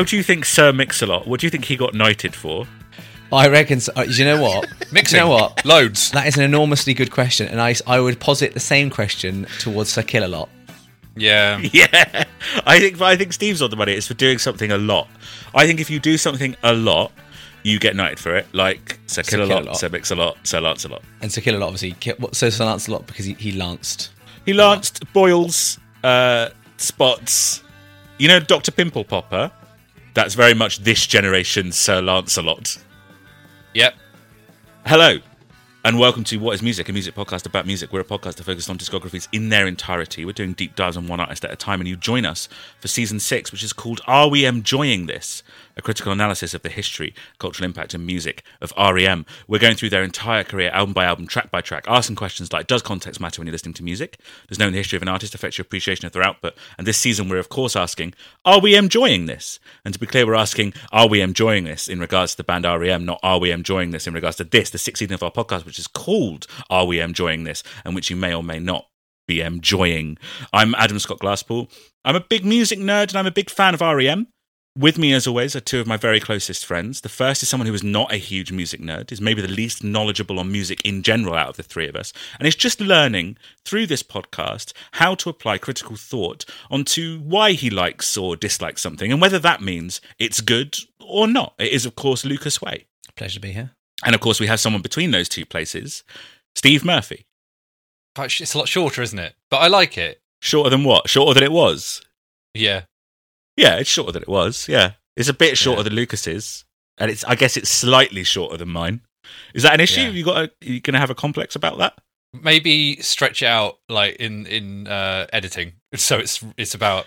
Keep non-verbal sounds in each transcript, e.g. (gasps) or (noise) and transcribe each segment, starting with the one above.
How do you think Sir Mix-a-Lot, what do you think he got knighted for? I reckon. So, uh, you know what? (laughs) Mixing. You know what? Loads. That is an enormously good question, and I, I would posit the same question towards Sir Kill a lot. Yeah. (laughs) Yeah, I think I think Steve's on the money. It's for doing something a lot. I think if you do something a lot, you get knighted for it. Like Sir Sir Kill a lot, Kill-a-Lot. Sir Mix a lot, Sir Lance a lot. And Sir Kill a lot, obviously. Ki- what- So Sir Lancelot because he, he lanced. He lanced boils, uh, spots. You know, Doctor Pimple Popper. That's very much this generation's Sir Lancelot. Yep. Hello, and welcome to What is Music, a music podcast about music. We're a podcast that focuses on discographies in their entirety. We're doing deep dives on one artist at a time, and you join us for season six, which is called Are We Enjoying This? A critical analysis of the history, cultural impact, and music of REM. We're going through their entire career, album by album, track by track, asking questions like Does context matter when you're listening to music? Does knowing the history of an artist affect your appreciation of their output? And this season, we're of course asking, Are we enjoying this? And to be clear, we're asking, Are we enjoying this in regards to the band REM, not Are we enjoying this in regards to this, the sixth season of our podcast, which is called Are We Enjoying This? and which you may or may not be enjoying. I'm Adam Scott Glasspool. I'm a big music nerd and I'm a big fan of REM. With me, as always, are two of my very closest friends. The first is someone who is not a huge music nerd, is maybe the least knowledgeable on music in general out of the three of us, and is just learning through this podcast how to apply critical thought onto why he likes or dislikes something and whether that means it's good or not. It is, of course, Lucas Way. Pleasure to be here. And of course, we have someone between those two places, Steve Murphy. It's a lot shorter, isn't it? But I like it. Shorter than what? Shorter than it was? Yeah. Yeah, it's shorter than it was. Yeah, it's a bit shorter Yeah. than Lucas's, and it's I guess it's slightly shorter than mine. Is that an issue? Yeah. You got? A, you going to have a complex about that? Maybe stretch it out like in in uh, editing, so it's it's about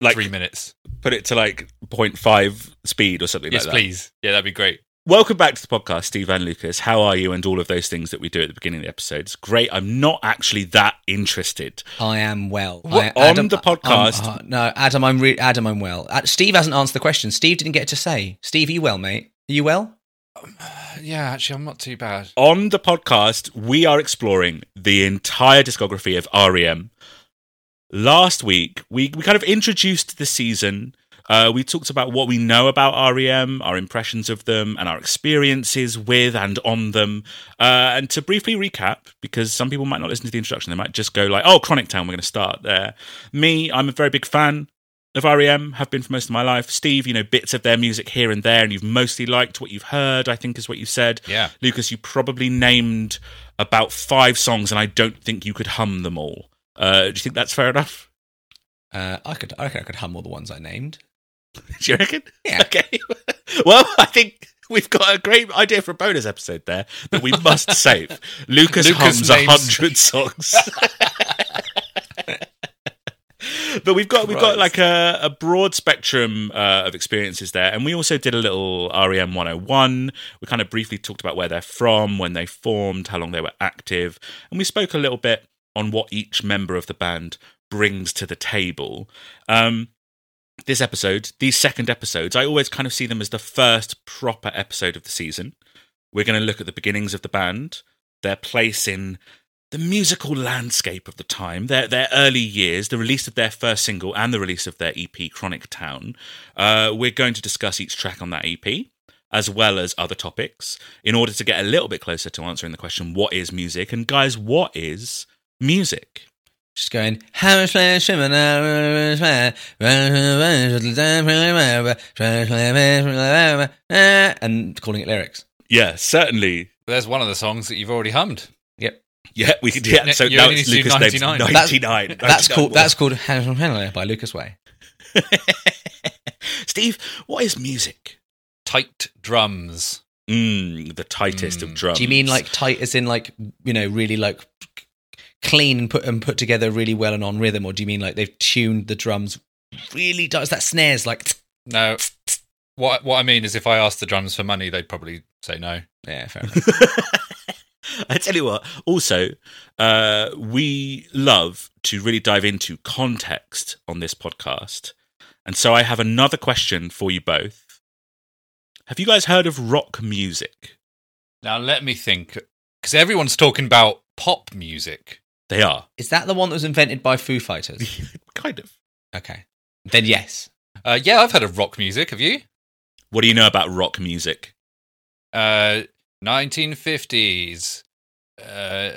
Like three minutes. put it to like 0.5 speed or something Yes, like that. Yes, please. Yeah, that'd be great. Welcome back to the podcast, Steve and Lucas. How are you? And all of those things that we do at the beginning of the episodes. Great. I'm not actually that interested. I am well. What- I, on the podcast? I'm- uh, no, Adam, I'm re- Adam, I'm well. Uh, Steve hasn't answered the question. Steve didn't get to say. Steve, are you well, mate? Are you well? Yeah, actually, I'm not too bad. On the podcast, we are exploring the entire discography of REM. Last week, we, we kind of introduced the season. Uh, we talked about what we know about REM, our impressions of them, and our experiences with and on them. Uh, and to briefly recap, because some people might not listen to the introduction, they might just go like, "Oh, Chronic Town, we're going to start there." Me, I'm a very big fan of REM, have been for most of my life. Steve, you know, bits of their music here and there, and you've mostly liked what you've heard. I think is what you said. Yeah. Lucas, you probably named about five songs, and I don't think you could hum them all. Uh, do you think that's fair enough? Uh, I could, I reckon I could hum all the ones I named. (laughs) Do you reckon? Yeah. (laughs) Okay. (laughs) well, I think we've got a great idea for a bonus episode there that we must save. Lucas, Lucas hums a hundred songs. but we've got we've got like a, a broad spectrum uh, of experiences there, and we also did a little REM 101. We kind of briefly talked about where they're from, when they formed, how long they were active, and we spoke a little bit on what each member of the band brings to the table. Um, this episode, these second episodes, I always kind of see them as the first proper episode of the season. We're going to look at the beginnings of the band, their place in the musical landscape of the time, their their early years, the release of their first single, and the release of their EP, Chronic Town. Uh, we're going to discuss each track on that EP. As well as other topics, in order to get a little bit closer to answering the question, what is music? And guys, what is music? Just going, "Hammer smash, shimmer, hammer and calling it lyrics. Yeah, certainly. There's one of the songs that you've already hummed. Yep. Yeah, we could. Yeah, so now it's Lucas names 99. That's- 99. That's called more. that's called Hammer Smash by Lucas Way. Steve, what is music? Tight drums. Mm, the tightest of Mm. drums. Do you mean like tight as in like you know really like clean and put and put together really well and on rhythm, or do you mean like they've tuned the drums really? Does that snares like? No. What what I mean is if I asked the drums for money, they'd probably say no. Yeah, fair (laughs) enough. I tell you what. Also, uh, we love to really dive into context on this podcast, and so I have another question for you both. Have you guys heard of rock music? Now let me think. Because everyone's talking about pop music. They are Is that the one that was invented by Foo Fighters? (laughs) kind of. Okay, then yes. Uh, yeah, I've heard of rock music. Have you? What do you know about rock music? Uh, 1950s uh,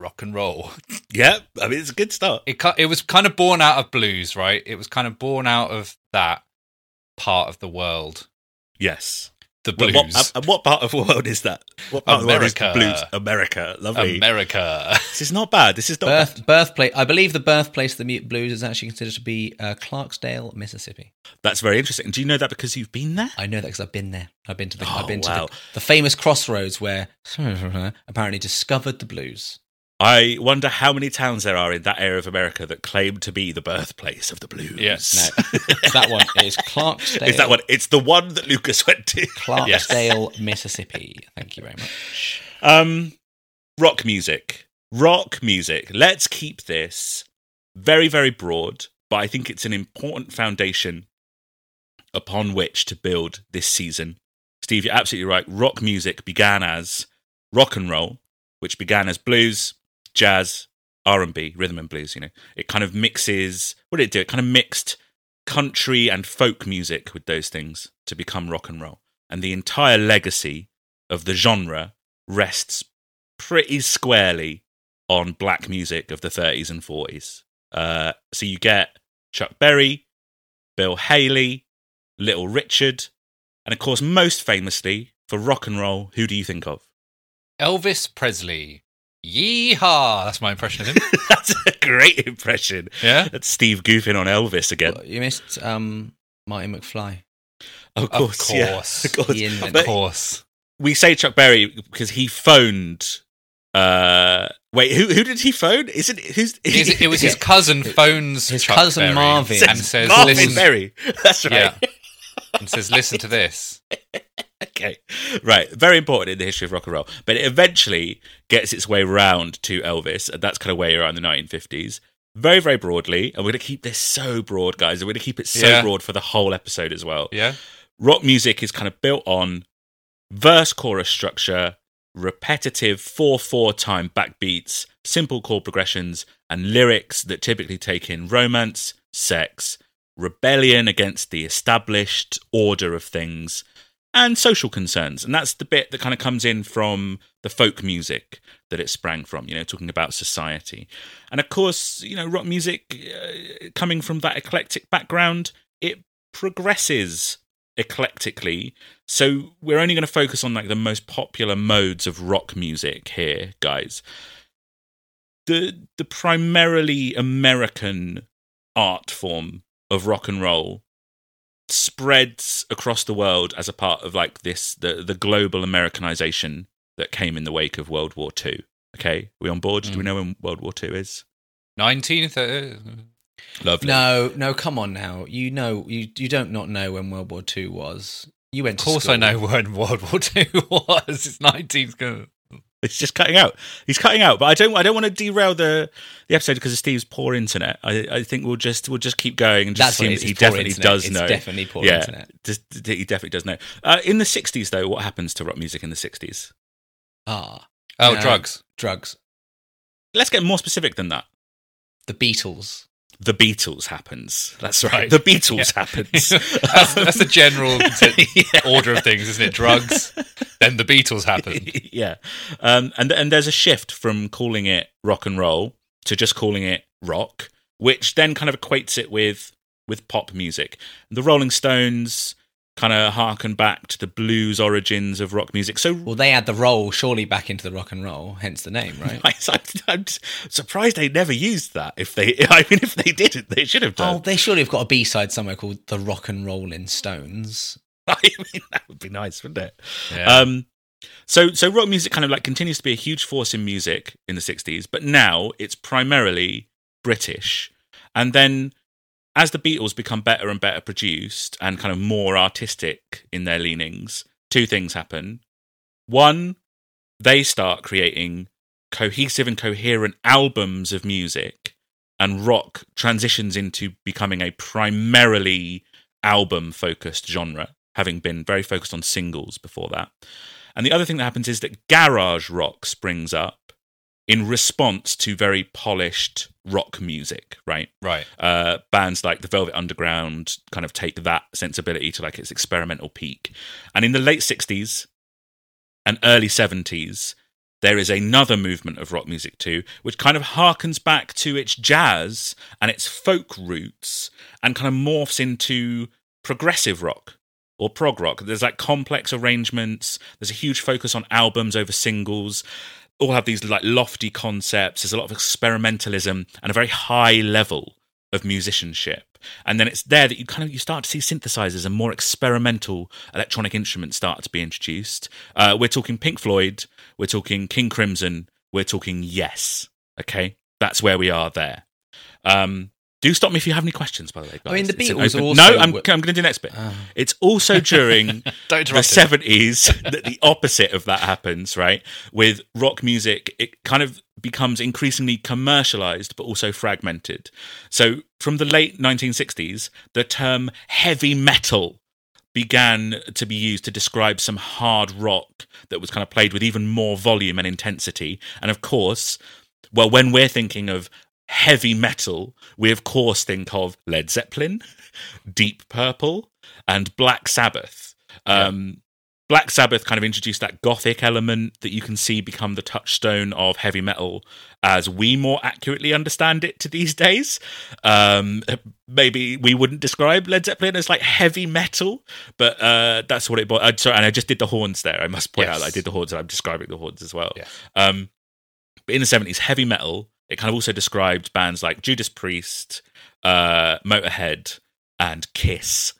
rock and roll. (laughs) Yeah, I mean it's a good start. It it was kind of born out of blues, right? It was kind of born out of that part of the world, Yes. The But blues. What, and what part of the world is that? What part of the world is America. blues? America. Lovely. America. this is not bad. This is not bad. Birth, birthplace. I believe the birthplace of the mu- blues is actually considered to be uh, Clarksdale, Mississippi. That's very interesting. Do you know that because you've been there? I know that because I've been there. I've been to the. Oh, I've been to wow. the, the famous crossroads where (laughs) apparently discovered the blues. I wonder how many towns there are in that area of America that claim to be the birthplace of the blues. Yes. No, that one. Is Clarksdale. is that one? It's the one that Lucas went to. (laughs) Clarksdale, Mississippi. Thank you very much. Um, rock music. Rock music. Let's keep this very, very broad, but I think it's an important foundation upon which to build this season. Steve, you're absolutely right. Rock music began as rock and roll, which began as blues, jazz, R&B, rhythm and blues, you know. It kind of mixes, what did it do? It kind of mixed country and folk music with those things to become rock and roll. And the entire legacy of the genre rests pretty squarely on black music of the 30s and 40s. Uh, so you get Chuck Berry, Bill Haley, Little Richard, and of course, most famously for rock and roll, who do you think of? Elvis Presley. Yeehaw! That's my impression of him. (laughs) That's a great impression. Yeah. That's Steve goofing on Elvis again. Well, you missed um, Marty McFly. Of Of course, yeah. (laughs) Of course. Of course. we say Chuck Berry because he phoned. Uh, wait, who who did he phone? Isn't it who's? (laughs) Is it, it was his cousin phones His Chuck cousin Berry Marvin. and says, Marvin "Listen, Berry. That's right. yeah," and says, "Listen to this." Okay. Right. Very important in the history of rock and roll. But it eventually gets its way round to Elvis, and that's kind of where you're at in the 1950s. Very, very broadly, and we're going to keep this so broad, guys. and We're going to keep it so Yeah. broad for the whole episode as well. Yeah. Rock music is kind of built on verse chorus structure, repetitive 4 4 time backbeats, simple chord progressions, and lyrics that typically take in romance, sex, rebellion against the established order of things, and social concerns. And that's the bit that kind of comes in from the folk music that it sprang from, you know, talking about society. And of course, you know, rock music uh, coming from that eclectic background, it progresses eclectically. So we're only going to focus on like the most popular modes of rock music here, guys. The the primarily American art form of rock and roll spreads across the world as a part of like this the the global Americanization that came in the wake of World War Two. Okay, we on board? Do we Mm. know when World War Two is? 19th. Uh, Lovely. No, no, come on now. You know, you you don't not know when World War Two was. You went. of to course, I know (laughs) when World War Two was. It's 19th. Go- It's just cutting out. He's cutting out, but I don't. I don't want to derail the the episode because of Steve's poor internet. I, I think we'll just we'll just keep going and just That's what assume it is. that he poor definitely internet. does it's know. Definitely poor yeah, internet. just, he definitely does know. Uh, in the '60s, though, what happens to rock music in the '60s? Ah, Oh, No. drugs. drugs. Let's get more specific than that. The Beatles. The Beatles happens. That's right. The Beatles happens. (laughs) that's, that's the general (laughs) Yeah. order of things, isn't it? Drugs, then the Beatles happen. (laughs) yeah, um, and and there's a shift from calling it rock and roll to just calling it rock, which then kind of equates it with with pop music. The Rolling Stones kind of harken back to the blues origins of rock music. So Well, they add the roll surely back into the rock and roll, hence the name, right? (laughs) I'm, surprised they never used that. If they, (laughs) I mean, if they didn't, they should have done. Oh, they surely have got a B side somewhere called the Rock and Rollin' Stones. (laughs) I mean, that would be nice, wouldn't it? Yeah. Um, so so rock music kind of like continues to be a huge force in music in the 60s, but now it's primarily British. And then as the Beatles become better and better produced and kind of more artistic in their leanings, two things happen. One, they start creating cohesive and coherent albums of music, and rock transitions into becoming a primarily album focused genre, having been very focused on singles before that. And the other thing that happens is that garage rock springs up in response to very polished rock music, right? right. uh, bands like the Velvet Underground kind of take that sensibility to like its experimental peak. And in the late 60s and early 70s, there is another movement of rock music too, which kind of harkens back to its jazz and its folk roots and kind of morphs into progressive rock or prog rock. There's like complex arrangements, there's a huge focus on albums over singles all have these like lofty concepts. There's a lot of experimentalism and a very high level of musicianship. And then it's there that you kind of you start to see synthesizers and more experimental electronic instruments start to be introduced. Uh, we're talking Pink Floyd, we're talking King Crimson, we're talking Yes. Okay, that's where we are there. Um, do stop me if you have any questions, by the way. Guys. I mean, the It's Beatles open- also No, I'm, were- I'm going to do the next bit. Ah. It's also during (laughs) the seventies (laughs) that the opposite of that happens, right? With rock music, it kind of becomes increasingly commercialized, but also fragmented. So, from the late 1960s, the term heavy metal began to be used to describe some hard rock that was kind of played with even more volume and intensity. And of course, well, when we're thinking of heavy metal, we of course think of Led Zeppelin, Deep Purple, and Black Sabbath. Um, Black Sabbath kind of introduced that gothic element that you can see become the touchstone of heavy metal as we more accurately understand it to these days. Um, maybe we wouldn't describe Led Zeppelin as like heavy metal, but uh, that's what it was. Uh, sorry, and I just did the horns there. I must point Yes. out that I did the horns and I'm describing the horns as well. Yeah. Um, but in the 70s, heavy metal, it kind of also described bands like Judas Priest, uh, Motorhead, and Kiss.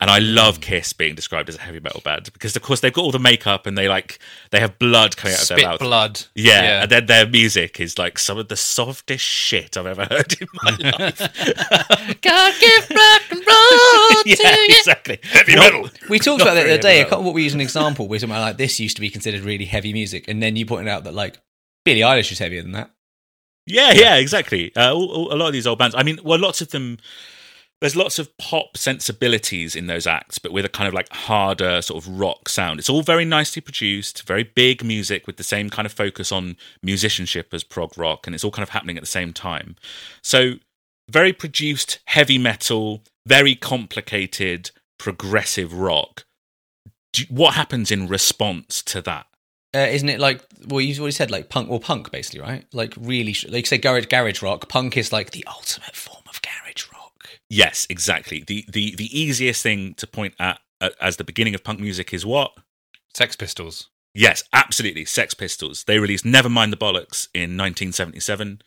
And I love Hmm. Kiss being described as a heavy metal band because, of course, they've got all the makeup and they like they have blood coming out of their Spit mouth. blood. Yeah, and then their music is like some of the softest shit I've ever (laughs) heard in my (laughs) life. God give (laughs) rock and roll yeah, to you. exactly. Heavy metal. We talked Not about that the other day. heavy I metal. can't what we use an example. We're talking about like this used to be considered really heavy music, and then you pointed out that like Billie Eilish is heavier than that. Yeah, yeah, exactly. Uh, a lot of these old bands. I mean, well, lots of them. There's lots of pop sensibilities in those acts, but with a kind of like harder sort of rock sound. It's all very nicely produced, very big music with the same kind of focus on musicianship as prog rock, and it's all kind of happening at the same time. So, very produced heavy metal, very complicated progressive rock. Do, what happens in response to that? Uh, isn't it like well you've already said like punk or punk basically right like really sh- like say garage garage rock punk is like the ultimate form of garage rock Yes, exactly. The the the easiest thing to point at uh, as the beginning of punk music is what? Sex Pistols. Yes, absolutely. Sex Pistols. They released never mind the Bollocks in 1977.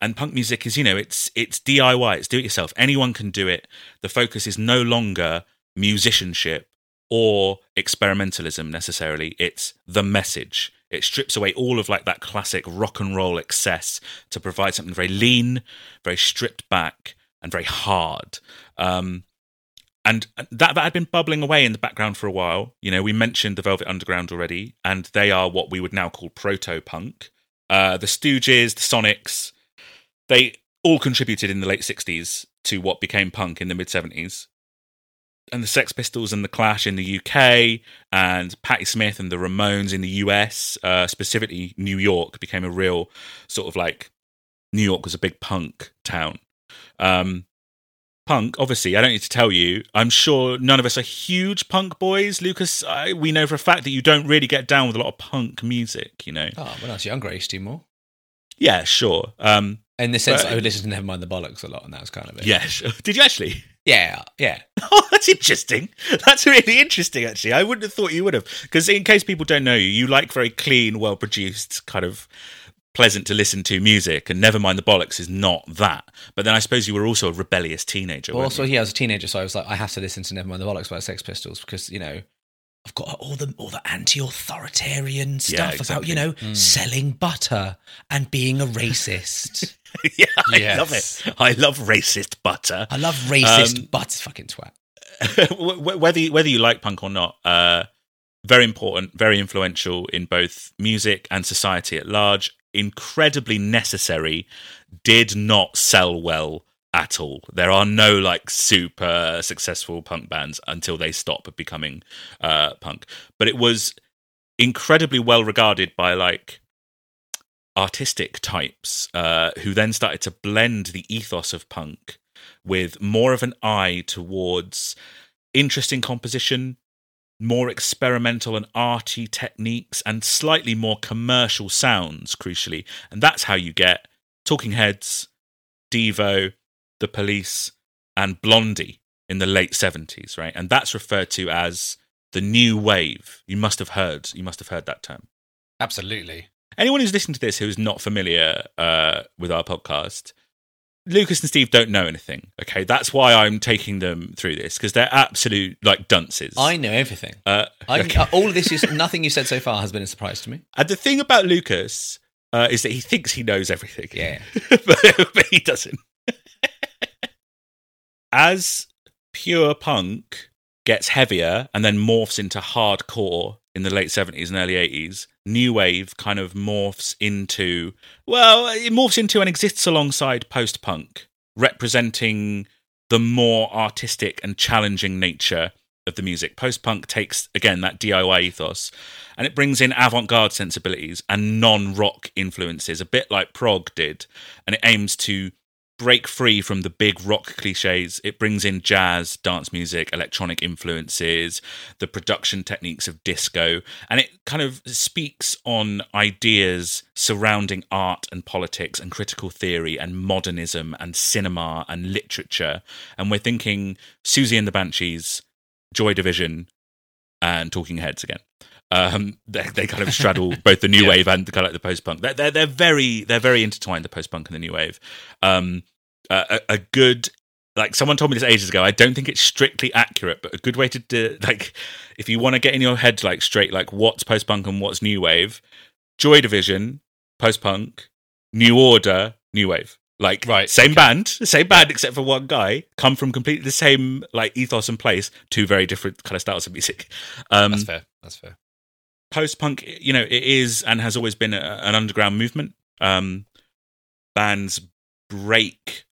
and punk music is you know it's it's DIY, it's do it yourself. Anyone can do it. The focus is no longer musicianship or experimentalism necessarily. It's the message. It strips away all of like that classic rock and roll excess to provide something very lean, very stripped back, and very hard. Um, and that that had been bubbling away in the background for a while. You know, we mentioned the Velvet Underground already, and they are what we would now call proto punk. Uh, the Stooges, the Sonics, they all contributed in the late '60s to what became punk in the mid '70s. And the Sex Pistols and the Clash in the UK, and Patti Smith and the Ramones in the US, uh, specifically New York, became a real sort of like New York was a big punk town. Um, punk, obviously, I don't need to tell you. I'm sure none of us are huge punk boys. Lucas, I, we know for a fact that you don't really get down with a lot of punk music, you know? Oh, when I was younger, I used to more. Yeah, sure. Um, In the sense, But- I would listen to Nevermind the Bollocks a lot, and that was kind of it. yeah, sure. (laughs) Did you actually? Yeah, yeah. Oh, (laughs) that's interesting. That's really interesting, actually. I wouldn't have thought you would have. Because, in case people don't know you, you like very clean, well produced, kind of pleasant to listen to music, and Nevermind the Bollocks is not that. But then I suppose you were also a rebellious teenager. Well, also, yeah, I was a teenager, so I was like, I have to listen to Nevermind the Bollocks by Sex Pistols because you know I've got all the all the anti-authoritarian stuff about you know exactly. selling butter and being a racist. (laughs) (laughs) yeah, I love it. I love racist butter. I love racist Um, butter, fucking twat. (laughs) Wh- wh- whether you, whether you like punk or not, uh, very important, very influential in both music and society at large. Incredibly necessary. Did not sell well at all. There are no like super successful punk bands until they stop becoming uh, punk. But it was incredibly well regarded by like artistic types uh, who then started to blend the ethos of punk with more of an eye towards interesting composition, more experimental and arty techniques, and slightly more commercial sounds, crucially. And that's how you get Talking Heads, Devo, The Police, and Blondie in the late 70s, right? And that's referred to as the new wave. You must have heard, you must have heard that term. Absolutely. Anyone who's listening to this who's not familiar uh, with our podcast, Lucas and Steve don't know anything. Okay, that's why I'm taking them through this because they're absolute like dunces. I know everything. Uh, I, okay. all of this is nothing you said so far has been a surprise to me. and the thing about Lucas uh, is that he thinks he knows everything. Yeah. (laughs) but, but he doesn't. (laughs) As pure punk gets heavier and then morphs into hardcore in the late 70s and early 80s, new wave kind of morphs into, well, it morphs into and exists alongside post punk, representing the more artistic and challenging nature of the music. Post punk takes, again, that DIY ethos and it brings in avant garde sensibilities and non rock influences, a bit like prog did. And it aims to break free from the big rock cliches. It brings in jazz, dance music, electronic influences, the production techniques of disco, and it kind of speaks on ideas surrounding art and politics and critical theory and modernism and cinema and literature. And we're thinking Siouxsie and the Banshees, Joy Division, and Talking Heads again. Um, they, they kind of straddle (laughs) both the new Yeah. wave and the kind of like the post punk. They're, they're they're very they're very intertwined. The post punk and the new wave. Um, a, a good like someone told me this ages ago. I don't think it's strictly accurate, but a good way to do like if you want to get in your head like straight like what's post punk and what's new wave. Joy Division, post punk, New Order, new wave. Like Right, same okay. band, same band except for one guy, come from completely the same like ethos and place, two very different kind of styles of music. Um, That's fair. That's fair. Post punk, you know, it is and has always been a, an underground movement. Um, bands break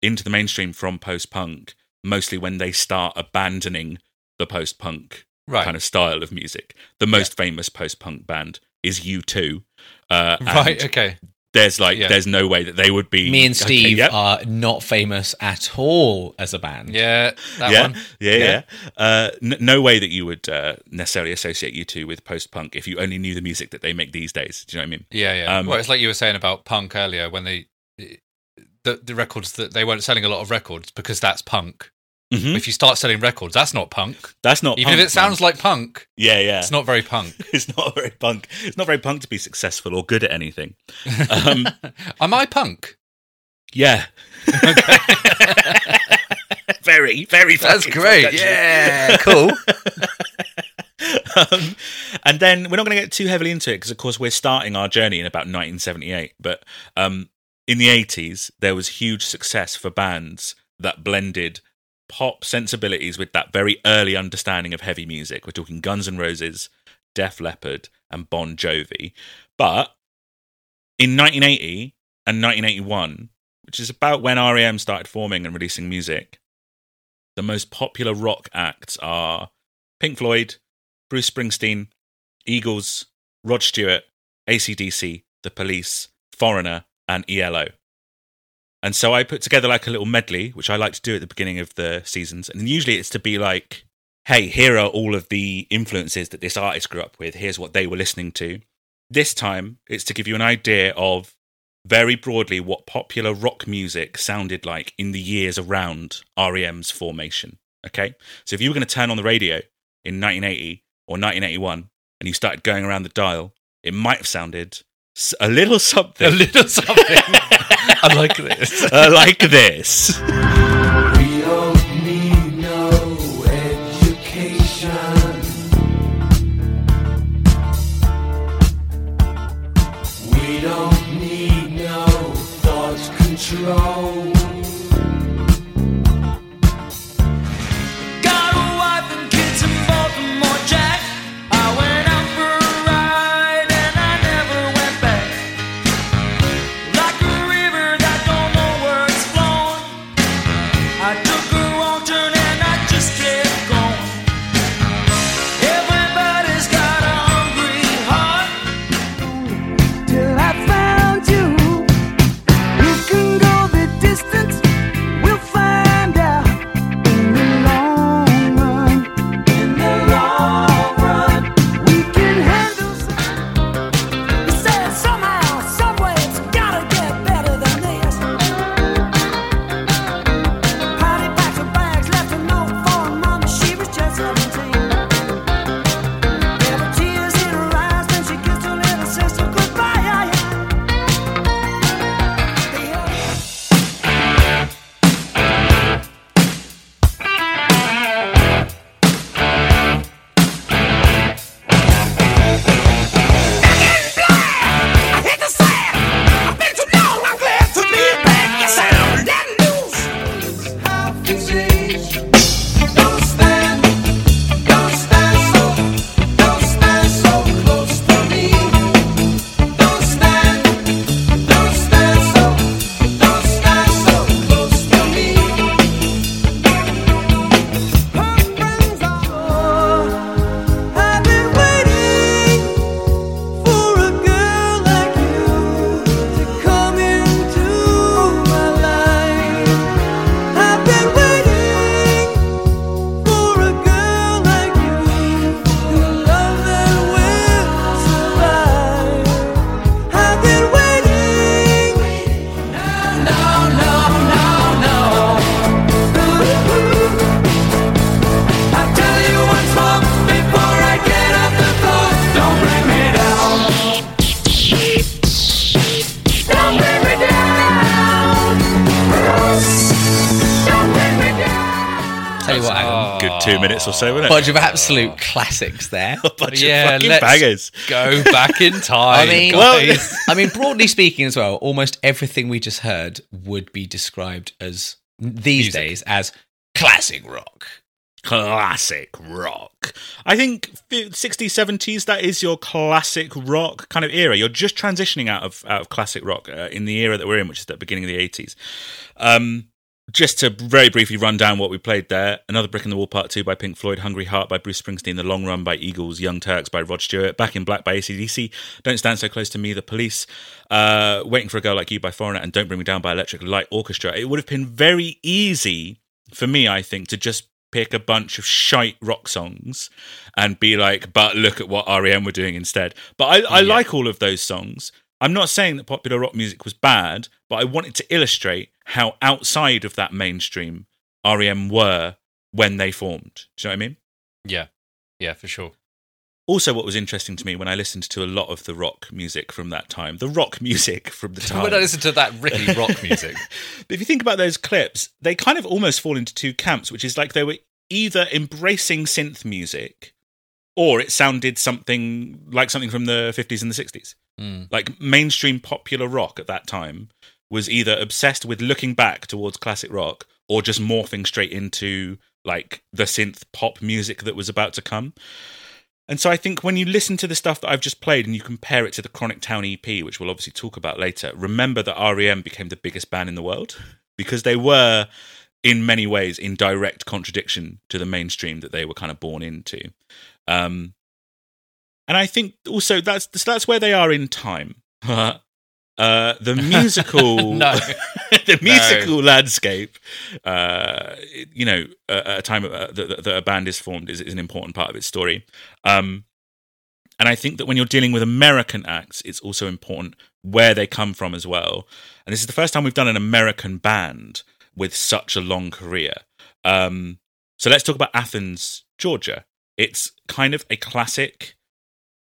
into the mainstream from post punk mostly when they start abandoning the post punk Right. kind of style of music. The most famous post punk band is U2. Uh, right. Okay. There's like, Yeah. there's no way that they would be. Me and Okay, Steve yep. are not famous at all as a band. Yeah. That yeah, one. yeah, Yeah. yeah. Uh, n- no way that you would uh, necessarily associate you two with post punk if you only knew the music that they make these days. Do you know what I mean? Yeah. Yeah. Um, well, it's like you were saying about punk earlier when they. The, the records that they weren't selling a lot of records because that's punk. Mhm. If you start selling records, that's not punk. That's not Even punk, if it sounds man. like punk, yeah, yeah. it's not very punk. (laughs) it's not very punk. It's not very punk to be successful or good at anything. Um, (laughs) Am I punk? Yeah. (laughs) very, very. That's great. actually. Yeah, cool. um, and then we're not going to get too heavily into it because, of course, we're starting our journey in about 1978. But um, in the 80s, there was huge success for bands that blended pop sensibilities with that very early understanding of heavy music. We're talking Guns N' Roses, Def Leppard, and Bon Jovi. But in 1980 and 1981, which is about when REM started forming and releasing music, the most popular rock acts are Pink Floyd, Bruce Springsteen, Eagles, Rod Stewart, ACDC, The Police, Foreigner, and ELO. And so I put together like a little medley, which I like to do at the beginning of the seasons. And usually it's to be like, hey, here are all of the influences that this artist grew up with. Here's what they were listening to. This time it's to give you an idea of very broadly what popular rock music sounded like in the years around REM's formation. Okay? So if you were going to turn on the radio in 1980 or 1981 and you started going around the dial, it might have sounded a little something. A little something. (laughs) I like this. uh, like this. Two minutes or so, wasn't it? bunch of absolute classics there. (laughs) a bunch Yeah, of fucking let's bangers. go back in (laughs) time. I mean, guys. (laughs) I mean, broadly speaking, as well, almost everything we just heard would be described as these Music. days as classic rock. classic rock. I think fi- 60s, 70s, that is your classic rock kind of era. You're just transitioning out of out of classic rock uh, in the era that we're in, which is the beginning of the 80s. Um, just to very briefly run down what we played there Another Brick in the Wall Part 2 by Pink Floyd, Hungry Heart by Bruce Springsteen, The Long Run by Eagles, Young Turks by Rod Stewart, Back in Black by ACDC, Don't Stand So Close to Me, The Police, uh, Waiting for a Girl Like You by Foreigner, and Don't Bring Me Down by Electric Light Orchestra. It would have been very easy for me, I think, to just pick a bunch of shite rock songs and be like, but look at what REM were doing instead. But I, I like all of those songs. I'm not saying that popular rock music was bad, but I wanted to illustrate how outside of that mainstream REM were when they formed. Do you know what I mean? yeah, yeah, for sure. Also, what was interesting to me when I listened to a lot of the rock music from that time, the rock music from the time. (laughs) When I listened to that really rock music, (laughs) But if you think about those clips, they kind of almost fall into two camps, which is like they were either embracing synth music or it sounded something like something from the 50s and the 60s. Mm. Like mainstream popular rock at that time was either obsessed with looking back towards classic rock or just morphing straight into like the synth pop music that was about to come. And so I think when you listen to the stuff that I've just played and you compare it to the Chronic Town EP, which we'll obviously talk about later, remember that REM became the biggest band in the world because they were, in many ways, in direct contradiction to the mainstream that they were kind of born into. Um, and I think also that's that's where they are in time. (laughs) uh, the musical, (laughs) No. (laughs) the musical landscape, uh, you know, at a time uh, that, that a band is formed is, is an important part of its story. Um, and I think that when you're dealing with American acts, it's also important where they come from as well. And this is the first time we've done an American band with such a long career. Um, so let's talk about Athens, Georgia. It's kind of a classic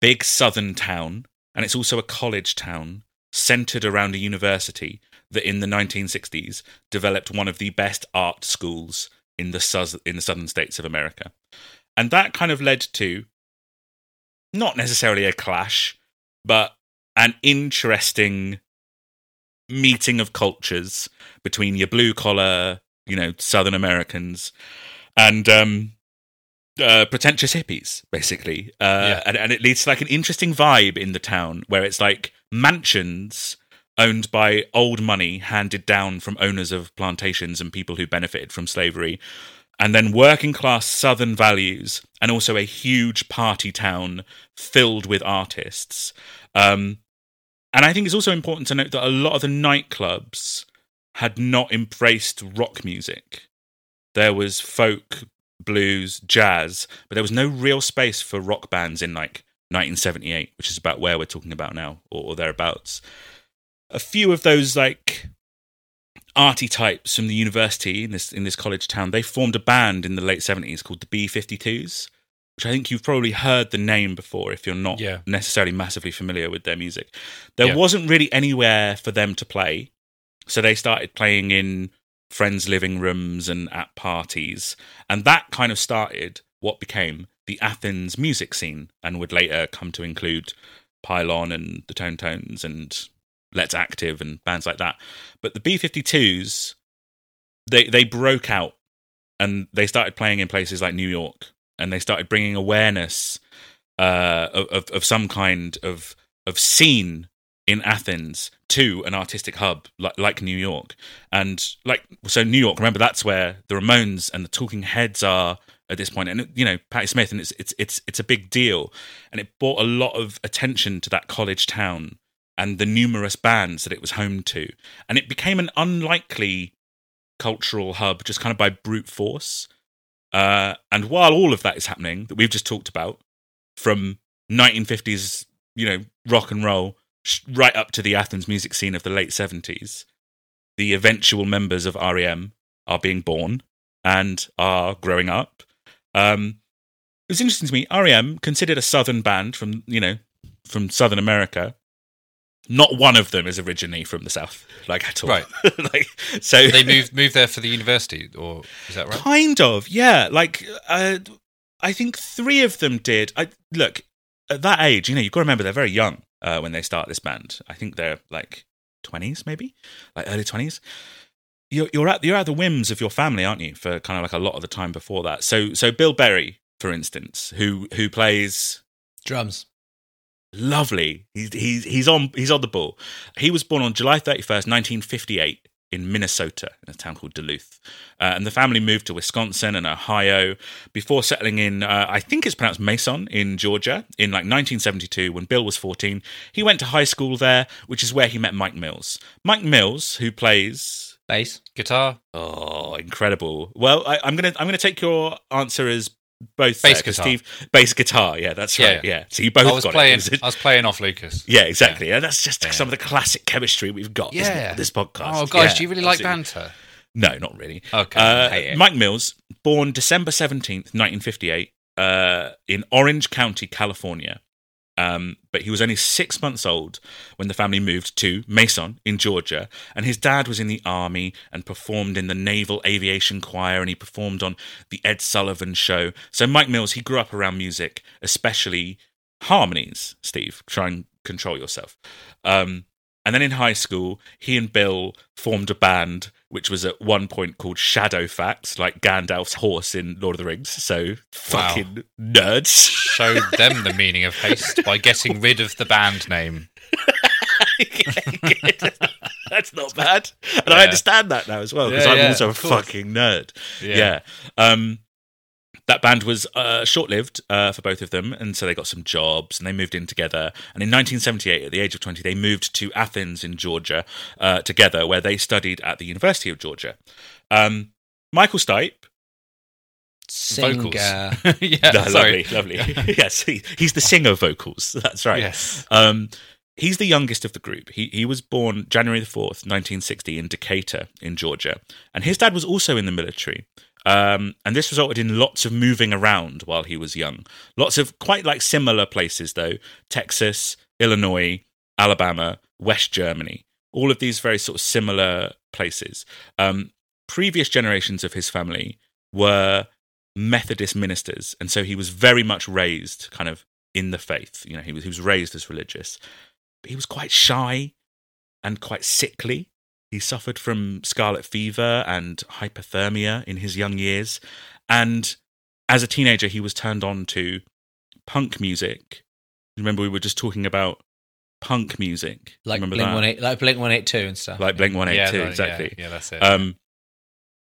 big southern town, and it's also a college town centered around a university that in the 1960s developed one of the best art schools in the sus- in the southern states of America. And that kind of led to not necessarily a clash, but an interesting meeting of cultures between your blue collar, you know, Southern Americans and um, uh, pretentious hippies, basically. Uh, Yeah. and, and it leads to like an interesting vibe in the town where it's like mansions owned by old money handed down from owners of plantations and people who benefited from slavery. And then working class Southern values, and also a huge party town filled with artists. Um, and I think it's also important to note that a lot of the nightclubs had not embraced rock music. There was folk, blues, jazz, but there was no real space for rock bands in like 1978, which is about where we're talking about now, or, or thereabouts. A few of those like arty types from the university in this in this college town, they formed a band in the late 70s called the B52s, which I think you've probably heard the name before if you're not Yeah. necessarily massively familiar with their music. There Yeah. wasn't really anywhere for them to play, so they started playing in friends' living rooms and at parties, and that kind of started what became the Athens music scene, and would later come to include Pylon and the Tone Tones and Let's Active and bands like that. But the B52s, they they broke out and they started playing in places like New York, and they started bringing awareness uh, of, of of some kind of of scene in Athens to an artistic hub like like New York, and like so New York. Remember that's where the Ramones and the Talking Heads are at this point, and you know Patti Smith, and it's it's it's it's a big deal, and it brought a lot of attention to that college town and the numerous bands that it was home to, and it became an unlikely cultural hub just kind of by brute force. Uh, and while all of that is happening that we've just talked about, from 1950s, you know, rock and roll right up to the Athens music scene of the late 70s, the eventual members of REM are being born and are growing up. Um, it was interesting to me. REM, considered a southern band from you know from Southern America, not one of them is originally from the South, like at all. Right. (laughs) like so, they moved moved there for the university, or is that right? Kind of, yeah. Like, uh, I think three of them did. I look at that age. You know, you've got to remember they're very young uh, when they start this band. I think they're like twenties, maybe like early twenties. You're, you're at you're at the whims of your family, aren't you? For kind of like a lot of the time before that. So, so Bill Berry, for instance, who who plays Drums. lovely. He's he's he's on he's on the ball. He was born on July thirty first, nineteen fifty eight. In Minnesota, in a town called Duluth, uh, and the family moved to Wisconsin and Ohio before settling in. Uh, I think it's pronounced Mason in Georgia in like 1972 when Bill was 14. He went to high school there, which is where he met Mike Mills. Mike Mills, who plays Bass. Guitar, Oh, incredible! Well, I, I'm gonna I'm gonna take your answer as both Bass there, guitar. Steve bass guitar. Yeah, that's right. Yeah, so you both I was got playing. it. I was playing off Lucas. Yeah, exactly. Yeah, that's just Yeah. some of the classic chemistry we've got. Yeah. this podcast. Oh, guys, Yeah, do you really like absolutely. banter? No, not really. Okay, Uh. Mike Mills, born December seventeenth, nineteen fifty-eight, uh, in Orange County, California. Um, but he was only six months old when the family moved to Mason in Georgia. And his dad was in the army and performed in the Naval Aviation Choir and he performed on The Ed Sullivan Show. So, Mike Mills, he grew up around music, especially harmonies, Steve. Try and control yourself. Um, and then in high school, he and Bill formed a band, which was at one point called Shadowfax, like Gandalf's horse in Lord of the Rings. So fucking nerds. Showed them the meaning of haste by getting rid of the band name. (laughs) That's not bad. And I understand that now as well, because Yeah, I'm yeah, also a fucking nerd. Yeah. Yeah. Um, that band was uh, short lived uh, for both of them. And so they got some jobs and they moved in together. And in 1978, at the age of 20, they moved to Athens in Georgia uh, together, where they studied at the University of Georgia. Um, Michael Stipe. Vocals. Singer. (laughs) yeah, No, sorry. lovely, lovely. (laughs) yes, he, he's the singer vocals. (laughs) That's right. Yes. Um, he's the youngest of the group. He he was born January the fourth, nineteen sixty, in Decatur, in Georgia, and his dad was also in the military. Um, and this resulted in lots of moving around while he was young. Lots of quite like similar places though: Texas, Illinois, Alabama, West Germany. All of these very sort of similar places. Um, previous generations of his family were Methodist ministers, and so he was very much raised kind of in the faith. You know, he was he was raised as religious. But he was quite shy and quite sickly. He suffered from scarlet fever and hypothermia in his young years, and as a teenager, he was turned on to punk music. Remember, we were just talking about punk music. like Remember Blink that? One Eight, like Blink One Eight Two and stuff. like Blink One Eight yeah, exactly. Yeah, yeah, that's it. Um,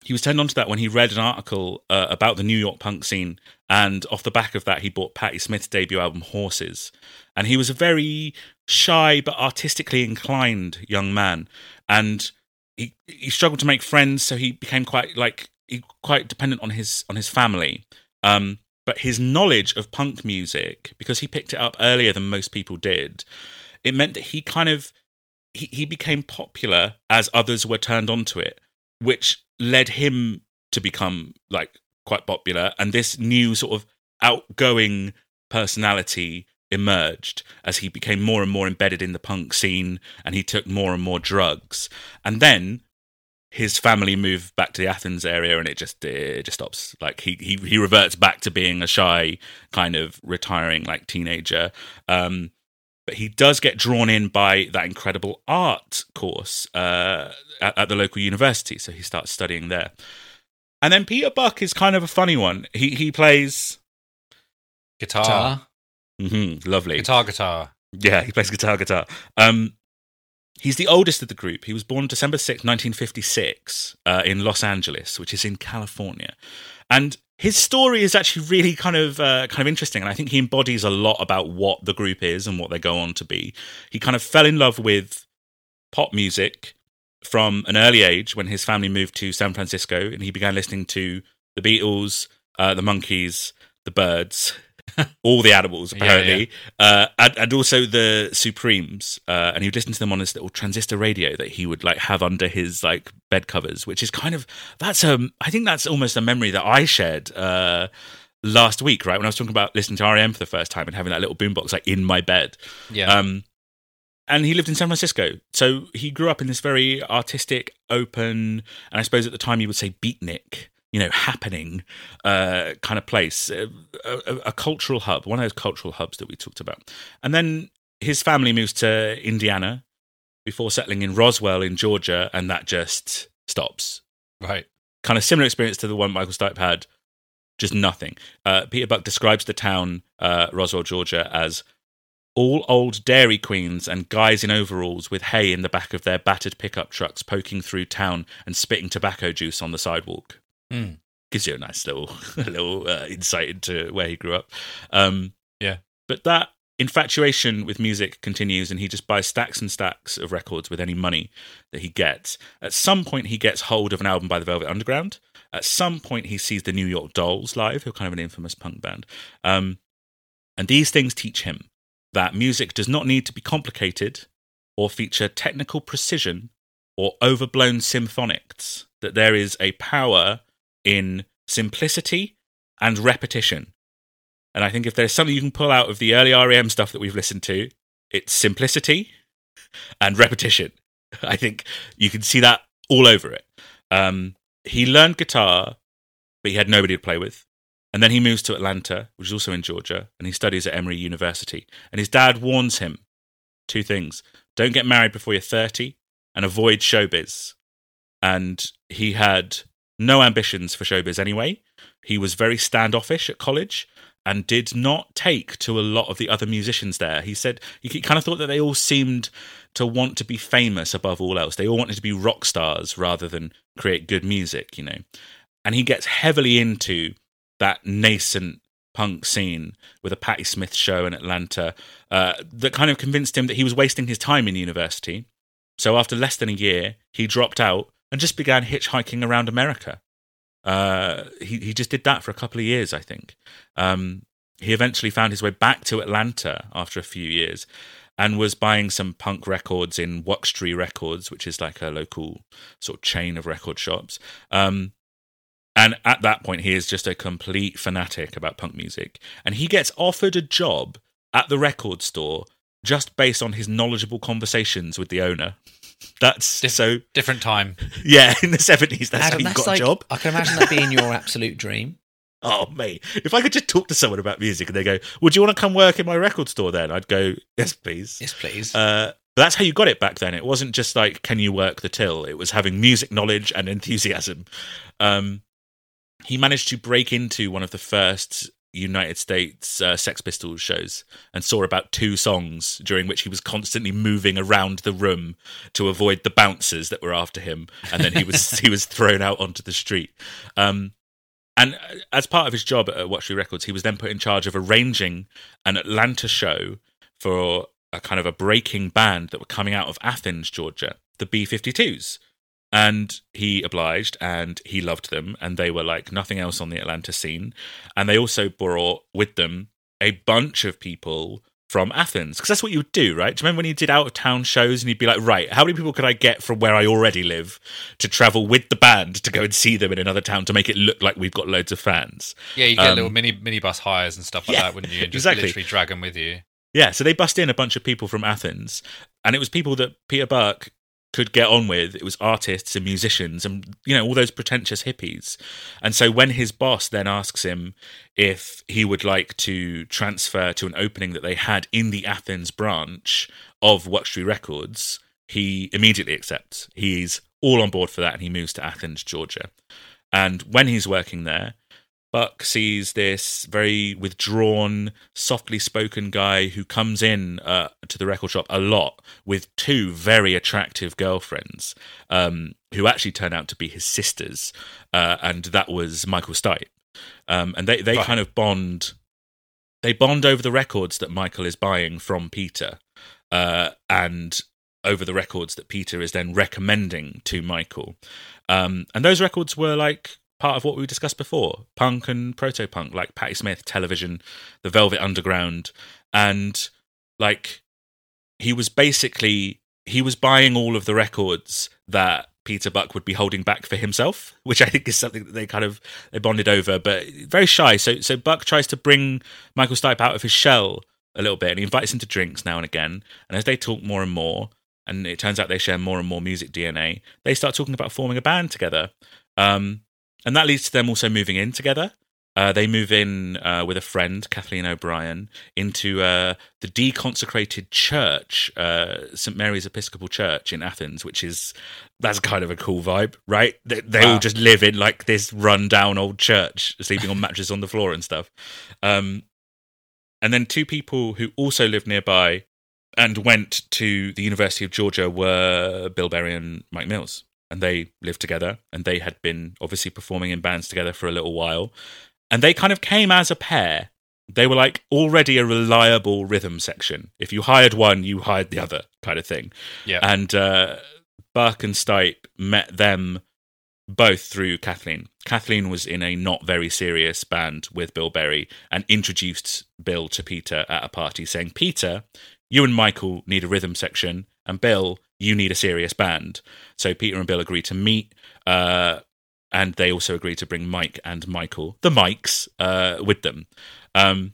he was turned on to that when he read an article uh, about the New York punk scene, and off the back of that, he bought Patti Smith's debut album Horses. And he was a very shy but artistically inclined young man, and he he struggled to make friends, so he became quite like he, quite dependent on his on his family. Um, but his knowledge of punk music, because he picked it up earlier than most people did, it meant that he kind of he, he became popular as others were turned onto it, which led him to become like quite popular. And this new sort of outgoing personality emerged as he became more and more embedded in the punk scene and he took more and more drugs. And then his family moved back to the Athens area and it just it just stops. Like he he he reverts back to being a shy kind of retiring like teenager. Um but he does get drawn in by that incredible art course uh, at, at the local university, so he starts studying there. And then Peter Buck is kind of a funny one. He he plays guitar, Guitar. Mhm, lovely, guitar, guitar. yeah, he plays guitar, guitar. Um, he's the oldest of the group. He was born December sixth, 1956, uh, in Los Angeles, which is in California. And his story is actually really kind of uh, kind of interesting, and I think he embodies a lot about what the group is and what they go on to be. He kind of fell in love with pop music from an early age when his family moved to San Francisco, and he began listening to the Beatles, uh, the Monkees, the Byrds, all the animals Yeah, apparently, Uh, and, and also the Supremes. Uh, and he would listen to them on this little transistor radio that he would like have under his like bed covers, which is kind of that's um I think that's almost a memory that I shared. Uh, Last week, right when I was talking about listening to REM for the first time and having that little boombox like in my bed, Yeah. um, and he lived in San Francisco. So he grew up in this very artistic, open, and I suppose at the time you would say beatnik, you know, happening uh, kind of place, a, a, a cultural hub, one of those cultural hubs that we talked about. And then his family moves to Indiana before settling in Roswell in Georgia, and that just stops. right. Kind of similar experience to the one Michael Stipe had, just nothing. Uh, Peter Buck describes the town, uh, Roswell, Georgia, as all old dairy queens and guys in overalls with hay in the back of their battered pickup trucks poking through town and spitting tobacco juice on the sidewalk. Hmm. Gives you a nice little (laughs) little uh, insight into where he grew up. Um, Yeah. But that infatuation with music continues, and he just buys stacks and stacks of records with any money that he gets. At some point, he gets hold of an album by the Velvet Underground. At some point, he sees the New York Dolls live, who are kind of an infamous punk band. Um, and these things teach him that music does not need to be complicated or feature technical precision or overblown symphonics, that there is a power in simplicity and repetition. And I think if there's something you can pull out of the early REM stuff that we've listened to, it's simplicity and repetition. (laughs) I think you can see that all over it. Um, he learned guitar, but he had nobody to play with. And then he moves to Atlanta, which is also in Georgia, and he studies at Emory University. And his dad warns him two things don't get married before you're 30 and avoid showbiz. And he had no ambitions for showbiz anyway. He was very standoffish at college and did not take to a lot of the other musicians there. He said he kind of thought that they all seemed to want to be famous above all else. They all wanted to be rock stars rather than create good music, you know. And he gets heavily into that nascent punk scene with a Patti Smith show in Atlanta uh, that kind of convinced him that he was wasting his time in university. So after less than a year, he dropped out and just began hitchhiking around America. Uh, he he just did that for a couple of years, I think. Um, he eventually found his way back to Atlanta after a few years, and was buying some punk records in Wuxtry Records, which is like a local sort of chain of record shops. Um, and at that point, he is just a complete fanatic about punk music, and he gets offered a job at the record store just based on his knowledgeable conversations with the owner. That's Diff- so Different time. (laughs) yeah, in the seventies, that's Adam, how you that's got like, a job. I can imagine that being your absolute dream. (laughs) Oh, mate. If I could just talk to someone about music and they go, Would you want to come work in my record store then? I'd go, Yes, please. Yes, please. Uh, but that's how you got it back then. It wasn't just like, Can you work the till? It was having music knowledge and enthusiasm. Um, he managed to break into one of the first United States uh, Sex Pistols shows and saw about two songs during which he was constantly moving around the room to avoid the bouncers that were after him, and then he was (laughs) he was thrown out onto the street. Um, and uh, as part of his job at Wuxtry Records, he was then put in charge of arranging an Atlanta show for a kind of a breaking band that were coming out of Athens, Georgia, the B 52s. And he obliged and he loved them, and they were like nothing else on the Atlanta scene. And they also brought with them a bunch of people from Athens, because that's what you would do, right? Do you remember when you did out of town shows and you'd be like, right, how many people could I get from where I already live to travel with the band to go and see them in another town to make it look like we've got loads of fans? Yeah, you get Um, little mini minibus hires and stuff like yeah, that, wouldn't you? And just exactly. literally drag them with you. Yeah, so they bust in a bunch of people from Athens, and it was people that Peter Buck could get on with. It was artists and musicians and, you know, all those pretentious hippies. And so when his boss then asks him if he would like to transfer to an opening that they had in the Athens branch of Wuxtry Records, he immediately accepts. He's all on board for that and he moves to Athens, Georgia. And when he's working there, Buck sees this very withdrawn, softly spoken guy who comes in uh, to the record shop a lot with two very attractive girlfriends um, who actually turn out to be his sisters. Uh, and that was Michael Stipe. Um, and they, they Right. kind of bond. They bond over the records that Michael is buying from Peter uh, and over the records that Peter is then recommending to Michael. Um, and those records were like part of what we discussed before punk and proto punk, like Patti Smith, television, the Velvet Underground. And like, he was basically he was buying all of the records that Peter Buck would be holding back for himself, (laughs) which I think is something that they kind of they bonded over, but very shy. So so Buck tries to bring Michael Stipe out of his shell a little bit, and he invites him to drinks now and again. And as they talk more and more, and it turns out they share more and more music DNA, they start talking about forming a band together. Um, and that leads to them also moving in together. Uh, they move in uh, with a friend, Kathleen O'Brien, into uh, the deconsecrated church, uh, St Mary's Episcopal Church in Athens, which is that's kind of a cool vibe, right? They, they all just live in like this run-down old church, sleeping on mattresses on the floor and stuff. Um, and then two people who also lived nearby and went to the University of Georgia were Bill Berry and Mike Mills. And they lived together and they had been obviously performing in bands together for a little while. And they kind of came as a pair. They were like already a reliable rhythm section. If you hired one, you hired the other kind of thing. Yeah. And uh, Buck and Stipe met them both through Kathleen. Kathleen was in a not very serious band with Bill Berry and introduced Bill to Peter at a party, saying, Peter, you and Michael need a rhythm section, and Bill, you need a serious band. So Peter and Bill agree to meet, uh, and they also agree to bring Mike and Michael, the Mikes, uh, with them. Um,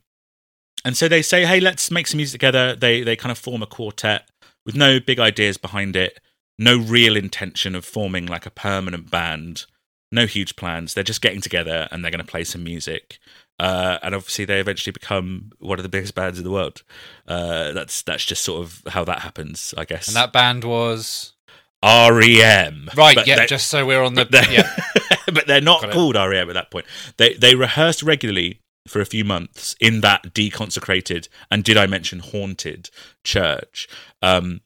And so they say, "Hey, let's make some music together." They they kind of form a quartet with no big ideas behind it, no real intention of forming like a permanent band, no huge plans. They're just getting together and they're going to play some music. Uh, and obviously, they eventually become one of the biggest bands in the world. Uh, that's that's just sort of how that happens, I guess. And that band was REM, right. But yeah, just so we're on the but they're, yeah. (laughs) but they're not Got it. called REM at that point. They they rehearsed regularly for a few months in that deconsecrated and did I mention haunted church. Um,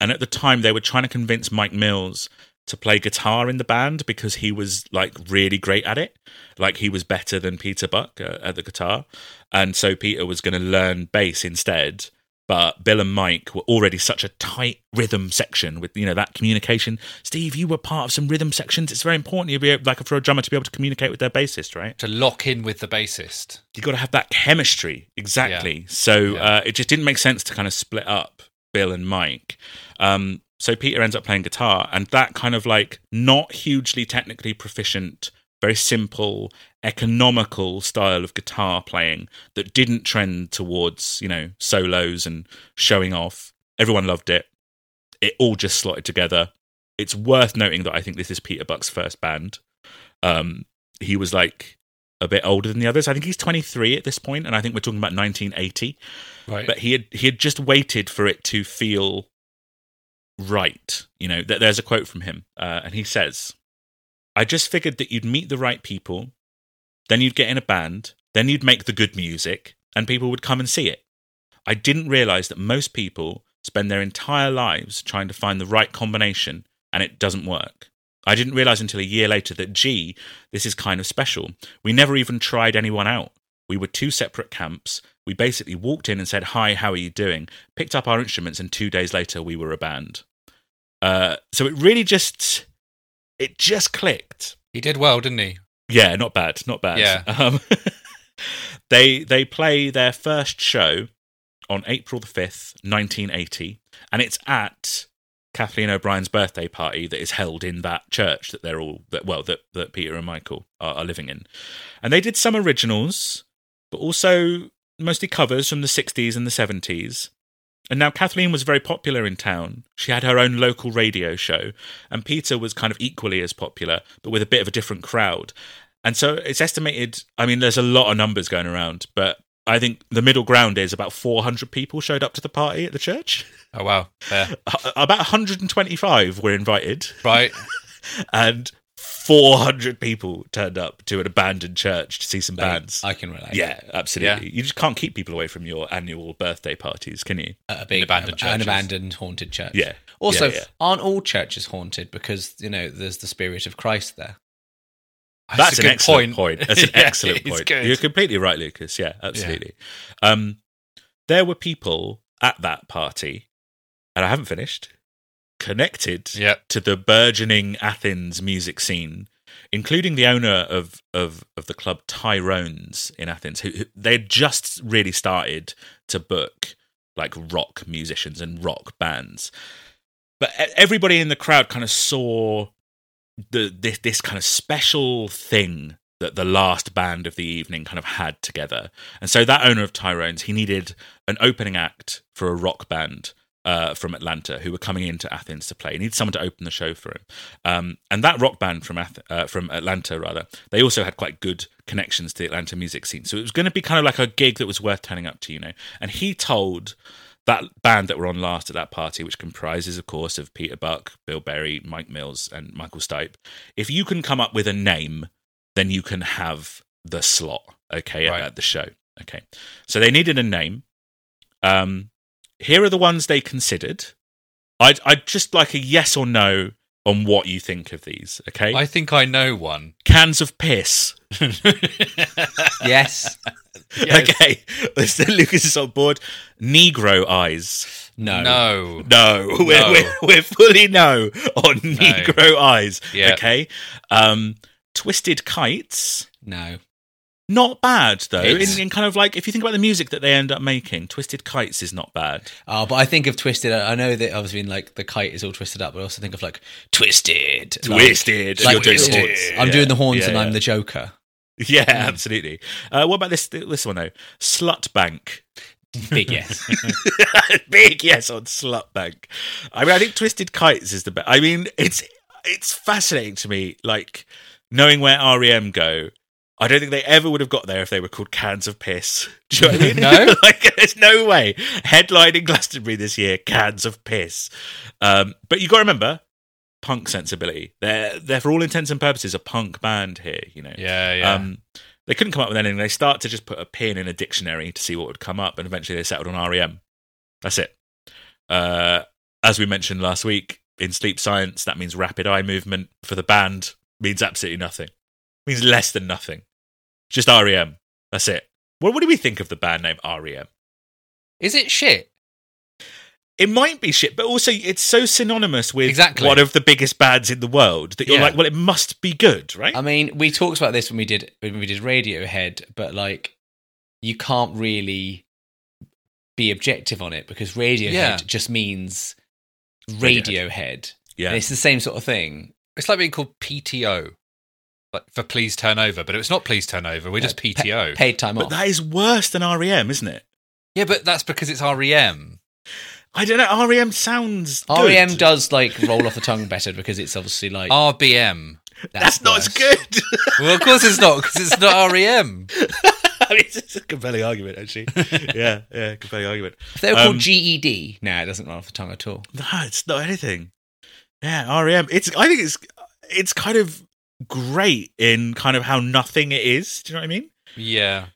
and at the time, they were trying to convince Mike Mills to play guitar in the band because he was like really great at it. Like he was better than Peter Buck uh, at the guitar, and so Peter was going to learn bass instead. But Bill and Mike were already such a tight rhythm section with you know that communication. Steve, you were part of some rhythm sections. It's very important you be able, like for a drummer to be able to communicate with their bassist, right? to lock in with the bassist. You've got to have that chemistry exactly so Yeah. uh, it just didn't make sense to kind of split up bill and mike um, so peter ends up playing guitar and that kind of like not hugely technically proficient very simple economical style of guitar playing that didn't trend towards you know solos and showing off everyone loved it it all just slotted together it's worth noting that i think this is peter buck's first band um, he was like a bit older than the others. I think he's 23 at this point, and I think we're talking about 1980. Right. But he had he had just waited for it to feel right. You know, th- there's a quote from him, uh, and he says, "I just figured that you'd meet the right people, then you'd get in a band, then you'd make the good music, and people would come and see it. I didn't realize that most people spend their entire lives trying to find the right combination, and it doesn't work." I didn't realize until a year later that, gee, this is kind of special. We never even tried anyone out. We were two separate camps. We basically walked in and said, Hi, how are you doing? Picked up our instruments, and two days later, we were a band. Uh, so it really just, it just clicked. He did well, didn't he? Yeah, not bad, not bad. Yeah. (laughs) Um, (laughs) they they play their first show on April the fifth, nineteen eighty, and it's at Kathleen O'Brien's birthday party that is held in that church that they're all that well that that Peter and Michael are, are living in, and they did some originals, but also mostly covers from the sixties and the seventies. And now Kathleen was very popular in town. She had her own local radio show, and Peter was kind of equally as popular, but with a bit of a different crowd. And so it's estimated, I mean, there's a lot of numbers going around, but I think the middle ground is about 400 people showed up to the party at the church. Oh wow. Fair. (laughs) About 125 were invited, Right. (laughs) and 400 people turned up to an abandoned church to see some bands. I can relate. yeah, absolutely. You just can't keep people away from your annual birthday parties, can you? a big abandoned church. an abandoned haunted church. Yeah. Also, Yeah, yeah. aren't all churches haunted because you know there's the spirit of Christ there? That's, a an good excellent point. (laughs) That's an Yeah, excellent point. good. You're completely right, Lucas. Yeah, absolutely. Um, there were people at that party, and I haven't finished, connected Yeah. to the burgeoning Athens music scene, including the owner of of, of the club Tyrones in Athens, who, who they'd just really started to book like rock musicians and rock bands. But everybody in the crowd kind of saw the this this kind of special thing that the last band of the evening kind of had together. And so that owner of Tyrones, he needed an opening act for a rock band uh, from Atlanta who were coming into Athens to play. He needed someone to open the show for him. Um, and that rock band from Ath- uh, from Atlanta, rather, they also had quite good connections to the Atlanta music scene. So it was going to be kind of like a gig that was worth turning up to, you know. And he told that band that were on last at that party, which comprises, of course, of Peter Buck, Bill Berry, Mike Mills, and Michael Stipe, if you can come up with a name, then you can have the slot, okay, at- Right. at the show. Okay. So they needed a name. Um, here are the ones they considered. I'd, I'd just like a yes or no on what you think of these, okay? I think I know one. Cans of piss. (laughs) Yes. Yes. (laughs) Okay. Lucas is on board. Negro eyes. No. No. No, We're, we're, we're fully no on Negro eyes. Yeah. Okay. Um, Twisted Kites. No. Not bad though. In, in kind of like if you think about the music that they end up making, Twisted Kites is not bad. Oh, but I think of twisted. I know that obviously like the kite is all twisted up, but I also think of like twisted. Twisted. Like, doing Twisted. I'm Yeah. doing the horns Yeah, and I'm the Joker. Yeah, (laughs) absolutely. Uh, what about this this one though? Slut Bank. Big yes. (laughs) (laughs) Big yes on Slut Bank. I mean, I think Twisted Kites is the best. I mean, it's it's fascinating to me, like knowing where REM go. I don't think they ever would have got there if they were called Cans of Piss. (laughs) Do you know what I mean? No? (laughs) like, there's no way. Headlining Glastonbury this year, Cans of Piss. Um, but you got to remember, punk sensibility. They're they're for all intents and purposes a punk band here. You know. Yeah, yeah. Um, they couldn't come up with anything. They start to just put a pin in a dictionary to see what would come up, and eventually they settled on REM. That's it. Uh, as we mentioned last week in sleep science, that means rapid eye movement for the band means absolutely nothing. means less than nothing. Just REM. That's it. What, what do we think of the band name REM? Is it shit? It might be shit, but also it's so synonymous with Exactly. one of the biggest bands in the world that you're Yeah. like, well, it must be good, right? I mean, we talked about this when we did when we did Radiohead, but like, you can't really be objective on it because Radiohead Yeah. just means Radiohead. Radiohead. yeah. And it's the same sort of thing. It's like being called PTO, like for please turn over, but it's not please turn over. We're just Pa- PTO. paid time off. But off. that is worse than REM, isn't it? yeah, but that's because it's E REM. I don't know. REM sounds good. REM does like roll off the tongue better because it's obviously like RBM. That's, not as good. Well, of course it's not because it's not E REM. (laughs) I mean, it's a compelling argument, actually. (laughs) yeah, yeah, compelling argument. If they were Um, called GED, no, it doesn't roll off the tongue at all. No, it's not anything. Yeah, REM. It's. I think it's. It's kind of great in kind of how nothing it is. Do you know what I mean? Yeah.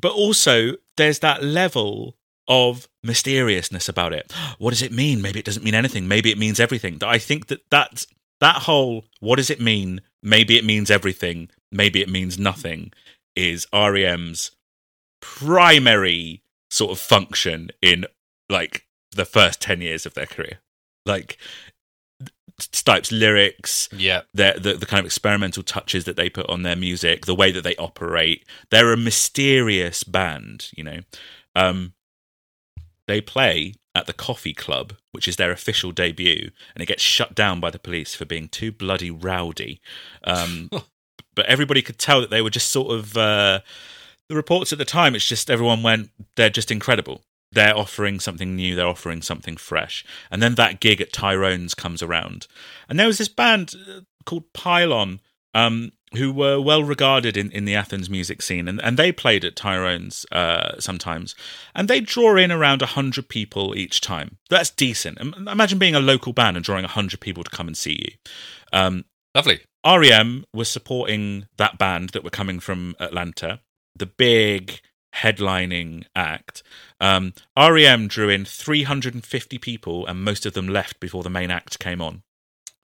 But also, there's that level of mysteriousness about it. (gasps) What does it mean? Maybe it doesn't mean anything. Maybe it means everything. I think that that's that whole what does it mean? Maybe it means everything. Maybe it means nothing. Is REM's primary sort of function in like the first ten years of their career. Like Stipe's lyrics, Yeah. their the, the kind of experimental touches that they put on their music, the way that they operate. They're a mysterious band, you know. Um, they play at the Coffee Club, which is their official debut, and it gets shut down by the police for being too bloody rowdy. Um, (laughs) but everybody could tell that they were just sort of uh, the reports at the time. It's just everyone went, they're just incredible. They're offering something new. They're offering something fresh. And then that gig at Tyrone's comes around, and there was this band uh, called Pylon, um, who were well regarded in, in the Athens music scene, and, and they played at Tyrone's uh, sometimes, and they draw in around hundred people each time. That's decent. Imagine being a local band and drawing hundred people to come and see you. Um, Lovely. REM was supporting that band that were coming from Atlanta, the big headlining act. Um, REM drew in 350 people, and most of them left before the main act came on.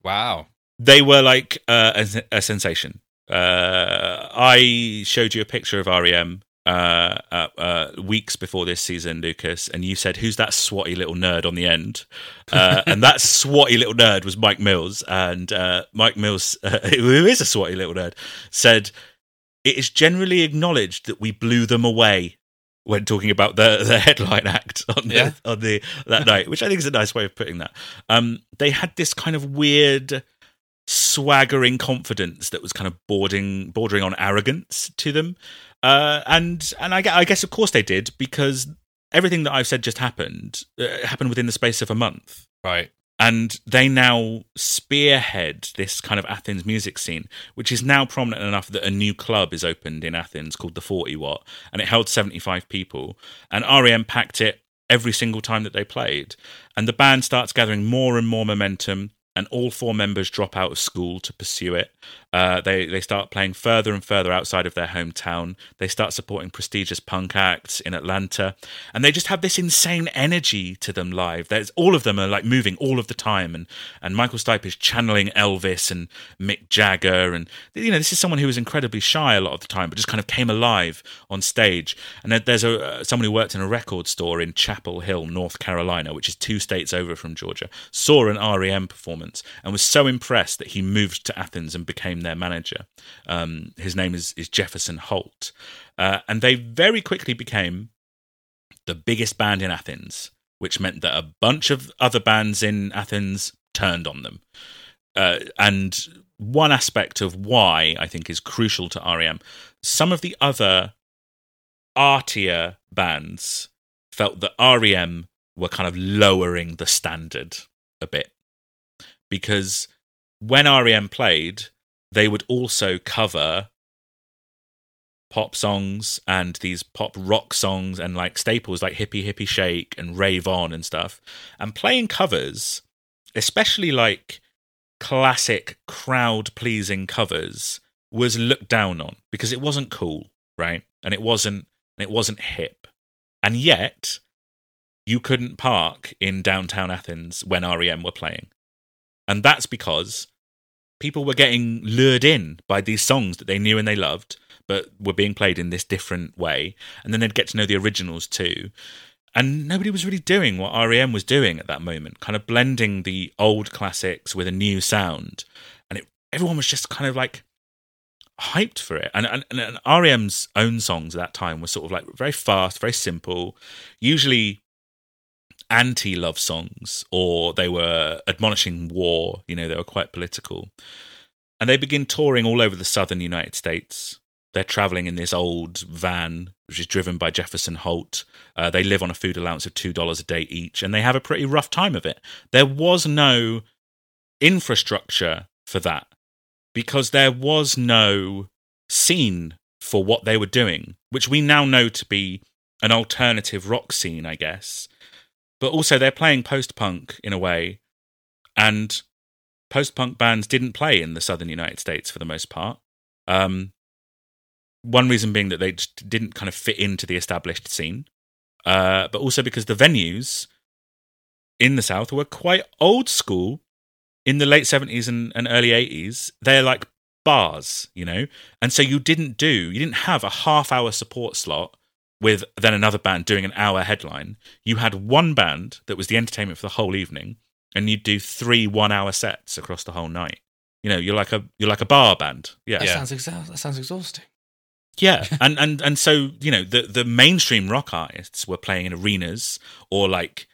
Wow. They were like uh, a, a sensation. Uh, I showed you a picture of REM uh, uh, uh, weeks before this season, Lucas, and you said, "Who's that swatty little nerd on the end?" Uh, (laughs) and that swatty little nerd was Mike Mills, and uh, Mike Mills, uh, (laughs) who is a swatty little nerd, said, "It is generally acknowledged that we blew them away." When talking about the, the headline act on the, Yeah. on the that (laughs) night, which I think is a nice way of putting that, um, they had this kind of weird swaggering confidence that was kind of bordering bordering on arrogance to them. Uh, and and I, I guess of course they did because everything that I've said just happened uh, happened within the space of a month. Right. And they now spearhead this kind of Athens music scene, which is now prominent enough that a new club is opened in Athens called the 40 Watt, and it held 75 people. And REM packed it every single time that they played. And the band starts gathering more and more momentum, and all four members drop out of school to pursue it. Uh, they they start playing further and further outside of their hometown. They start supporting prestigious punk acts in Atlanta, and they just have this insane energy to them live. There's all of them are like moving all of the time, and and Michael Stipe is channeling Elvis and Mick Jagger, and you know this is someone who was incredibly shy a lot of the time, but just kind of came alive on stage. And there's a uh, someone who worked in a record store in Chapel Hill, North Carolina, which is two states over from Georgia, saw an REM performance and was so impressed that he moved to Athens and became their manager. Um, his name is, is Jefferson Holt. Uh, and they very quickly became the biggest band in Athens, which meant that a bunch of other bands in Athens turned on them. uh, and one aspect of why I think is crucial to REM. Some of the other artier bands felt that REM were kind of lowering the standard a bit because when REM played, they would also cover pop songs and these pop rock songs and like staples like Hippie Hippie Shake and Rave On and stuff. And playing covers, especially like classic crowd pleasing covers, was looked down on because it wasn't cool, right? And it wasn't it wasn't hip. And yet you couldn't park in downtown Athens when REM were playing. And that's because people were getting lured in by these songs that they knew and they loved, but were being played in this different way. And then they'd get to know the originals too. And nobody was really doing what REM was doing at that moment, kind of blending the old classics with a new sound. And it, everyone was just kind of like hyped for it. And, and, and REM's own songs at that time were sort of like very fast, very simple, usually anti love songs, or they were admonishing war. You know, they were quite political. And they begin touring all over the southern United States. They're traveling in this old van, which is driven by Jefferson Holt. Uh, they live on a food allowance of $2 a day each, and they have a pretty rough time of it. There was no infrastructure for that because there was no scene for what they were doing, which we now know to be an alternative rock scene, I guess. But also, they're playing post punk in a way, and post punk bands didn't play in the southern United States for the most part. Um, one reason being that they just didn't kind of fit into the established scene, uh, but also because the venues in the South were quite old school in the late 70s and, and early 80s. They're like bars, you know? And so you didn't do, you didn't have a half hour support slot with then another band doing an hour headline. You had one band that was the entertainment for the whole evening, and you'd do three one hour sets across the whole night. You know, you're like a you're like a bar band. Yeah. That Yeah. sounds exa- that sounds exhausting. Yeah, (laughs) and and and so you know the the mainstream rock artists were playing in arenas or like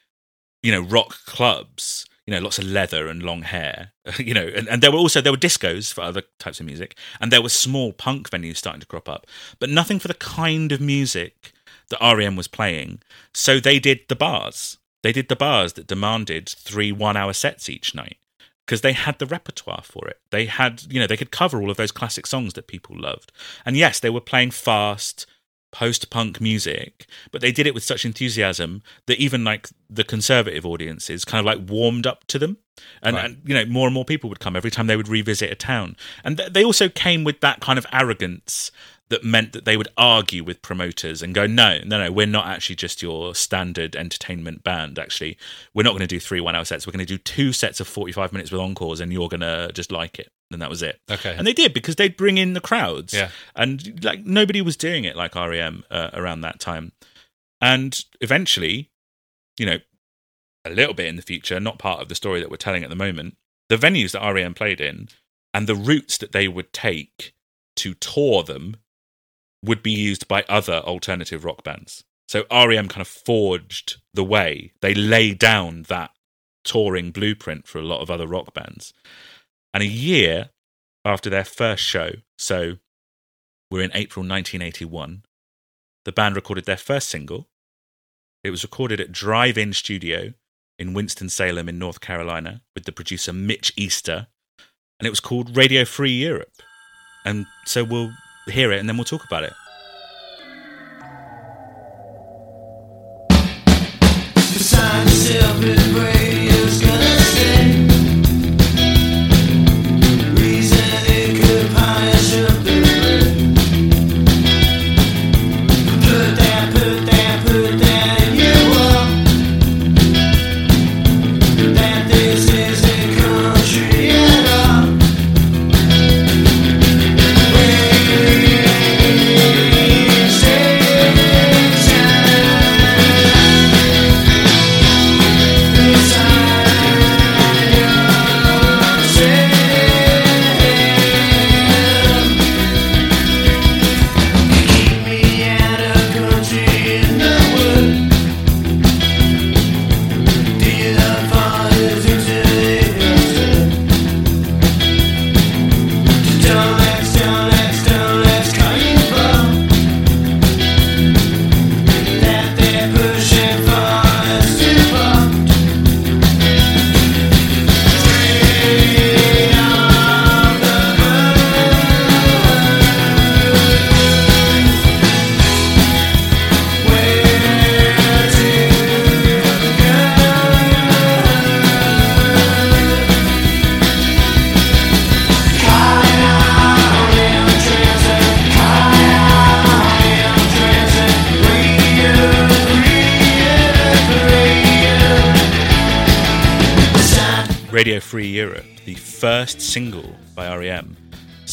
you know rock clubs. You know, lots of leather and long hair. (laughs) You know, and, and there were also there were discos for other types of music, and there were small punk venues starting to crop up, but nothing for the kind of music that REM was playing. So they did the bars. They did the bars that demanded three one-hour sets each night because they had the repertoire for it. They had, you know, they could cover all of those classic songs that people loved. And yes, they were playing fast post-punk music, but they did it with such enthusiasm that even like the conservative audiences kind of like warmed up to them. And, Right. and you know, more and more people would come every time they would revisit a town. And th- they also came with that kind of arrogance that meant that they would argue with promoters and go, no, no, no, we're not actually just your standard entertainment band. Actually, we're not going to do three one hour sets. We're going to do two sets of 45 minutes with encores and you're going to just like it. And that was it. Okay. And they did because they'd bring in the crowds. Yeah. And like nobody was doing it like REM uh, around that time. And eventually, you know, a little bit in the future, not part of the story that we're telling at the moment, the venues that REM played in and the routes that they would take to tour them would be used by other alternative rock bands. So REM kind of forged the way. They laid down that touring blueprint for a lot of other rock bands. And a year after their first show, so we're in April 1981, the band recorded their first single. It was recorded at Drive In Studio in Winston-Salem in North Carolina with the producer Mitch Easter, and it was called Radio Free Europe. And so we'll hear it and then we'll talk about it. Sign yourself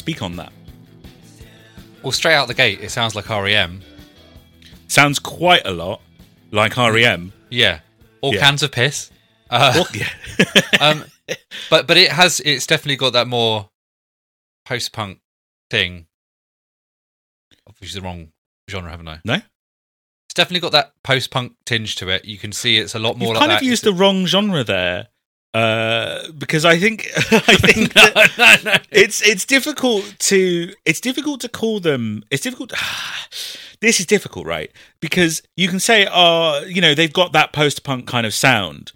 Speak on that. Well, straight out the gate, it sounds like REM. Sounds quite a lot like REM. Yeah, all Yeah. cans of piss. Uh, yeah. (laughs) um, but but it has it's definitely got that more post punk thing. Is the wrong genre, haven't I? No? It's definitely got that post punk tinge to it. You can see it's a lot more You've like kind that. of used the It's wrong genre there. Uh, because I think (laughs) I think (laughs) that no, no. it's it's difficult to it's difficult to call them it's difficult (sighs) this is difficult right because you can say oh you know they've got that post-punk kind of sound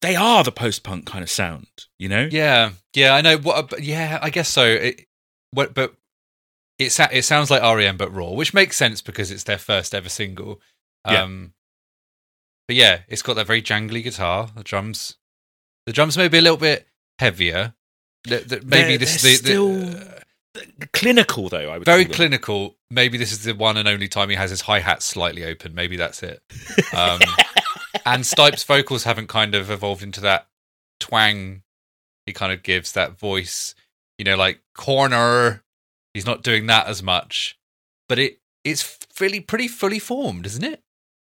they are the post-punk kind of sound you know Yeah, yeah, I know. What? Yeah, I guess so. It, what, but it sa- it sounds like REM but raw, which makes sense because it's their first ever single. Yeah. Um, but yeah, it's got that very jangly guitar. The drums, the drums may be a little bit heavier. Maybe They're- this they're is the, still the clinical though i would very clinical. Maybe this is the one and only time he has his hi hat slightly open. Maybe that's it. (laughs) Um, and Stipe's vocals haven't kind of evolved into that twang he kind of gives that voice, you know, like corner. He's not doing that as much, but it it's really pretty fully formed, isn't it?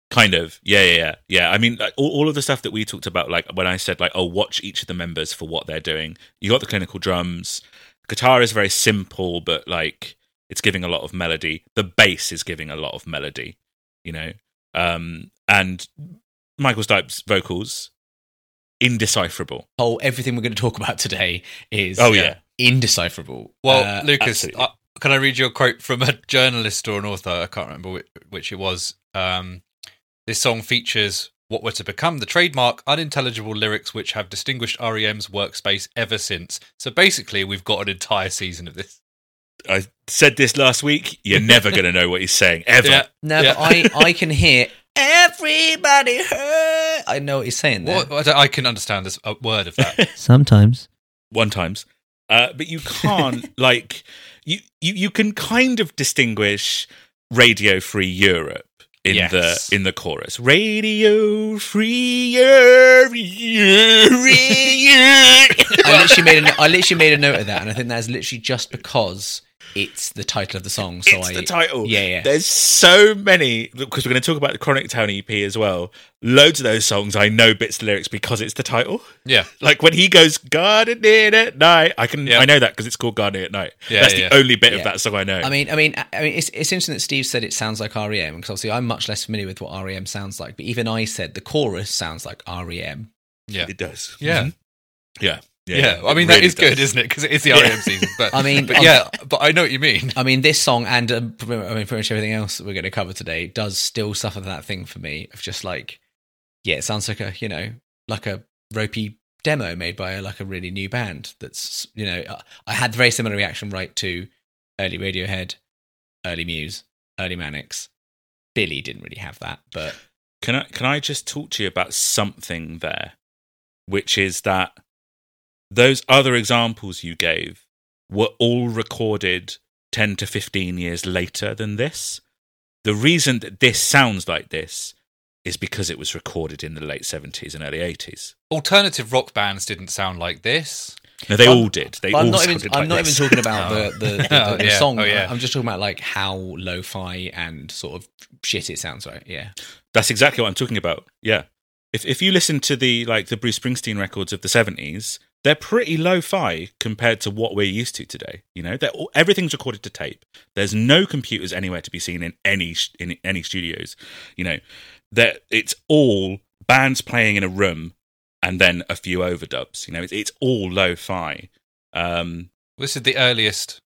Kind of yeah yeah yeah yeah i mean like, all, all of the stuff that we talked about like when i said like oh watch each of the members for what they're doing you got the clinical drums guitar is very simple but like it's giving a lot of melody the bass is giving a lot of melody you know um and michael stipe's vocals indecipherable Oh, everything we're going to talk about today is oh yeah indecipherable. Well, Uh, Lucas, absolutely. uh, can I read you a quote from a (laughs) journalist or an author? I can't remember which, which it was. Um, this song features what were to become the trademark unintelligible lyrics which have distinguished REM's workspace ever since. So basically, we've got an entire season of this. i said this last week you're never going to know what he's saying (laughs) ever Yeah. no, Yeah. but I I can hear everybody hurt. I know what he's saying there. Well, I, I can understand this a word of that. (laughs) Sometimes. one times uh, but you can't (laughs) like you, you you can kind of distinguish radio free europe in Yes. the in the chorus radio free europe I literally made a no- I literally made a note of that, and I think that's literally just because it's the title of the song. So it's I, the title Yeah, yeah. there's so many because we're going to talk about the chronic town ep as well loads of those songs i know bits of lyrics because it's the title Yeah. like when he goes gardening at night i can Yeah. i know that because it's called gardening at night Yeah, that's yeah. the only bit Yeah. of that song i know I mean, I mean, I mean, it's it's interesting that Steve said it sounds like REM because obviously I'm much less familiar with what REM sounds like. But even I said the chorus sounds like E REM. Yeah. it does Yeah. Mhm. yeah Yeah. I mean, that really is good, isn't it? Because it is the Yeah. REM season. (laughs) But I mean, but um, yeah, but I know what you mean. I mean, this song and um, I mean, pretty much everything else that we're going to cover today does still suffer that thing for me of just like, yeah, it sounds like a you know like a ropey demo made by a, like a really new band. That's you know I- I had the very similar reaction right to early Radiohead, early Muse, early Manics. Billy didn't really have that, but Can I can I just talk to you about something there, which is that those other examples you gave were all recorded ten to fifteen years later than this. The reason that this sounds like this is because it was recorded in the late seventies and early eighties. Alternative rock bands didn't sound like this. No, they I'm- all did. They all I'm not even. sounded I'm like not this. even talking about the (laughs) the, the, the, Oh, the yeah. song. Oh, yeah. I'm just talking about like how lo-fi and sort of shit it sounds like. Yeah. That's exactly what I'm talking about. Yeah. If if you listen to the like the Bruce Springsteen records of the 70s, they're pretty lo-fi compared to what we're used to today. You know, they're all, everything's recorded to tape. There's no computers anywhere to be seen in any in any studios. You know, that it's all bands playing in a room and then a few overdubs. You know, it's it's all lo-fi. Um, This is the earliest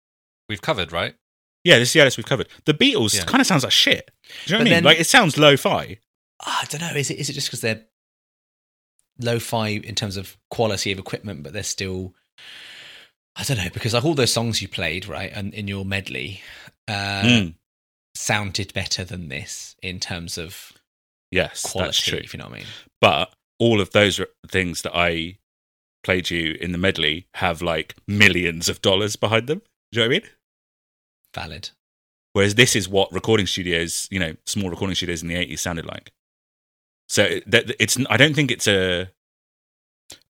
we've covered, right? yeah, this is the earliest we've covered. The Beatles Yeah. kind of sounds like shit. Do you know what I mean? then- like it sounds lo-fi. Ah, I don't know. Is it is it just because they're lo-fi in terms of quality of equipment, but they're still I don't know because like all those songs you played right and in your medley uh, Mm. sounded better than this in terms of Yes, quality. that's true. If you know what I mean. but all of those things that I played you in the medley have like millions of dollars behind them. Do you know what I mean? Valid. Whereas this is what recording studios, you know, small recording studios in the eighties sounded like. So that it's I don't think it's a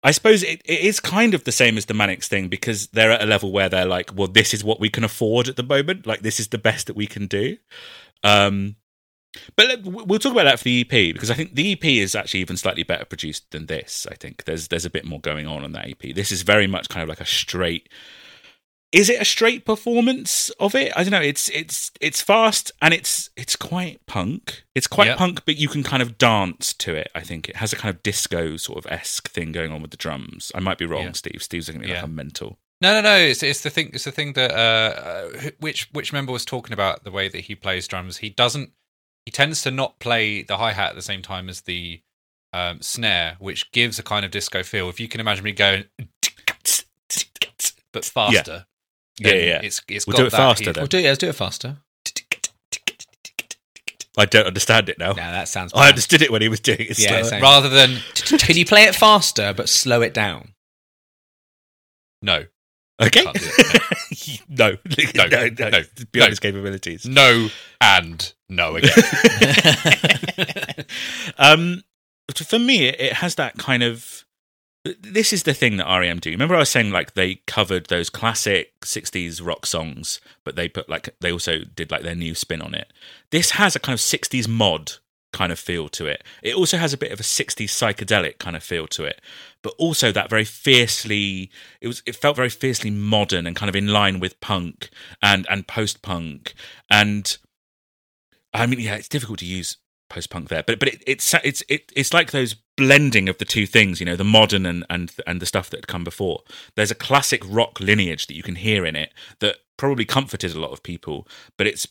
I suppose it, it is kind of the same as the Manics thing because they're at a level where they're like, well, this is what we can afford at the moment. Like, this is the best that we can do. Um, but we'll talk about that for the EP because I think the EP is actually even slightly better produced than this. I think there's there's a bit more going on on that EP. This is very much kind of like a straight. Is it a straight performance of it? I don't know. It's it's it's fast and it's it's quite punk. It's quite Yep. punk, but you can kind of dance to it. I think it has a kind of disco sort of esque thing going on with the drums. I might be wrong, Yeah. Steve. Steve's looking at me like I'm mental. No, no, no. It's it's the thing. It's the thing that uh, which which member was talking about the way that he plays drums. He doesn't. He tends to not play the hi hat at the same time as the um, snare, which gives a kind of disco feel. If you can imagine me going, (laughs) but faster. Yeah, yeah, yeah. It's it's We'll got do it faster then. We'll do it. Let's do it faster. I don't understand it now. No, that sounds. I understood it when he was doing it. Yeah, slower. Rather than Can you play it faster but slow it down? no, Okay. (laughs) No. No, (laughs) no, no, no, Beyond his capabilities. no, and no again. (laughs) um, for me, it has that kind of. This is the thing that REM do. Remember, I was saying like they covered those classic '60s rock songs, but they put like they also did like their new spin on it. This has a kind of '60s mod kind of feel to it. It also has a bit of a '60s psychedelic kind of feel to it, but also that very fiercely. It was. It felt very fiercely modern and kind of in line with punk and and post punk and. I mean, yeah, it's difficult to use post punk there, but but it, it's it's it, it's like those blending of the two things, you know, the modern and and and the stuff that had come before. There's a classic rock lineage that you can hear in it that probably comforted a lot of people, but it's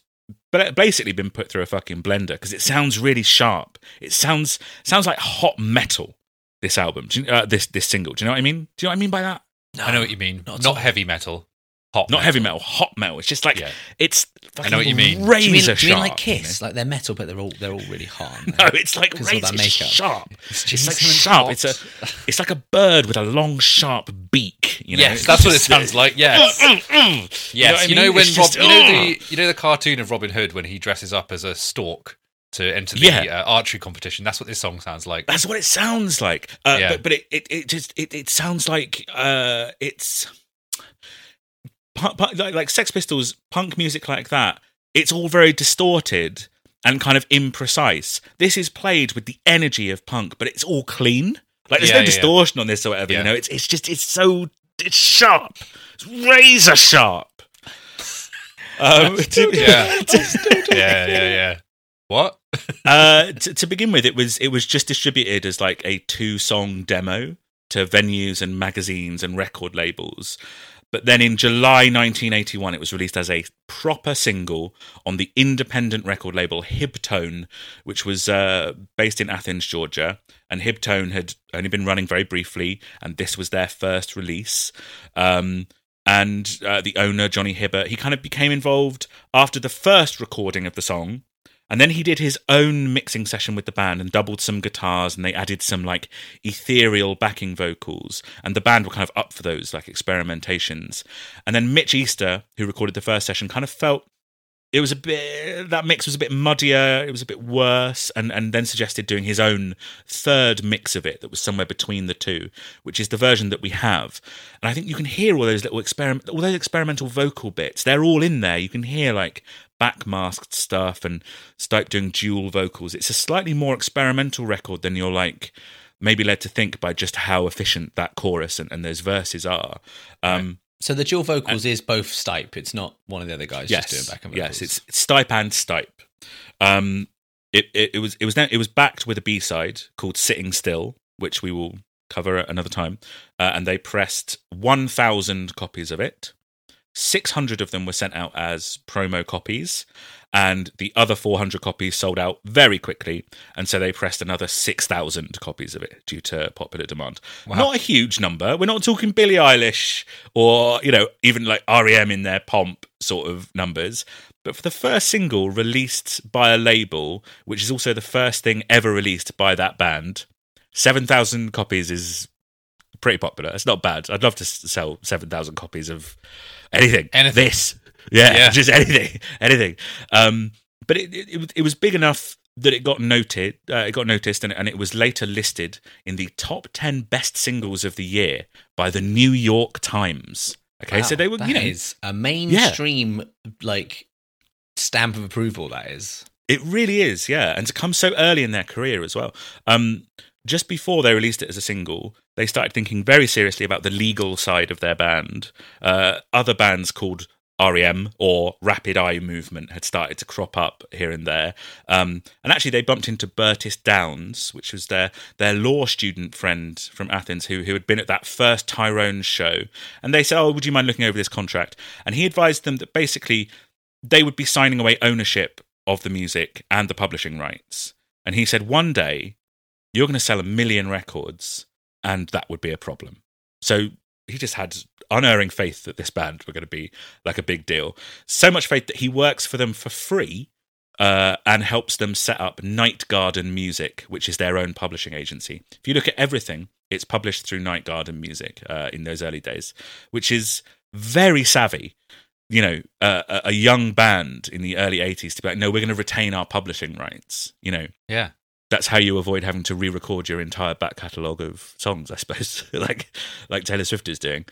but basically been put through a fucking blender because it sounds really sharp. It sounds sounds like hot metal. This album, you- uh, this this single. Do you know what I mean? Do you know what I mean by that? I know what you mean. not Not, heavy metal. Hot. Not heavy metal, hot metal. It's just like Yeah. it's. I know what you mean. Razor Do you mean, sharp. do you mean like you know? Kiss? Like they're metal, but they're all they're all really hot. aren't (laughs) No, it's like 'Cause of all razor sharp. It's It's like sharp. hot. It's a, it's like a bird with a long, sharp beak. You know, Yes, that's what it sounds like. (laughs) Yes. Yes, Yes, what you I know, when It's Rob, just- you know the you know the cartoon of Robin Hood when he dresses up as a stork to enter the Yeah. uh, archery competition. That's what this song sounds like. That's what it sounds like. Uh, Yeah. But but it, it, it just it, it sounds like uh, it's pu- pu- like, like Sex Pistols punk music like that. It's all very distorted and kind of imprecise. This is played with the energy of punk, but it's all clean. Like there's Yeah, no yeah, yeah. distortion on this or whatever. Yeah. You know, it's it's just it's so it's sharp. It's razor sharp. (laughs) Um, to- (laughs) (laughs) Yeah. yeah, yeah, yeah. What? uh, to, to begin with, it was it was just distributed as like a two song demo to venues and magazines and record labels. But then in July 1981, it was released as a proper single on the independent record label Hibtone, which was uh, based in Athens, Georgia. And Hibtone had only been running very briefly, and this was their first release. Um, and uh, the owner, Johnny Hibbert, he kind of became involved after the first recording of the song. And then he did his own mixing session with the band and doubled some guitars and they added some like ethereal backing vocals. And the band were kind of up for those like experimentations. And then Mitch Easter, who recorded the first session, kind of felt it was a bit that mix was a bit muddier, it was a bit worse, and, and then suggested doing his own third mix of it that was somewhere between the two, which is the version that we have. And I think you can hear all those little experiment all those experimental vocal bits. They're all in there. You can hear like backmasked stuff and Stipe doing dual vocals. It's a slightly more experimental record than you're like maybe led to think by just how efficient that chorus and, and those verses are. Um So the dual vocals is both Stipe. It's not one of the other guys yes, just doing back and vocals. yes, it's, it's Stipe and Stipe. Um, it, it it was it was now, it was backed with a B side called "Sitting Still," which we will cover another time, uh, and they pressed one thousand copies of it. Six hundred of them were sent out as promo copies, and the other four hundred copies sold out very quickly. And so they pressed another six thousand copies of it due to popular demand. Not a huge number. We're not talking Billie Eilish or you know even like REM in their pomp sort of numbers. But for the first single released by a label, which is also the first thing ever released by that band, 7,000 copies is pretty popular. It's not bad. I'd love to sell 7,000 copies of anything. Anything. This. Yeah, Yeah. just anything. Anything. Um, but it, it, it was- big enough that it got noted, uh, it got noticed, and, and it was later listed in the top ten best singles of the year by the New York Times. Okay, so they were, that you know, is a mainstream like stamp of approval. That is. It really is, yeah. And to come so early in their career as well. Um, just before they released it as a single, they started thinking very seriously about the legal side of their band. Uh, other bands called REM or Rapid Eye Movement had started to crop up here and there. Um, and actually, they bumped into Bertis Downs, which was their their law student friend from Athens, who who had been at that first Tyrone show. And they said, "Oh, would you mind looking over this contract?" And he advised them that basically they would be signing away ownership of the music and the publishing rights. And he said, one day you're going to sell a million records, and that would be a problem. So he just had unerring faith that this band were going to be like a big deal. So much faith that he works for them for free uh, and helps them set up Night Garden Music, which is their own publishing agency. If you look at everything, it's published through Night Garden Music uh, in those early days, which is very savvy. You know, uh, a- young band in the early 80s to be like, no, we're going to retain our publishing rights. You know, Yeah. That's how you avoid having to re-record your entire back catalogue of songs, I suppose, (laughs) like like Taylor Swift is doing.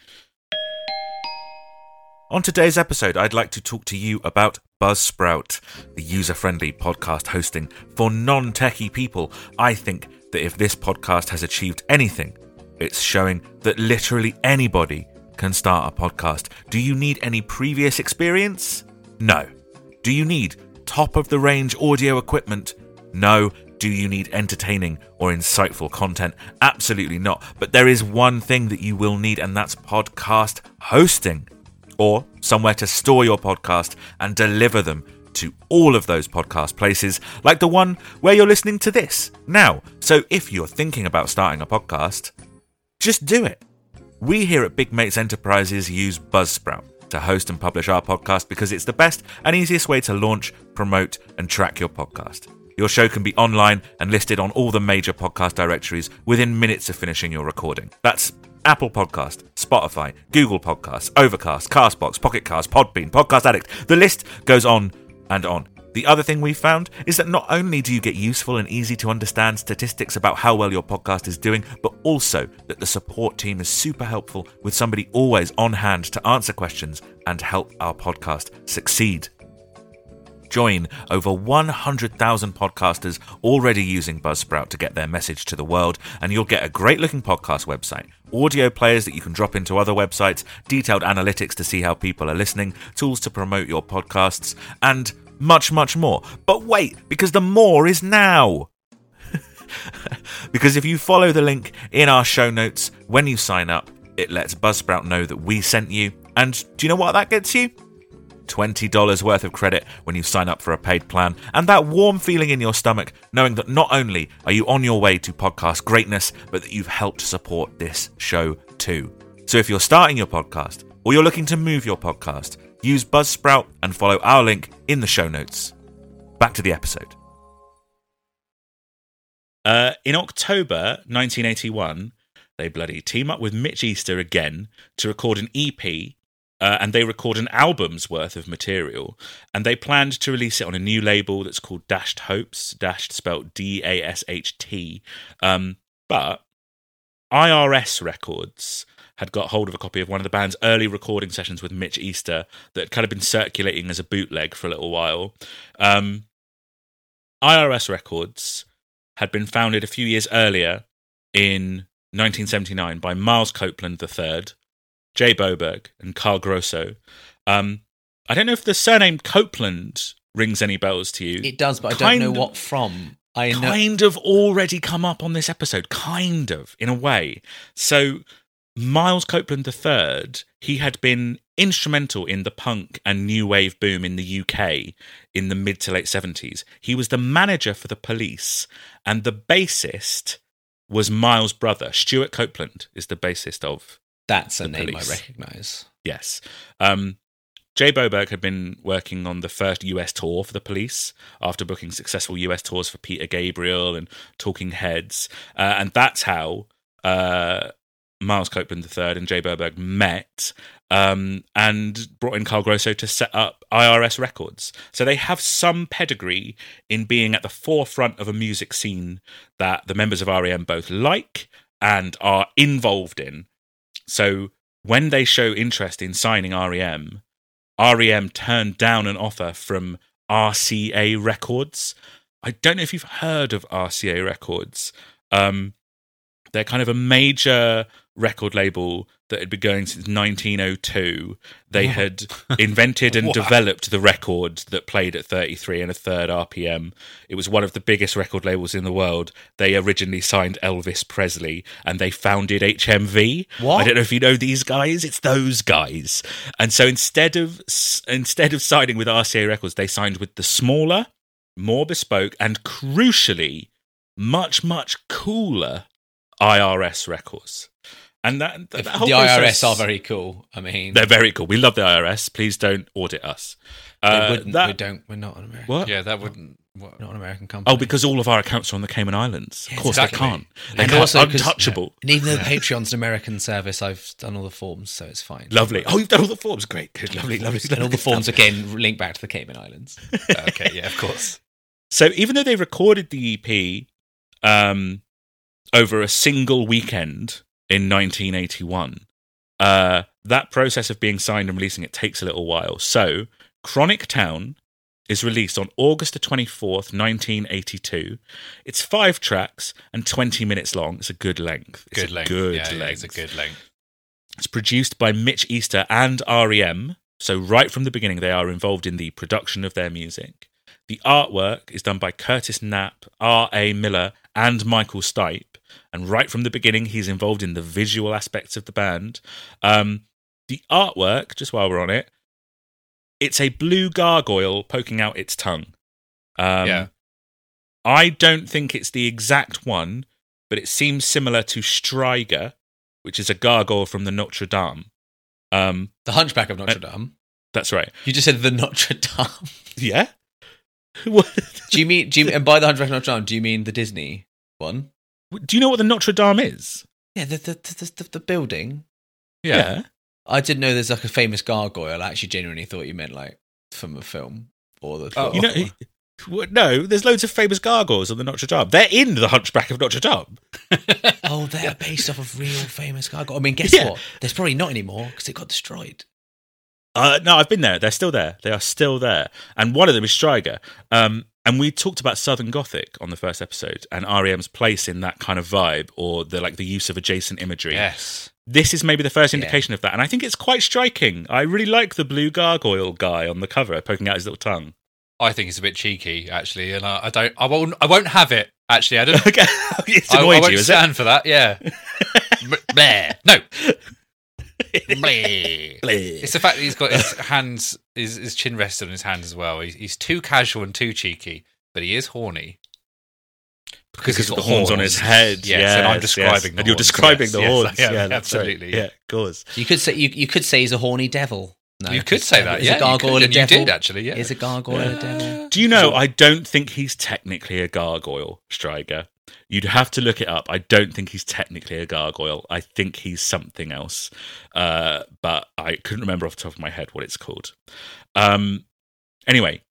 On today's episode, I'd like to talk to you about Buzzsprout, the user-friendly podcast hosting for non-techie people. I think that if this podcast has achieved anything, it's showing that literally anybody can start a podcast. Do you need any previous experience? No. Do you need top of the range audio equipment? No. Do you need entertaining or insightful content? Absolutely not. But there is one thing that you will need, and that's podcast hosting or somewhere to store your podcast and deliver them to all of those podcast places, like the one where you're listening to this now. So if you're thinking about starting a podcast, just do it. We here at Big Mates Enterprises use Buzzsprout to host and publish our podcast because it's the best and easiest way to launch, promote, and track your podcast. Your show can be online and listed on all the major podcast directories within minutes of finishing your recording. That's Apple Podcast, Spotify, Google Podcasts, Overcast, Castbox, Pocket Cast, Podbean, Podcast Addict. The list goes on and on. The other thing we've found is that not only do you get useful and easy to understand statistics about how well your podcast is doing, but also that the support team is super helpful with somebody always on hand to answer questions and help our podcast succeed. Join over 100,000 podcasters already using Buzzsprout to get their message to the world, and you'll get a great looking podcast website, audio players that you can drop into other websites, detailed analytics to see how people are listening, tools to promote your podcasts, and much, much more. But wait, because the more is now! (laughs) because if you follow the link in our show notes when you sign up, it lets Buzzsprout know that we sent you. And do you know what that gets you? $20 worth of credit when you sign up for a paid plan, and that warm feeling in your stomach knowing that not only are you on your way to podcast greatness, but that you've helped support this show too. So if you're starting your podcast or you're looking to move your podcast, use Buzzsprout and follow our link in the show notes. Back to the episode. Uh, in October 1981, they bloody team up with Mitch Easter again to record an EP uh, and they record an album's worth of material. And they planned to release it on a new label that's called dashed hopes dashed spelled d-a-s-h-t um, but irs records had got hold of a copy of one of the band's early recording sessions with mitch easter that had kind of been circulating as a bootleg for a little while. Um, irs records had been founded a few years earlier in 1979 by miles copeland iii Jay Boberg and Carl Grosso. Um, I don't know if the surname Copeland rings any bells to you. It does, but I don't know of- what from. I know. kind of already come up on this episode, kind of in a way. So Miles Copeland III, he had been instrumental in the punk and new wave boom in the UK in the mid to late 70s. He was the manager for the police, and the bassist was Miles' brother. Stewart Copeland is the bassist of That's a name police. I recognise. Yes. Um, Jay Boberg had been working on the first US tour for the police after booking successful US tours for Peter Gabriel and Talking Heads. Uh, and that's how uh, Miles Copeland III and Jay Boberg met. um, and brought in Carl Grosso to set up IRS Records. So they have some pedigree in being at the forefront of a music scene that the members of REM both like and are involved in. So when they show interest in signing REM, REM turned down an offer from RCA Records. I don't know if you've heard of RCA Records. Um, they're kind of a major record label that had been going since 1902. They had invented and (laughs) developed the record that played at 33 and a third RPM. It was one of the biggest record labels in the world. They originally signed Elvis Presley and they founded HMV. What? I don't know if you know these guys. It's those guys. And so instead of instead of signing with RCA Records, they signed with the smaller, more bespoke, and crucially, much much cooler IRS Records. And that, that the whole IRS process- are very cool. I mean, they're very cool. We love the IRS. Please don't audit us. they Uh, wouldn't- that- we don't. We're not an American. what? Yeah, that wouldn't. What? Not an American company. Oh, because all of our accounts are on the Cayman Islands. Of course, exactly. they can't. They and can't. also 'cause- untouchable. And even though Patreon's an American service, I've done all the forms, so it's fine. Lovely. Oh, you've done all the forms. Great. Good. Lovely. Lovely. And all the forms again link back to the Cayman Islands. (laughs) okay, yeah, of course. So even though they recorded the EP um, over a single weekend in 1981, uh, that process of being signed and releasing it takes a little while. So Chronic Town is released on August the 24th, 1982. It's five tracks and 20 minutes long. It's a good length. It's Good a length. Good yeah, yeah, length. it's a good length. It's produced by Mitch Easter and REM. So, right from the beginning, they are involved in the production of their music. The artwork is done by Curtis Knapp, R.A. Miller, and Michael Stipe. And right from the beginning, he's involved in the visual aspects of the band. Um, the artwork, just while we're on it, it's a blue gargoyle poking out its tongue. Um, Yeah. I don't think it's the exact one, but it seems similar to Striger, which is a gargoyle from the Notre Dame. Um, The Hunchback of Notre Uh, Dame. that's right. You just said the Notre Dame. (laughs) Yeah. (laughs) What- Do you mean? Do you and by the Hunchback of Notre Dame? Do you mean the Disney one? Do you know what the Notre Dame is? Yeah, the the the, the, the building. Yeah. I didn't know there's like a famous gargoyle. I actually genuinely thought you meant like from a film or the. Oh. You know, what- (laughs) no, there's loads of famous gargoyles on the Notre Dame. They're in the Hunchback of Notre Dame. (laughs) oh, they're based off of real famous gargoyle. I mean, guess Yeah. what? There's probably not anymore because it got destroyed. Uh, no, I've been there. They're still there. They are still there. And one of them is Striger. Um, and we talked about Southern Gothic on the first episode and REM's place in that kind of vibe or the like the use of adjacent imagery. Yes. This is maybe the first Yeah. indication of that. And I think it's quite striking. I really like the blue gargoyle guy on the cover poking out his little tongue. I think it's a bit cheeky, actually, and I, I don't. I won't. I won't have it. Actually, I don't. (laughs) Okay. (laughs) it's I, I won't you, stand for that. Yeah. (laughs) Bleh. No. (laughs) Bleh. Bleh. It's the fact that he's got his hands, his, his chin rested on his hand as well. He's, he's too casual and too cheeky, but he is horny. because he's of got the horns on his head. Yes, and I'm describing yes. the and you're horns. describing Yes, the yes, I horns. am, yeah, that's right. absolutely. Yeah, of course. You could say you, you could say he's a horny devil. No, you could say that. Is yeah, a gargoyle you, could, a and you did actually. Yeah. Is a gargoyle a devil? Do you know? I don't think he's technically a gargoyle, Striker. You'd have to look it up. I don't think he's technically a gargoyle. I think he's something else, uh, but I couldn't remember off the top of my head what it's called. Um, anyway,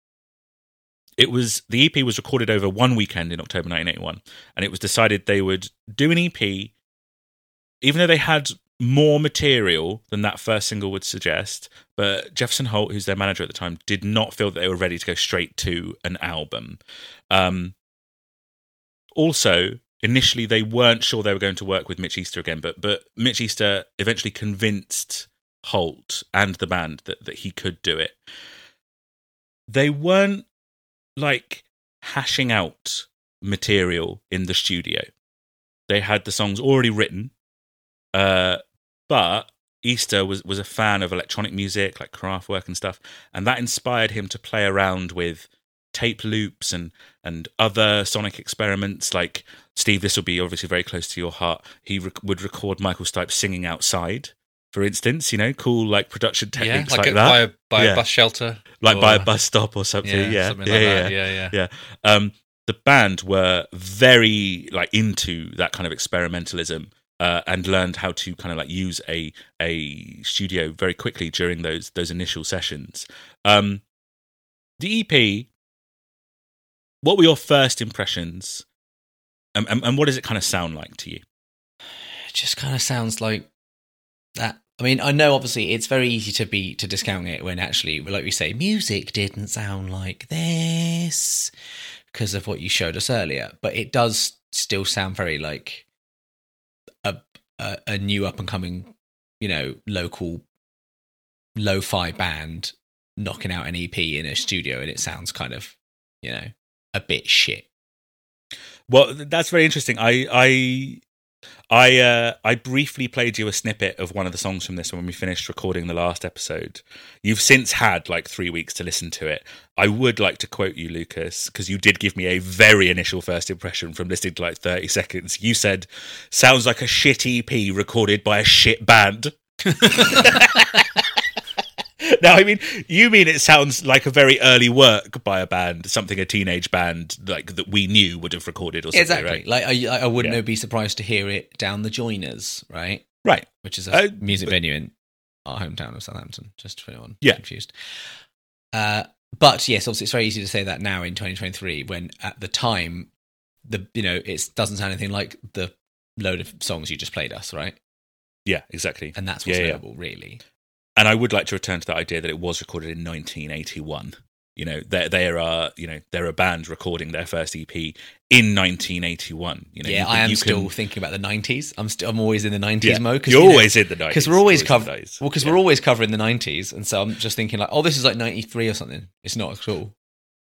it was the EP was recorded over one weekend in October 1981, and it was decided they would do an EP, even though they had more material than that first single would suggest. But Jefferson Holt, who's their manager at the time, did not feel that they were ready to go straight to an album. Um, also, initially they weren't sure they were going to work with Mitch Easter again, but but Mitch Easter eventually convinced Holt and the band that, that he could do it. They weren't like hashing out material in the studio. They had the songs already written, uh, but Easter was, was a fan of electronic music, like Kraftwerk and stuff, and that inspired him to play around with tape loops and and other sonic experiments. Like Steve, this will be obviously very close to your heart. He rec- would record Michael Stipe singing outside, for instance. You know, cool like production yeah, techniques like, like, a, that, by a, by Yeah. a bus shelter, like by a bus stop or something. Yeah, Yeah, something yeah, like yeah. that. Yeah, yeah. Yeah. Um, the band were very like into that kind of experimentalism. uh, and learned how to kind of like use a a studio very quickly during those those initial sessions. Um, the EP. What were your first impressions, and, and, what does it kind of sound like to you? It just kind of sounds like that. I mean, I know obviously it's very easy to be to discount it when actually, like we say, music didn't sound like this because of what you showed us earlier, but it does still sound very like a a, a new up and coming, you know, local lo-fi band knocking out an EP in a studio, and it sounds kind of, you know, a bit shit. Well, that's very interesting. I I I uh, I briefly played you a snippet of one of the songs from this when we finished recording the last episode. You've since had like three weeks to listen to it. I would like to quote you, Lucas, because you did give me a very initial first impression from listening to like thirty seconds. You said, "Sounds like a shit EP recorded by a shit band." (laughs) (laughs) (laughs) now, I mean, you mean it sounds like a very early work by a band, something a teenage band like that we knew would have recorded or something, exactly. right? Like I, I wouldn't Yeah. be surprised to hear it down the Joiners, right? Right. Which is a Uh, music but- venue in our hometown of Southampton. Just for anyone Yeah. confused. Uh, but yes, obviously, it's very easy to say that now in 2023, when at the time, the you know it doesn't sound anything like the load of songs you just played us, right? Yeah, exactly. And that's what's Yeah, yeah. notable, really. And I would like to return to that idea that it was recorded in 1981. You know, they are you know they're a band recording their first EP in 1981. You know, yeah, you can- I am still can- thinking about the 90s. I'm still, I'm always in the 90s yeah, mode. You're you know, always in the 90s because we're always in covering. the 90s. Well, because Yeah. we're always covering the 90s, and so I'm just thinking like, oh, this is like 93 or something. It's not at all.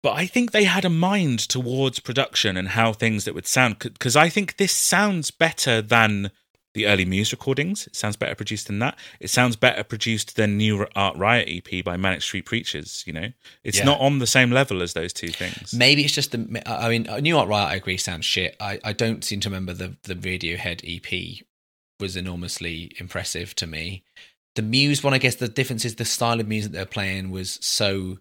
But I think they had a mind towards production and how things that would sound because I think this sounds better than the early Muse recordings. It sounds better produced than that. It sounds better produced than New Art Riot EP by Manic Street Preachers. You know, it's Yeah. not on the same level as those two things. Maybe it's just the. I mean, uh, New Art Riot. I agree, sounds shit. I, I don't seem to remember the the Radiohead EP was enormously impressive to me. The Muse one, I guess the difference is the style of music they're playing was so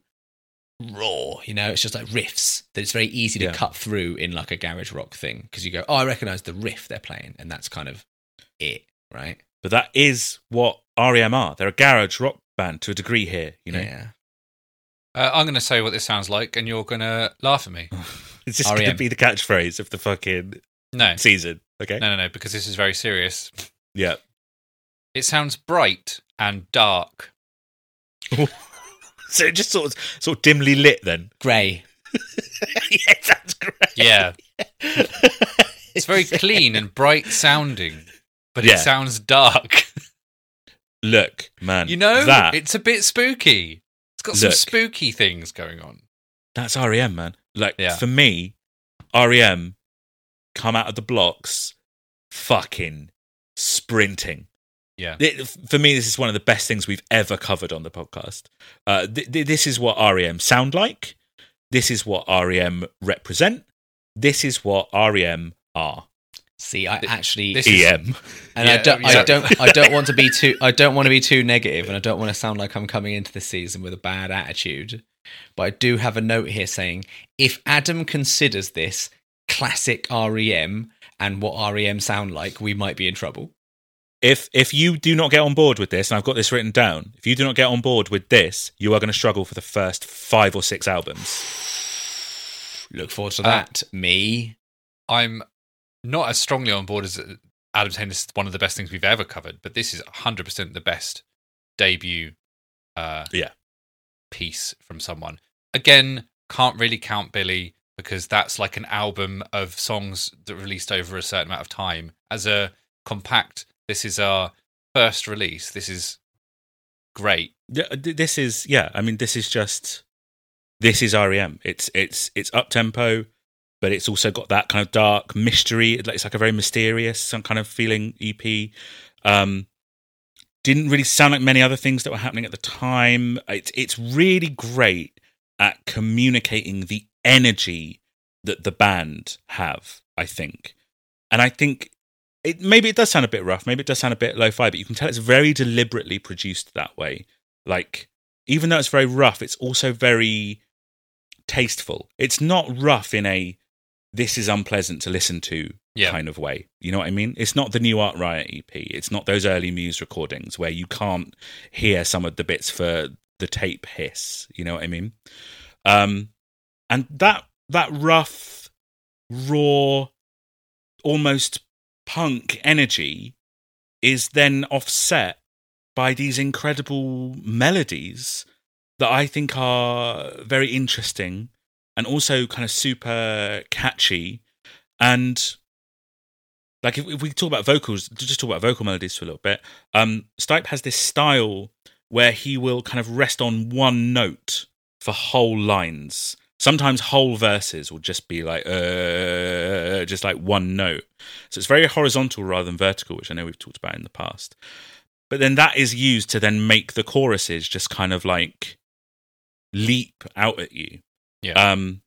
raw. You know, it's just like riffs that it's very easy to Yeah. cut through in like a garage rock thing because you go, oh, I recognize the riff they're playing, and that's kind of it, right? But that is what REM are. They're a garage rock band to a degree here. You know, Yeah. Uh, I'm going to say what this sounds like, and you're going to laugh at me. (laughs) it's just going to be the catchphrase of the fucking No, season. Okay, no, no, no, because this is very serious. yeah. It sounds bright and dark. (laughs) So it just sort of sort of dimly lit then. (laughs) Grey. yeah, that's great. Yeah, it's very clean and bright sounding, but Yeah. it sounds dark. (laughs) Look, man, You know, that it's a bit spooky. It's got some Look. spooky things going on. that's REM, man. Like Yeah. for me, REM come out of the blocks, fucking sprinting. Yeah. It- for me, this is one of the best things we've ever covered on the podcast. Uh, th- th- this is what REM sound like. This is what REM represent. This is what REM are. See, I actually this is- EM. And Yeah, I don't, I don't, I (laughs) don't want to be too, I don't want to be too negative, and I don't want to sound like I'm coming into the season with a bad attitude. But I do have a note here saying if Adam considers this classic REM and what REM sound like, we might be in trouble. If if you do not get on board with this, and I've got this written down, if you do not get on board with this, you are going to struggle for the first five or six albums. (sighs) Look forward to Uh, that. Me, I'm not as strongly on board as Adam saying this is one of the best things we've ever covered, but this is 100% the best debut uh, Yeah. piece from someone. Again, can't really count Billy because that's like an album of songs that released over a certain amount of time. As a compact, this is our first release. This is great. Yeah, this is yeah. I mean, this is just this is REM. It's it's it's up tempo, but it's also got that kind of dark mystery. It's like- a very mysterious, some kind of feeling EP. Um, didn't really sound like many other things that were happening at the time. It's it's really great at communicating the energy that the band have. I think, and I think it maybe it does sound a bit rough. Maybe it does sound a bit lo-fi, but you can tell it's very deliberately produced that way. Like even though it's very rough, it's also very tasteful. It's not rough in a this is unpleasant to listen to Yeah. kind of way. You know what I mean? It's not the new Art Riot EP. It's not those early Muse recordings where you can't hear some of the bits for the tape hiss. You know what I mean? Um, and that that rough, raw, almost punk energy is then offset by these incredible melodies that I think are very interesting and also kind of super catchy. And like if, if we talk about vocals, just talk about vocal melodies for a little bit. Um, Stipe has this style where he will kind of rest on one note for whole lines. Sometimes whole verses will just be like uh, just like one note. So it's very horizontal rather than vertical, which I know we've talked about in the past. But then that is used to then make the choruses just kind of like leap out at you. Yeah. Um,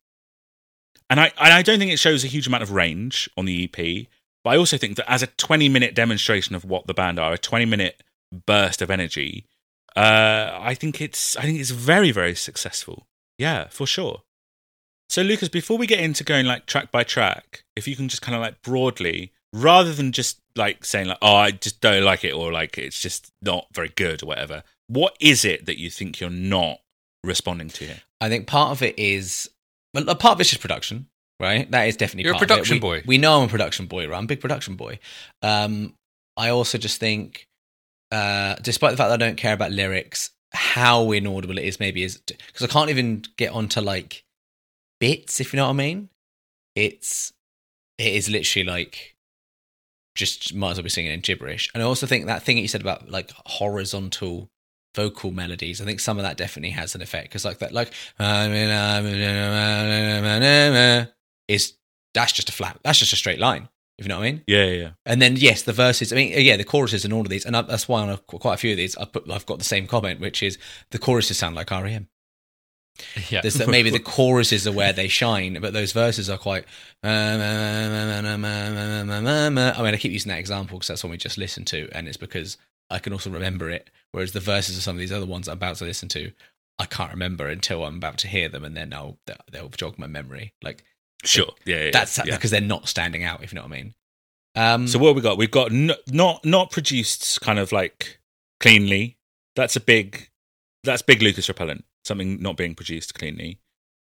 and I and I don't think it shows a huge amount of range on the EP, but I also think that as a 20 minute demonstration of what the band are, a 20 minute burst of energy, uh, I think it's I think it's very very successful. Yeah, for sure. So Lucas, before we get into going like track by track, if you can just kind of like broadly, rather than just like saying like, oh, I just don't like it or like it's just not very good or whatever, what is it that you think you're not responding to here? I think part of it is well, a part of it's just production, right? That is definitely You're a part of it. production We- boy. We know I'm a production boy, right? I'm a big production boy. Um, I also just think, uh, despite the fact that I don't care about lyrics, how inaudible it is maybe is because I can't even get onto like bits, if you know what I mean. It's it is literally like just might as well be singing in gibberish. And I also think that thing that you said about like horizontal vocal melodies, I think some of that definitely has an effect because like that, like is that's just a flat, that's just a straight line. If you know what I mean. Yeah, yeah. And then yes, the verses. I mean, yeah, the choruses and all of these, and I, that's why on a, quite a few of these, I put, I've got the same comment, which is the choruses sound like REM. yeah. There's that maybe the choruses are where they shine, but those verses are quite. I mean, I keep using that example because that's one we just listened to, and it's because I can also remember it. Whereas the verses of some of these other ones I'm about to listen to, I can't remember until I'm about to hear them, and then I'll they'll jog my memory. Like Sure. Yeah, yeah. that's yeah. because they're not standing out, if you know what I mean. Um, So what have we got? We've got n- not not produced kind of like cleanly. That's a big that's big Lucas repellent. Something not being produced cleanly.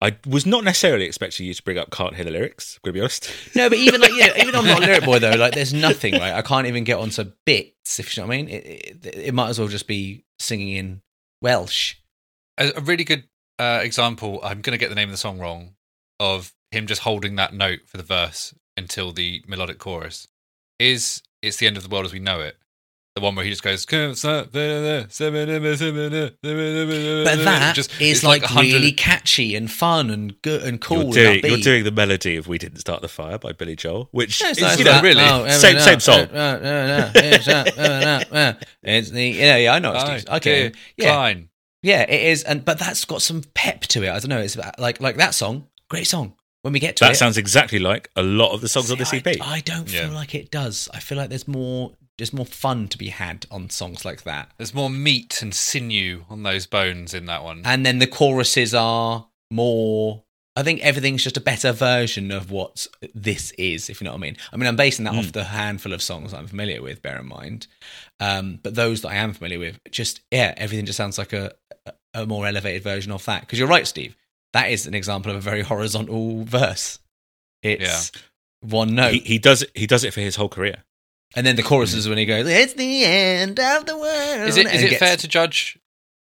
I was not necessarily expecting you to bring up "Can't Hear the Lyrics." I'm gonna be honest. No, but even like yeah, even though I'm not a (laughs) lyric boy though, like there's nothing right. I can't even get onto bits. If you know what I mean, it, it, it might as well just be singing in Welsh. a, a really good uh, example. I'm going to get the name of the song wrong. Of him just holding that note for the verse until the melodic chorus is "It's the End of the World as We Know It." The one where he just goes, but But that that just, is it's like, really catchy and fun and good and cool. you're, and doing, you're doing the melody of "We Didn't Start the Fire" by Billy Joel, which Yeah, it's is, nice you that. know, really. Oh, Same- same song. it's, It's the yeah yeah I know it's Aye, decent. okay dear yeah Klein. yeah it is and but that's got some pep to it. I don't know. It's about- like like that song, great song. When we get to it that it, sounds exactly like a lot of the songs on this See, EP. I, I don't feel Yeah. like it does. I feel like there's more there's more fun to be had on songs like that. There's more meat and sinew on those bones in that one. And then the choruses are more I think everything's just a better version of what this is, if you know what I mean. I mean, I'm basing that off the handful of songs I'm familiar with, bear in mind. Um, but those that I am familiar with, just, yeah, everything just sounds like a, a- a more elevated version of that. Because you're right, Steve. That is an example of a very (laughs) horizontal verse. It's one note. he, he does it. He does it for his whole career. And then the chorus is when he goes, "It's the end of the world." Is it it gets- fair to judge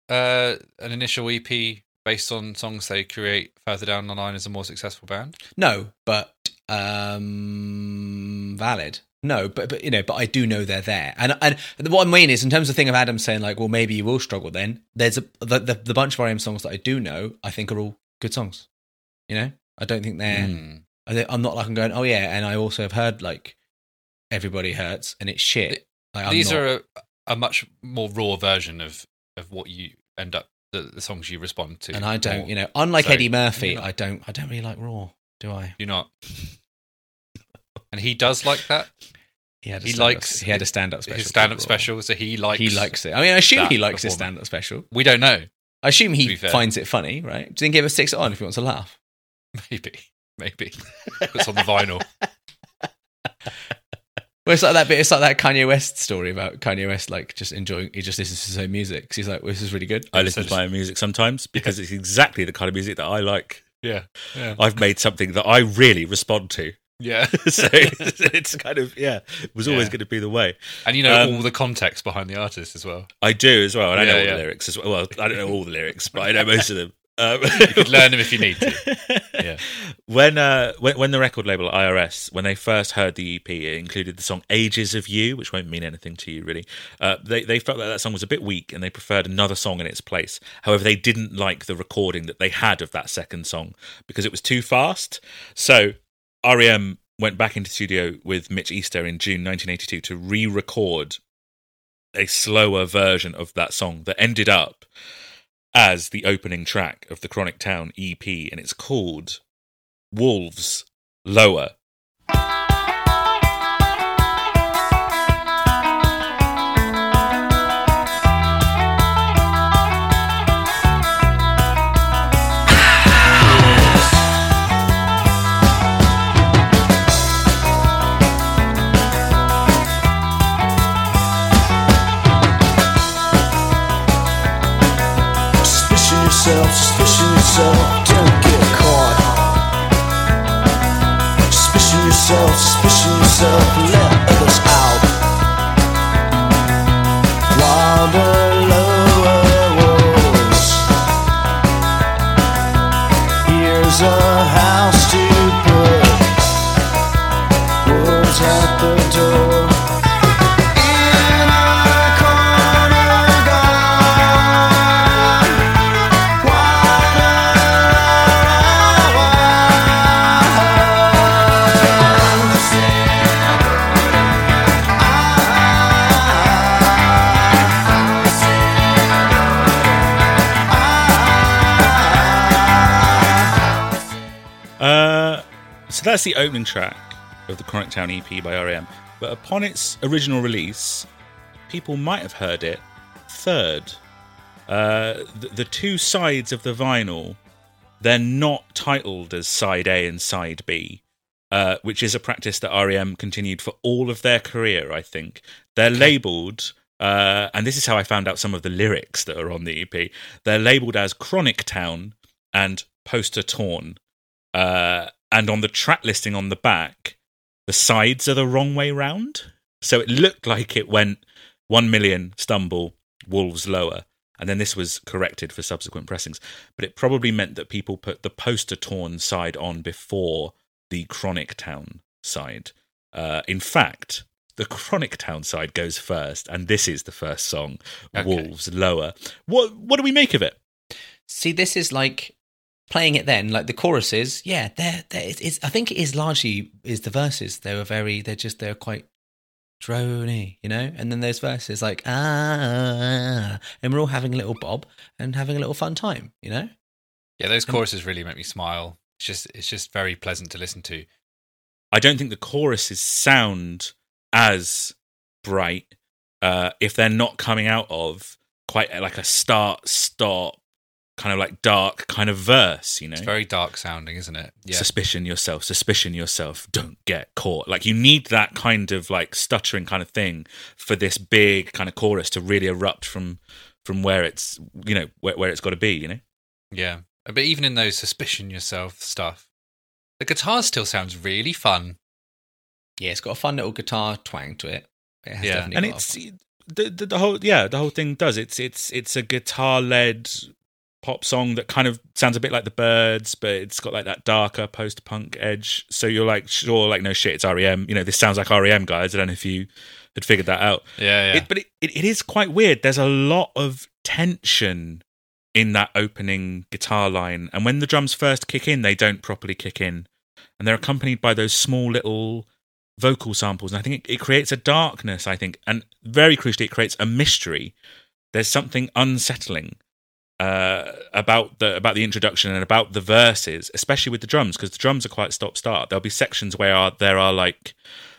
uh, an initial EP based on songs they create further down the line as a more successful band? No, but um, valid. No, but but you know, but I do know they're there, and and what I mean is, in terms of the thing of Adam saying like, well, maybe you will struggle. Then there's a the the, the bunch of RM songs that I do know, I think are all good songs. You know, I don't think they're. I I'm not like I'm going, oh yeah, and I also have heard like everybody hurts and it's shit. Like, These not- are a, a much more raw version of of what you end up the, the songs you respond to. and I don't, more. you know, unlike So, Eddie Murphy, not- I don't, I don't really like Raw, do I? You're not. (laughs) and he does like that. He had a He likes he had a stand up special. His stand-up special, so he likes. He likes it. I mean, I assume he likes his stand up special. We don't know. I assume he finds it funny, right? Do you think he ever sticks it on if he wants to laugh? (laughs) Maybe. maybe. It's on the vinyl. (laughs) Well, it's like that bit. It's like that Kanye West story about Kanye West, like just enjoying. He just listens to his own music. 'Cause he's like, well, "This is really good." I listen So to my own music sometimes because it's exactly the kind of music that I like. Yeah. Yeah. I've made something that I really respond to. Yeah. (laughs) so (laughs) it's kind of yeah, it was always Yeah. going to be the way. And you know Um, all the context behind the artist as well. I do as well, and I know all the lyrics as well. Well, I don't know all the lyrics, but I know most of them. Um, You could (laughs) learn them if you need to. (laughs) Yeah. When uh when, when the record label IRS when they first heard the EP, it included the song "Ages of You," which won't mean anything to you really. Uh, they they felt that that song was a bit weak and they preferred another song in its place. However, they didn't like the recording that they had of that second song because it was too fast. So REM went back into studio with Mitch Easter in June 1982 to re-record a slower version of that song that ended up as the opening track of the Chronic Town EP, and it's called Wolves Lower. Yourself, suspicion yourself, don't get caught. Suspicion yourself, suspicion yourself, let others out. Walls. Here's a house to put wolves at the door. So that's the opening track of the Chronic Town EP by REM. But upon its original release, people might have heard it third. Uh, the, the two sides of the vinyl, they're not titled as side A and side B, uh, which is a practice that REM continued for all of their career, I think. They're labeled, uh, and this is how I found out some of the lyrics that are on the EP. They're labeled as Chronic Town and Poster Torn. Uh, and on the track listing on the back, the sides are the wrong way round. So it looked like it went 1 million stumble, wolves lower. And then this was corrected for subsequent pressings. But it probably meant that people put the poster torn side on before the Chronic Town side. Uh, in fact, the Chronic Town side goes first, and this is the first song, Okay. Wolves Lower. What what do we make of it? See, this is like playing it then, like the choruses. Yeah, they're, they're it's, I think it is largely is the verses. They were very, they're just, they're quite drony, you know? And then those verses like, ah, and we're all having a little bob and having a little fun time, you know? Yeah, those choruses really make me smile. It's just it's just very pleasant to listen to. I don't think the choruses sound as bright uh, if they're not coming out of quite like a start stop kind of like dark kind of verse, you know. It's very dark sounding, isn't it? Yeah. Suspicion yourself, suspicion yourself, don't get caught. Like you need that kind of like stuttering kind of thing for this big kind of chorus to really erupt from from where it's you know where, where it's got to be, you know. Yeah. Uh, but even in those suspicion yourself stuff, the guitar still sounds really fun. Yeah, it's got a fun little guitar twang to it. It has Yeah. definitely and got it's the, the the whole yeah the whole thing does it's it's it's a guitar led pop song that kind of sounds a bit like the Byrds but it's got like that darker post punk edge. So you're like sure like no shit it's rem you know this sounds like rem guys. I don't know if you had figured that out. Yeah, yeah. it, but it, it, it is quite weird. There's a lot of tension in that opening guitar line. And when the drums first kick in they don't properly kick in. And they're accompanied by those small little vocal samples. And i think it, it creates a darkness i think. And very crucially it creates a mystery. There's something unsettling uh, about the about the introduction and about the verses especially with the drums because the drums are quite stop start there'll be sections where are, there are like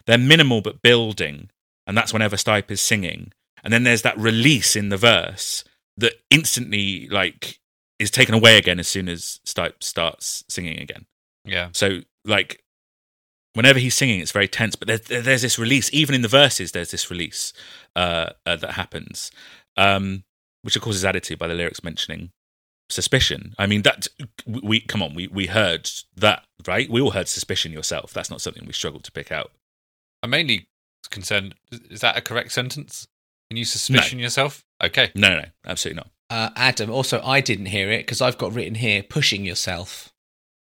they're minimal but building and that's whenever stipe is singing and then there's that release in the verse that instantly like is taken away again as soon as stipe starts singing again Yeah. So like whenever he's singing, it's very tense. But there's, there's this release, even in the verses, there's this release uh, uh, that happens, um, which of course is added to by the lyrics mentioning suspicion. I mean, that we come on, we we heard that right. We all heard suspicion yourself. That's not something we struggled to pick out. I'm mainly concerned. Is that a correct sentence? Can you suspicion yourself? Okay. No, no, no absolutely not. Uh, Adam, also, I didn't hear it because I've got written here pushing yourself.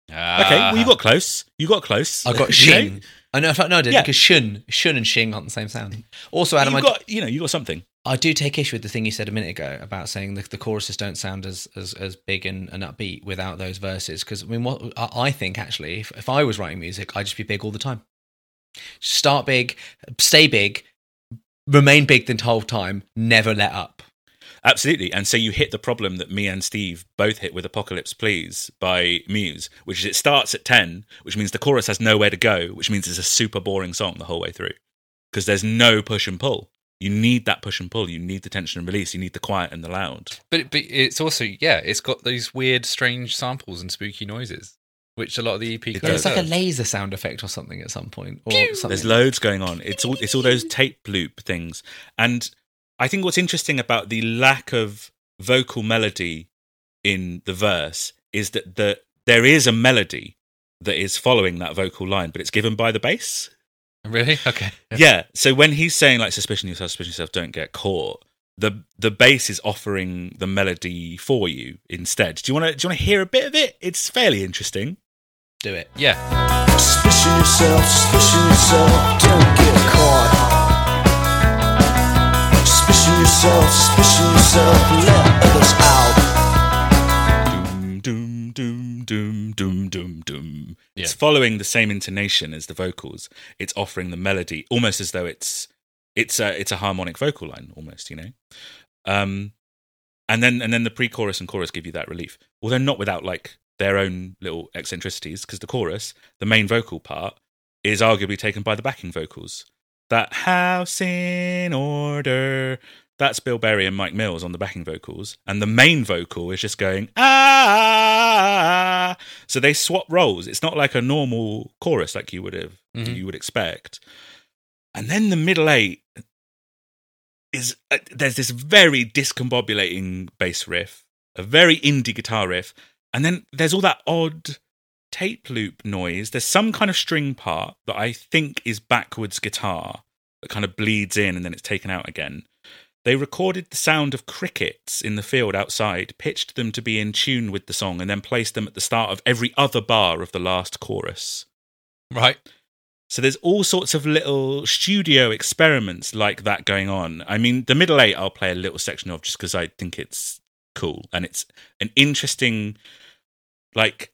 Okay, well, you got close. You got close. I got (laughs) You know? I know, no, I did Yeah. because shun, shun and shing aren't the same sound. Also, Adam, you I, got, you know, you got something. I do take issue with the thing you said a minute ago about saying the, the choruses don't sound as as, as big and, and upbeat without those verses. Because I mean, what I, think actually, if, if I was writing music, I'd just be big all the time. Start big, stay big, remain big the whole time, never let up. Absolutely. And so you hit the problem that me and Steve both hit with Apocalypse Please by Muse, which is it starts at 10, which means the chorus has nowhere to go, which means it's a super boring song the whole way through because there's no push and pull. You need that push and pull. You need the tension and release. You need the quiet and the loud. But, but it's also, yeah, it's got those weird, strange samples and spooky noises, which a lot of the EP It It's like a laser sound effect or something at some point, or something. There's loads going on. It's all it's all those tape loop things. And I think what's interesting about the lack of vocal melody in the verse is that the there is a melody that is following that vocal line, but it's given by the bass. Really? Okay. (laughs) Yeah. So when he's saying like suspicion yourself, suspicion yourself, don't get caught, the the bass is offering the melody for you instead. Do you want to do you want to hear a bit of it? It's fairly interesting. Do it. Yeah. Suspicion yourself, suspicion yourself, don't get caught. Suspicion yourself, suspicion yourself, let others out. Doom doom doom doom doom doom doom. It's following the same intonation as the vocals. It's offering the melody almost as though it's it's a it's a harmonic vocal line almost, you know. Um and then and then the pre-chorus and chorus give you that relief. Although not without like their own little eccentricities because the chorus, the main vocal part is arguably taken by the backing vocals. That house in order that's Bill Berry and Mike Mills on the backing vocals, and the main vocal is just going ah. So they swap roles. It's not like a normal chorus like you would have Mhm. you would expect. And then the middle eight is uh, there's this very discombobulating bass riff, a very indie guitar riff, and then there's all that odd tape loop noise. There's some kind of string part that I think is backwards guitar that kind of bleeds in and then it's taken out again. They recorded the sound of crickets in the field outside, pitched them to be in tune with the song, and then placed them at the start of every other bar of the last chorus. Right. So there's all sorts of little studio experiments like that going on. I mean, the middle eight I'll play a little section of just because I think it's cool and it's an interesting, like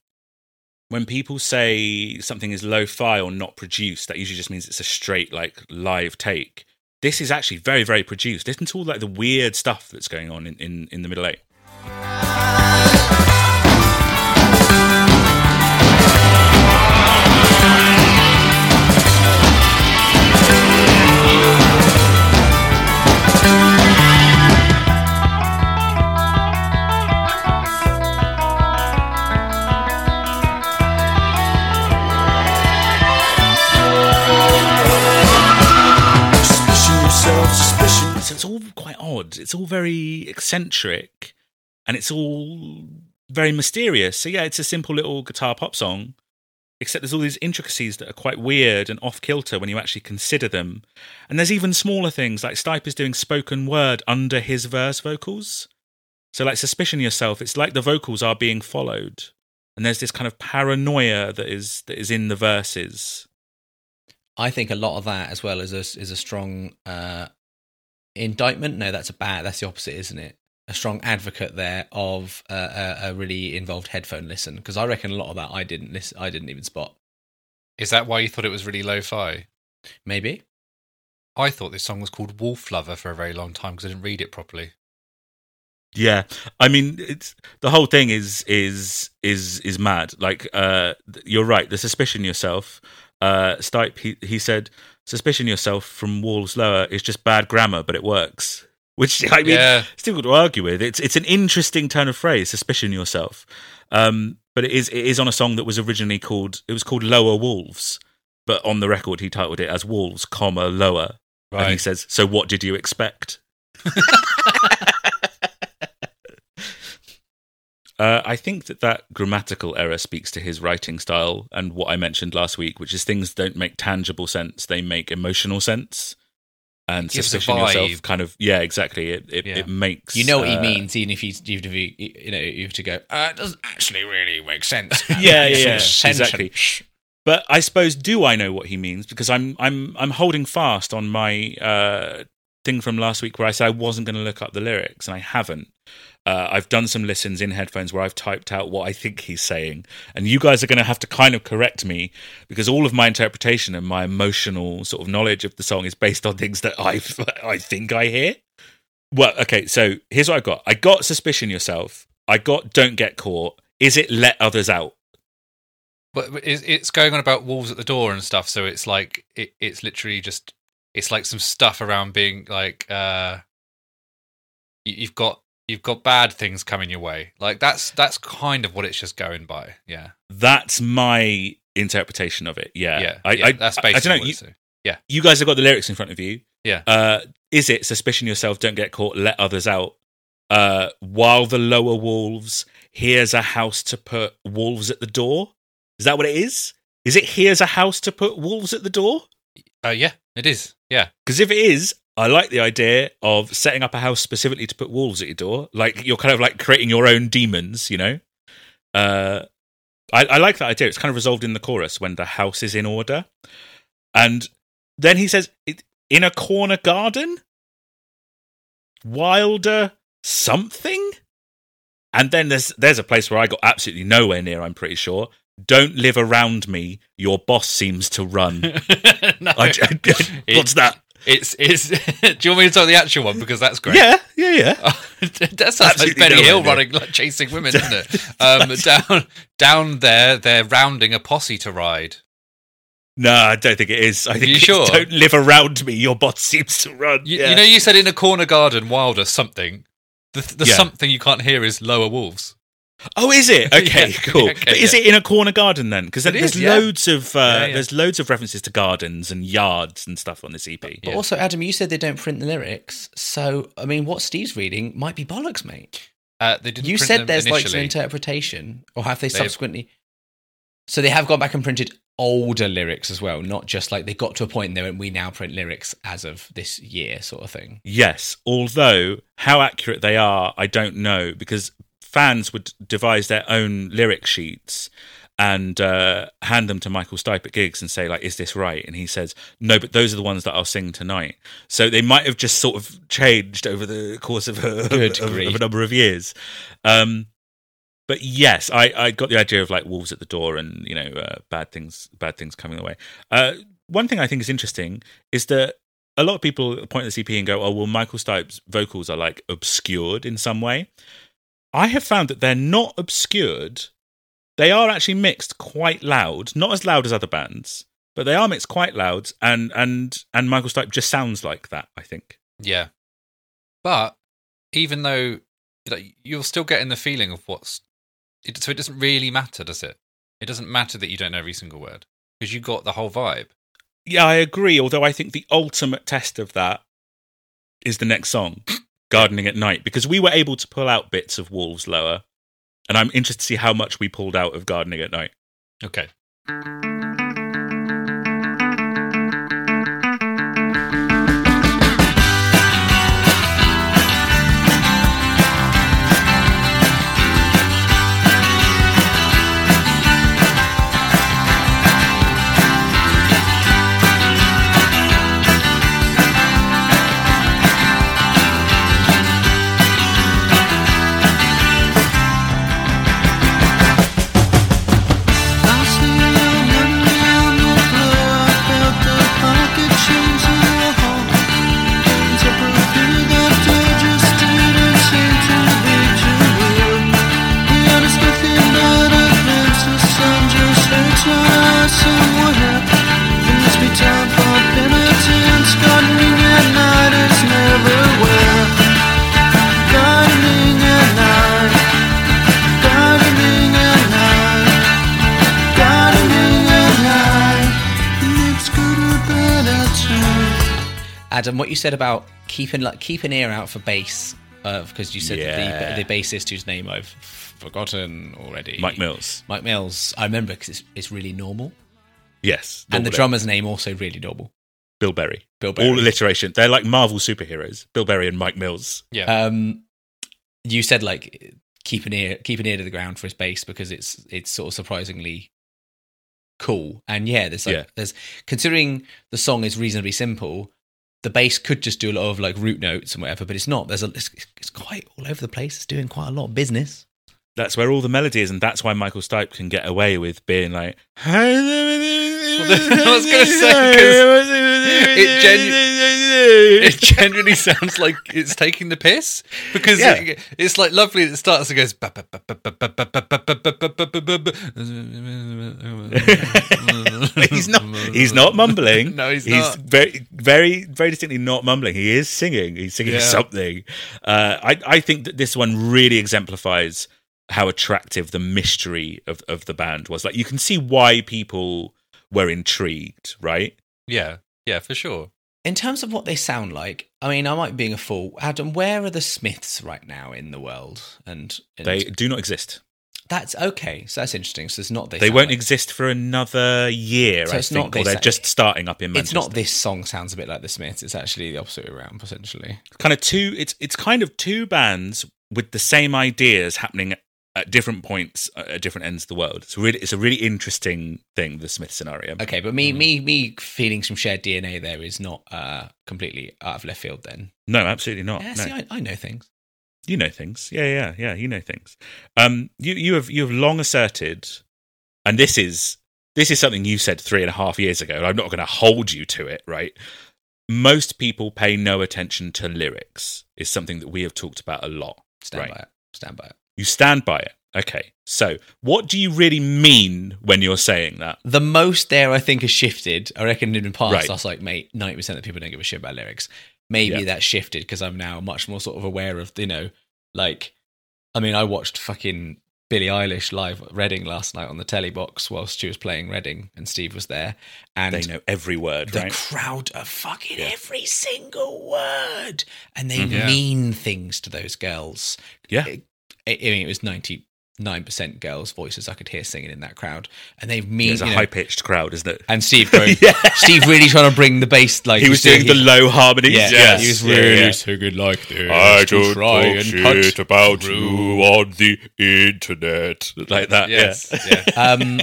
when people say something is lo-fi or not produced, that usually just means it's a straight like live take. This is actually very, very produced. Listen to all like the weird stuff that's going on in, in, in the middle eight. All quite odd. It's all very eccentric and it's all very mysterious. So yeah, it's a simple little guitar pop song, except there's all these intricacies that are quite weird and off kilter when you actually consider them. And there's even smaller things like Stipe is doing spoken word under his verse vocals. So like suspicion yourself, it's like the vocals are being followed. And there's this kind of paranoia that is that is in the verses. I think a lot of that, as well as a, is a strong uh, indictment. No, that's a bad. That's the opposite, isn't it? A strong advocate there of uh, a, a really involved headphone listen, because I reckon a lot of that I didn't listen, I didn't even spot. Is that why you thought it was really lo-fi? Maybe I thought this song was called Wolf Lover for a very long time because I didn't read it properly. Yeah, I mean, it's the whole thing is is is is mad. Like, uh, you're right. The suspicion yourself, uh, Stipe. He he said, suspicion yourself from walls lower is just bad grammar, but it works. (laughs) Which I mean, yeah. it's difficult to argue with. It's it's an interesting turn of phrase. Suspicion yourself. Um, but it is it is on a song that was originally called it was called Lower Wolves, but on the record he titled it as Wolves, comma Lower, and he says, "So what did you expect?" (laughs) Uh, I think that that grammatical error speaks to his writing style and what I mentioned last week, which is things don't make tangible sense; they make emotional sense. And suspicion yourself, kind of, yeah, exactly. It it, Yeah. it makes You know what he uh, means, even if you, you, have to be, you know, you have to go. Uh, it doesn't actually really make sense. (laughs) Yeah, yeah, yeah, exactly. But I suppose, do I know what he means? Because I'm I'm I'm holding fast on my uh, thing from last week where I said I wasn't going to look up the lyrics, and I haven't. Uh, I've done some listens in headphones where I've typed out what I think he's saying, and you guys are going to have to kind of correct me because all of my interpretation and my emotional sort of knowledge of the song is based on things that I (laughs) I think I hear. Well, okay, so here's what I got. I got suspicion yourself. I got don't get caught. Is it let others out? But it's going on about wolves at the door and stuff. So it's like it, it's literally just it's like some stuff around being like uh, you've got you've got bad things coming your way. Like that's that's kind of what it's just going by. Yeah, That's my interpretation of it. Yeah, yeah, I, yeah, I, that's basically I don't know. what You, saying. you guys have got the lyrics in front of you. Yeah. Uh, is it suspicion yourself? Don't get caught. Let others out. Uh, while the lower wolves, here's a house to put wolves at the door. Is that what it is? Is it here's a house to put wolves at the door? Uh, yeah, it is. Yeah, Because if it is, I like the idea of setting up a house specifically to put wolves at your door. Like you're kind of like creating your own demons, you know. Uh, I, I like that idea. It's kind of resolved in the chorus when the house is in order, and then he says, "In a corner garden, wilder something." And then there's there's a place where I got absolutely nowhere near. I'm pretty sure. Don't live around me. Your boss seems to run. (laughs) no, I, what's that? It's it's. (laughs) do you want me to tell the actual one because that's great? Yeah, yeah, yeah. (laughs) that sounds like Absolutely Benny no Hill idea. running, like chasing women, isn't it? Um, (laughs) down, down there, they're rounding a posse to ride. No, I don't think it is. I think you sure? don't live around me. Your bot seems to run. You, Yeah. you know, you said in a corner garden, wilder something. The, the Yeah. something you can't hear is lower wolves. Oh, is it? (laughs) Okay, Yeah, cool. okay, but is yeah. it in a corner garden then? Because there's is, yeah. loads of uh, Yeah, yeah. there's loads of references to gardens and yards and stuff on this EP. But Yeah. also, Adam, you said they don't print the lyrics. So, I mean, what Steve's reading might be bollocks, mate. Uh, they didn't You print said them there's like some interpretation, or have they They've- subsequently? So they have gone back and printed older lyrics as well, not just like they got to a point and they went, "We now print lyrics as of this year," sort of thing. Yes, although how accurate they are, I don't know because fans would devise their own lyric sheets and uh, hand them to Michael Stipe at gigs and say like, "Is this right?" And he says, "No, but those are the ones that I'll sing tonight." So they might have just sort of changed over the course of a, (laughs) of, of a number of years. Um, but yes, I, I got the idea of like wolves at the door and you know uh, bad things bad things coming away. Uh, one thing I think is interesting is that a lot of people point at the EP and go, "Oh, well, Michael Stipe's vocals are like obscured in some way." I have found that they're not obscured; they are actually mixed quite loud, not as loud as other bands, but they are mixed quite loud, and and and Michael Stipe just sounds like that. I think. Yeah, but even though like, you're still getting the feeling of what's, it, so it doesn't really matter, does it? It doesn't matter that you don't know every single word because you got the whole vibe. Yeah, I agree. Although I think the ultimate test of that is the next song, "Gardening at Night," because we were able to pull out bits of Wolves Lower, and I'm interested to see how much we pulled out of "Gardening at Night." Okay. Adam, what you said about keeping like keep an ear out for bass, because you said Yeah. the, the bassist whose name I've forgotten already, Mike Mills. Mike Mills. I remember because it's, it's really normal, Yes. and the Bill- drummer's name also really normal. Bill Berry. Bill Berry. All alliteration. They're like Marvel superheroes. Bill Berry and Mike Mills. Yeah. Um, you said like keep an ear keep an ear to the ground for his bass because it's it's sort of surprisingly cool. And yeah, there's like Yeah. there's considering the song is reasonably simple, the bass could just do a lot of like root notes and whatever, but it's not. There's a it's, it's quite all over the place. It's doing quite a lot of business. That's where all the melody is, and that's why Michael Stipe can get away with being like. I was gonna say, 'cause it genu- it genuinely sounds like it's taking the piss because Yeah. it- it's like lovely. It starts and goes. he's not. He's not mumbling. No, he's he's not. very, very, very distinctly not mumbling. He is singing. He's singing Yeah. something. Uh, I, I think that this one really exemplifies how attractive the mystery of, of the band was. Like you can see why people were intrigued, right? Yeah, yeah, for sure. In terms of what they sound like, I mean, I might be being a fool. Adam, where are the Smiths right now in the world? And, and They do not exist. that's okay. So that's interesting. So it's not they. They won't like- exist for another year, So I it's not think, they or they're say- just starting up in It's not this song sounds a bit like the Smiths. It's actually the opposite way around, potentially. kind of two it's it's kind of two bands with the same ideas happening at different points uh, at different ends of the world it's really it's a really interesting thing the smith scenario Okay, but me, me, me feeling some shared DNA there is not uh, completely out of left field. Then, no absolutely not yeah, no. see, I, I know things. you know things yeah yeah yeah you know things um you you have you have long asserted and this is this is something you said three and a half years ago and i'm not going to hold you to it right most people pay no attention to lyrics is something that we have talked about a lot Stand Right. by it. Stand by it. You stand by it. Okay. So, what do you really mean when you're saying that? The most there, I think, has shifted. I reckon in the past, Right. I was like, mate, ninety percent of people don't give a shit about lyrics. Maybe Yeah. that shifted because I'm now much more sort of aware of, you know, like, I mean, I watched fucking Billie Eilish live at Reading last night on the telly box whilst she was playing Reading, and Steve was there, and They know every word, the right? crowd are fucking every single word, and they mm-hmm. Yeah. mean things to those girls. Yeah. I, mean, it was ninety nine percent girls' voices I could hear singing in that crowd, and they mean It's a you know, high pitched crowd, isn't it? and Steve going, (laughs) Yeah. Steve really trying to bring the bass like he was doing the low harmonies. yeah, yes. he was really yeah. singing like this. I to don't try talk and shit about through. you on the internet. Like that, Yes, yeah. yeah. um,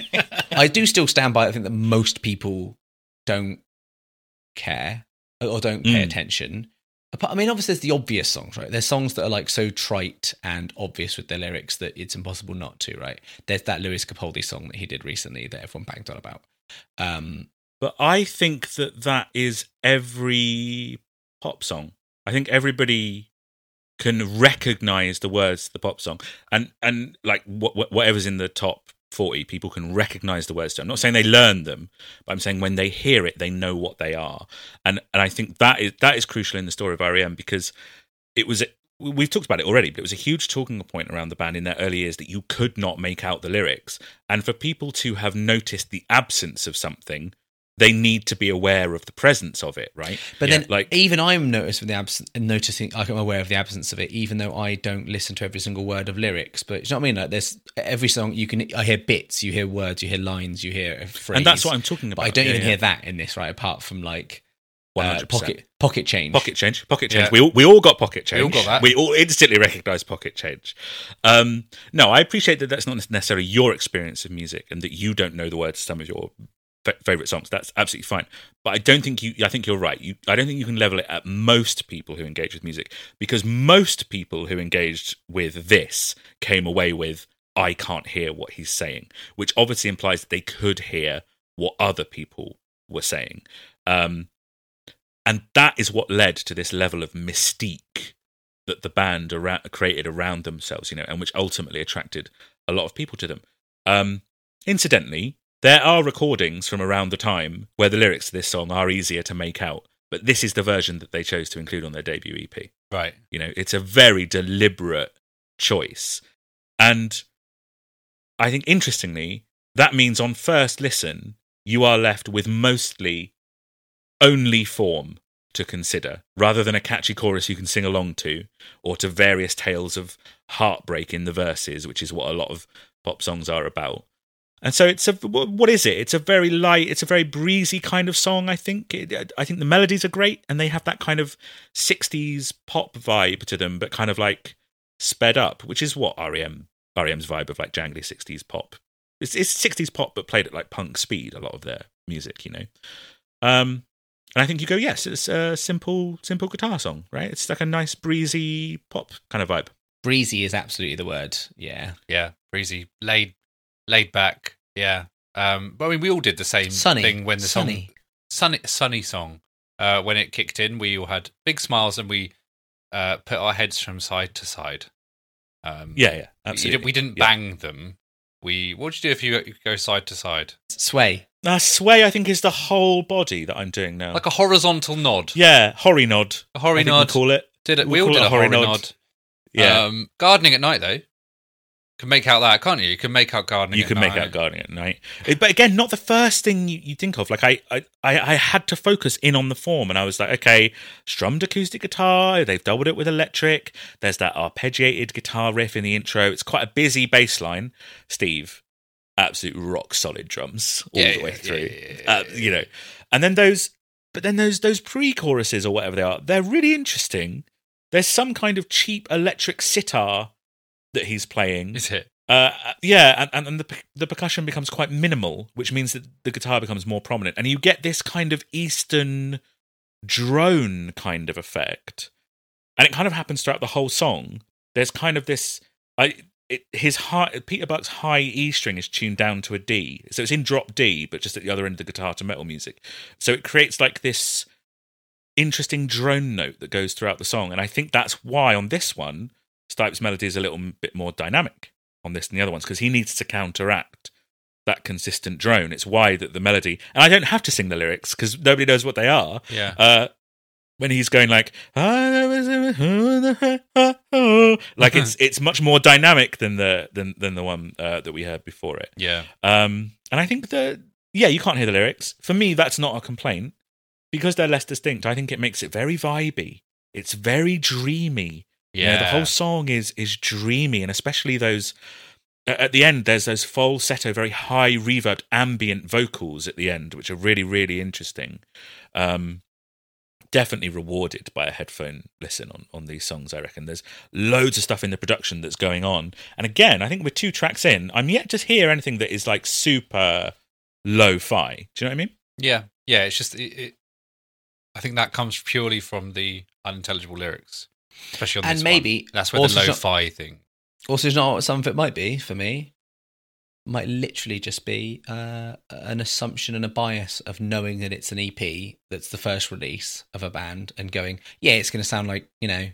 (laughs) I do still stand by. I think that most people don't care or don't pay Mm. attention. I mean, obviously, there's the obvious songs, right? There's songs that are like so trite and obvious with their lyrics that it's impossible not to, right? There's that Lewis Capaldi song that he did recently that everyone banged on about. Um, But I think that that is every pop song. I think everybody can recognize the words to the pop song, and and like wh- whatever's in the top forty, people can recognize the words to. I'm not saying they learn them, but I'm saying when they hear it, they know what they are, and and I think that is that is crucial in the story of REM because it was. We've talked about it already, but it was a huge talking point around the band in their early years that you could not make out the lyrics. And for people to have noticed the absence of something, they need to be aware of the presence of it, right? But Yeah, then, like even I'm noticed with the absence, noticing, like, I'm aware of the absence of it, even though I don't listen to every single word of lyrics. But you know what I mean? Like, there's every song you can, I hear bits, you hear words, you hear lines, you hear a phrase, and that's what I'm talking about. I don't Yeah, even yeah. hear that in this, right? Apart from like uh, 100%. pocket pocket change. Pocket change, pocket change. We all, we all got pocket change. We all got that. We all instantly recognise pocket change. Um, no, I appreciate that. That's not necessarily your experience of music, and that you don't know the words to some of your fa- favorite songs. That's absolutely fine. But I don't think you. I think you're right. You, I don't think you can level it at most people who engage with music because most people who engaged with this came away with I can't hear what he's saying, which obviously implies that they could hear what other people were saying. Um, and that is what led to this level of mystique that the band around, created around themselves, you know, and which ultimately attracted a lot of people to them. Um, incidentally, there are recordings from around the time where the lyrics to this song are easier to make out, but this is the version that they chose to include on their debut EP. Right. You know, it's a very deliberate choice. And I think interestingly, that means on first listen, you are left with mostly only form to consider rather than a catchy chorus you can sing along to or to various tales of heartbreak in the verses, which is what a lot of pop songs are about. And so it's a what is it? It's a very light, it's a very breezy kind of song. I think. It, I think the melodies are great, and they have that kind of '60s pop vibe to them, but kind of like sped up, which is what REM REM's vibe of like jangly '60s pop. It's, it's '60s pop, but played at like punk speed. A lot of their music, you know. Um, and I think you go, yes, it's a simple, simple guitar song, right? It's like a nice breezy pop kind of vibe. Breezy is absolutely the word. Yeah. Yeah, breezy, laid, laid back. Yeah. Um, but I mean, we all did the same Sunny. thing when the Sunny. song, sunny, sunny song, uh, when it kicked in. We all had big smiles and we uh, put our heads from side to side. Um, Yeah, yeah, you absolutely. did- we didn't Yeah. bang them. We. What would you do if you go side to side? Sway. Uh, sway, I think, is the whole body that I'm doing now. Like a horizontal nod. yeah, horry nod. A horry I think nod. We call it. Did it? we'll We all did a a horry horry nod. nod. Yeah, Um, gardening at night though. Can make out that, can't you? You can make out gardening. you can make night. out gardening at night. It- but again, not the first thing you, you think of. Like I, I, I I had to focus in on the form, and I was like, okay, strummed acoustic guitar. They've doubled it with electric. There's that arpeggiated guitar riff in the intro. It's quite a busy bass line. Steve, absolute rock solid drums all Yeah, the way yeah, through. yeah, yeah, uh, you know, and then those, but then those those pre-choruses or whatever they are, they're really interesting. There's some kind of cheap electric sitar that he's playing. Is it? Uh, yeah, and, and, the the percussion becomes quite minimal, which means that the guitar becomes more prominent, and you get this kind of Eastern drone kind of effect, and it kind of happens throughout the whole song. There's kind of this, I it, his high Peter Buck's high E string is tuned down to a D, so it's in drop D, but just at the other end of the guitar to metal music. So it creates like this interesting drone note that goes throughout the song, and I think that's why on this one, Stipe's melody is a little bit more dynamic on this than the other ones because he needs to counteract that consistent drone. It's why that the melody, and I don't have to sing the lyrics because nobody knows what they are. Yeah. Uh, when he's going like, (laughs) like it's it's much more dynamic than the than than the one uh, that we heard before it. yeah. Um, and I think that yeah, you can't hear the lyrics. For me, that's not a complaint because they're less distinct. I think it makes it very vibey. It's very dreamy. You know, Yeah. the whole song is is dreamy, and especially those at the end. There's those falsetto, very high reverb, ambient vocals at the end, which are really really interesting. Um, definitely rewarded by a headphone listen on on these songs. I reckon there's loads of stuff in the production that's going on, and again, I think we're two tracks in. I'm yet to hear anything that is like super lo-fi. Do you know what I mean? Yeah. Yeah. It's just. It, it, I think that comes purely from the unintelligible lyrics, especially on And this maybe one. that's where the so- lo-fi thing. Also, you know what some of it might be for me? Might literally just be uh, an assumption and a bias of knowing that it's an EP that's the first release of a band and going, yeah, it's going to sound like you know,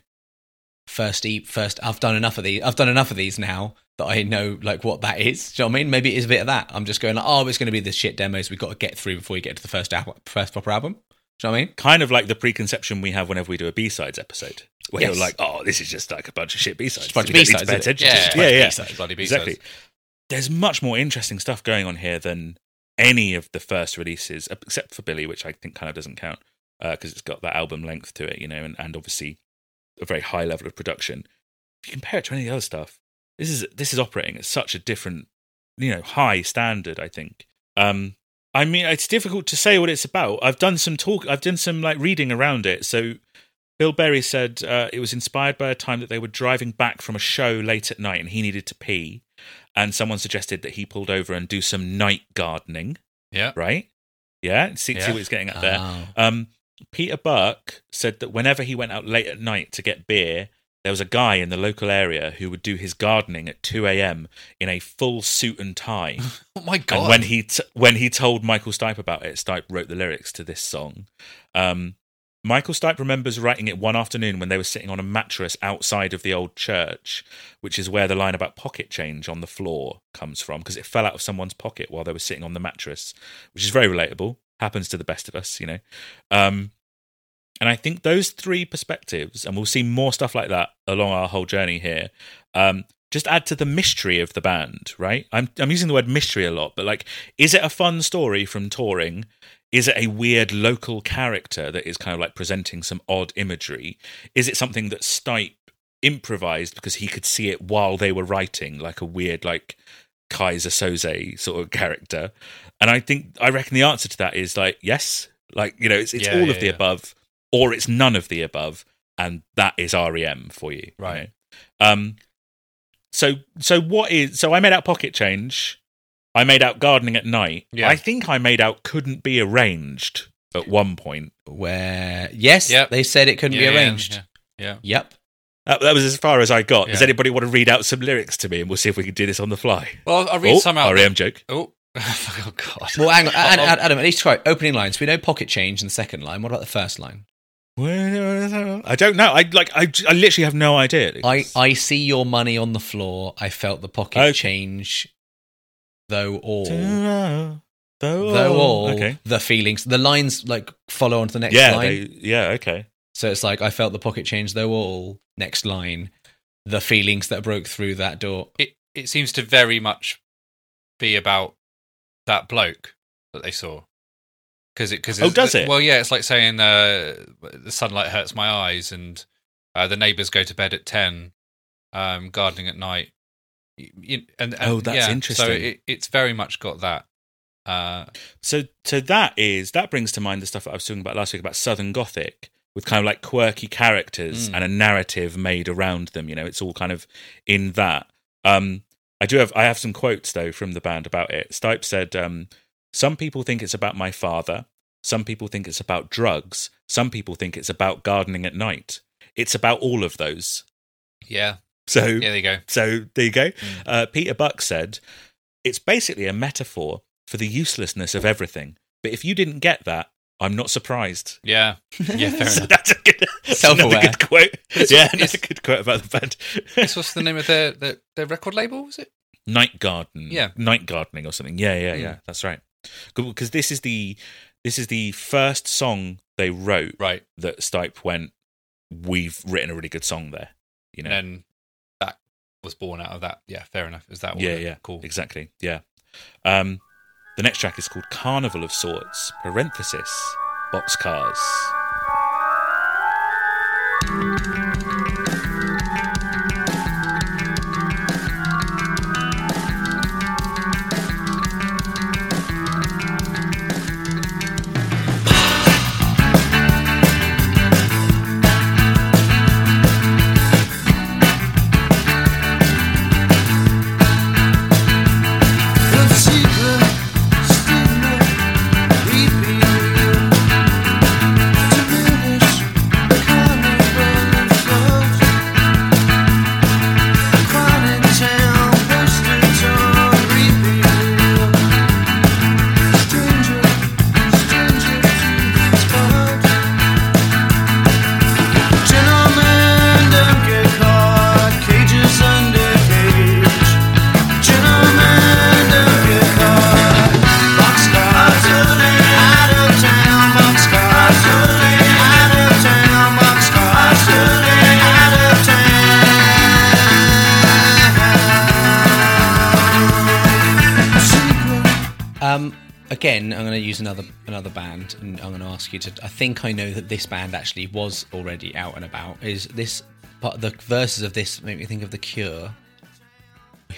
first EP, first. I've done enough of these. I've done enough of these now that I know like what that is. Do you know what I mean? Maybe it is a bit of that. I'm just going, like, oh, it's going to be the shit demos we've got to get through before we get to the first album, first proper album. Do you know what I mean? Kind of like the preconception we have whenever we do a B-sides episode, where Yes. you're like, "Oh, this is just like a bunch of shit B-sides." Bunch of don't need to B-sides, pay isn't it? attention to Yeah. it." Bunch of yeah, yeah. B-sides, bloody B-sides. exactly. There's much more interesting stuff going on here than any of the first releases, except for Billy, which I think kind of doesn't count because it's got that album length to it, you know, and, and obviously a very high level of production. If you compare it to any of the other stuff, this is this is operating at such a different, you know, high standard. I think. Um, I mean, it's difficult to say what it's about. I've done some talk. I've done some like reading around it. So Bill Berry said uh, it was inspired by a time that they were driving back from a show late at night and he needed to pee. And someone suggested that he pulled over and do some night gardening, Yeah. right? Yeah, see, see what he's getting at there. Oh. Um, Peter Buck said that whenever he went out late at night to get beer, there was a guy in the local area who would do his gardening at 2 a.m. in a full suit and tie. (laughs) Oh my god. And when he t- when he told Michael Stipe about it, Stipe wrote the lyrics to this song. Um, Michael Stipe remembers writing it one afternoon when they were sitting on a mattress outside of the old church, which is where the line about pocket change on the floor comes from, because it fell out of someone's pocket while they were sitting on the mattress, which is very relatable. Happens to the best of us, you know. Um, and I think those three perspectives, and we'll see more stuff like that along our whole journey here, um, just add to the mystery of the band, right? I'm I'm using the word mystery a lot, but like, is it a fun story from touring? Is it a weird local character that is kind of like presenting some odd imagery? Is it something that Stipe improvised because he could see it while they were writing, like a weird, like Keyser Söze sort of character? And I think I reckon the answer to that is like yes, like you know, it's it's Yeah, all yeah, of the yeah. above, or it's none of the above, and that is REM for you, you Right. know? Um. So so what is so I made out pocket change. I made out gardening at night. Yeah. I think I made out couldn't be arranged at one point. Where yes, Yep. they said it couldn't Yeah, be arranged. Yeah. yeah. Yep. That, that was as far as I got. Does anybody want to read out some lyrics to me, and we'll see if we can do this on the fly? Well, I'll read oh, some out. REM joke. Oh, (laughs) oh God. Well, hang on, Ad- um, Ad- Adam. At least try opening lines. We know pocket change in the second line. What about the first line? I don't know. I like. I, I literally have no idea. I I see your money on the floor. I felt the pocket Okay. change, though all. Though Though all Okay. the feelings, the lines like follow on to the next Yeah. line. They, yeah. Okay. So it's like I felt the pocket change, though all. Next line, the feelings that broke through that door. It it seems to very much be about that bloke that they saw. Because it, because Oh, does it? Well, yeah, it's like saying uh, the sunlight hurts my eyes, and uh, the neighbours go to bed at ten, um, gardening at night. And, and Oh, that's yeah, interesting. So it, it's very much got that. Uh, So, so that is that brings to mind the stuff that I was talking about last week about Southern Gothic, with kind of like quirky characters Mm. and a narrative made around them. You know, it's all kind of in that. Um, I do have I have some quotes though from the band about it. Stipe said, um, "Some people think it's about my father. Some people think it's about drugs. Some people think it's about gardening at night. It's about all of those." yeah, So, yeah, there you go. so there you go. Mm. Uh, Peter Buck said, "It's basically a metaphor for the uselessness of everything. But if you didn't get that, I'm not surprised." Yeah, yeah, fair (laughs) So enough. that's a good, Self-aware. good quote. It's- yeah, it's- a good quote about the band. This was the name of their, their their record label, was it? Night garden, Yeah. night gardening or something. Yeah, yeah, Mm. yeah. That's right. Because this is the this is the first song they wrote Right. that Stipe went. We've written a really good song there. You know, And was born out of that. Yeah, fair enough. Is that Yeah, yeah, cool. Exactly. Yeah. Um, the next track is called Carnival of Sorts. Parenthesis. Boxcars. And I'm going to ask you to. I think I know that this band actually was already out and about. Is this part? The verses of this make me think of the Cure,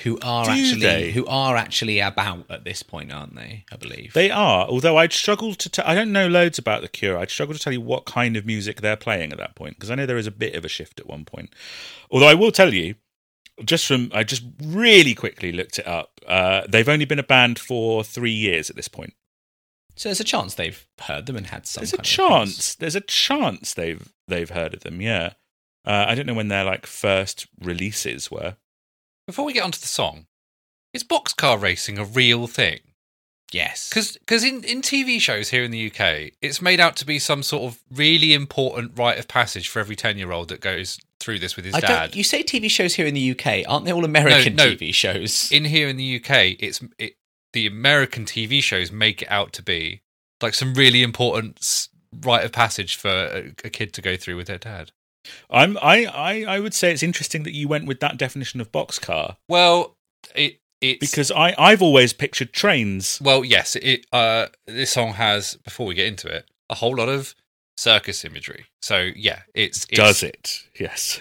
who are Do actually they? who are actually about at this point, aren't they? I believe They are, although I'd struggle to tell. I don't know loads about The Cure. I'd struggle to tell you what kind of music they're playing at that point, because I know there is a bit of a shift at one point. Although I will tell you, just from. I just really quickly looked it up. Uh, they've only been a band for three years at this point. So. There's a chance they've heard them and had some. There's a chance. There's a chance they've they've heard of them. Yeah. Uh, I don't know when their like first releases were. Before we get onto the song, is boxcar racing a real thing? Yes, Because in, in TV shows here in the UK, it's made out to be some sort of really important rite of passage for every 10 year old that goes through this with his I dad. You say TV shows here in the UK, aren't they all American no. TV shows? in here in the UK, it's it, the American TV shows make it out to be like some really important rite of passage for a, a kid to go through with their dad. I'm I, I I would say it's interesting that you went with that definition of boxcar. Well, it it's Because I I've always pictured trains. well, yes, it uh this song has before we get into it a whole lot of circus imagery. So yeah, it's, it's Does it? Yes.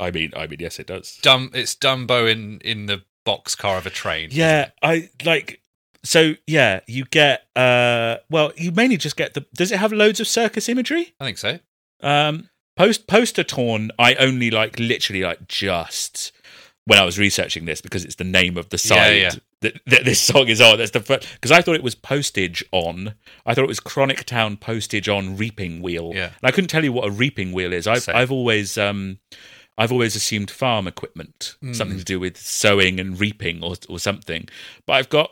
I mean, I mean, yes, it does. Dum it's Dumbo in in the boxcar of a train. Yeah, I like. So yeah, you get. uh Well, you mainly just get the. Does it have loads of circus imagery? I think so. Um, post poster torn. I only like literally like just when I was researching this because it's the name of the side yeah. That, that this song is on. That's the first because I thought it was postage on. I thought it was Chronic Town postage on reaping wheel. Yeah. and I couldn't tell you what a reaping wheel is. I've Same. I've always um. I've always assumed farm equipment, Mm. something to do with sowing and reaping or or something. But I've got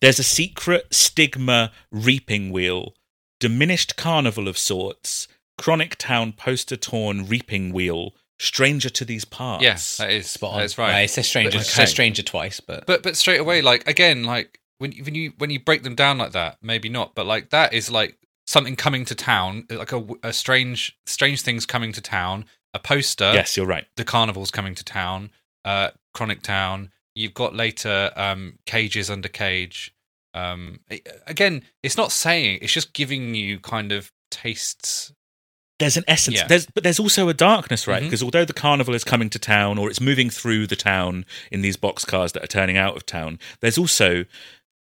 there's a secret stigma reaping wheel, diminished carnival of sorts, chronic town poster torn reaping wheel, stranger to these parts. Yes, that is Spot on. That's right. Yeah, it says stranger. But- It says stranger twice, but, But but straight away, like again, like when you- when you when you break them down like that, maybe not, but like that is like something coming to town, like a, a strange strange things coming to town. A poster, yes, you're right. the carnival's coming to town, uh, Chronic Town. You've got later um, cages under cage. Um, again, it's not saying; it's just giving you kind of tastes. There's an essence. Yeah. There's but there's also a darkness, right? Mhm. Because although the carnival is coming to town or it's moving through the town in these boxcars that are turning out of town, there's also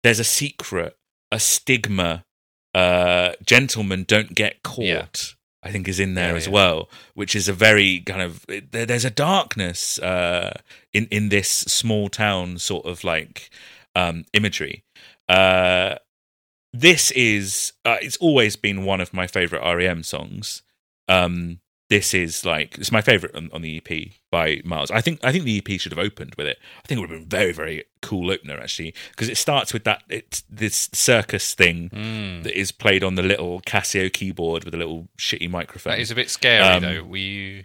there's a secret, a stigma. Uh, gentlemen don't get caught. Yeah. I think is in there Yeah, as yeah. well, which is a very kind of there, there's a darkness uh, in in this small town sort of like um, imagery. Uh, this is uh, it's always been one of my favorite REM songs. Um, this is like it's my favorite on, on the EP by Miles. I think I think the EP should have opened with it. I think it would have been very very cool opener actually because it starts with that it's this circus thing Mm. that is played on the little Casio keyboard with a little shitty microphone. That is a bit scary, Um, though. Were you?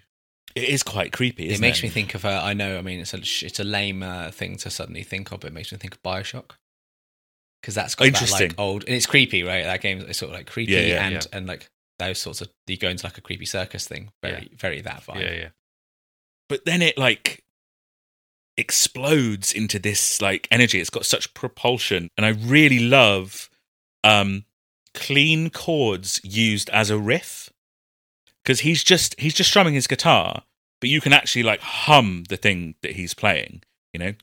it is quite creepy. it Isn't makes me think of. Uh, I know. I mean, it's a it's a lame uh, thing to suddenly think of, but it makes me think of Bioshock because that's got that Interesting. like old and it's creepy, right? That game is sort of like creepy Yeah, yeah, and yeah. and like those sorts of you go into like a creepy circus thing. Very very that vibe. Yeah, yeah. but then it like explodes into this like energy it's got such propulsion and i really love um clean chords used as a riff because he's just he's just strumming his guitar but you can actually like hum the thing that he's playing you know,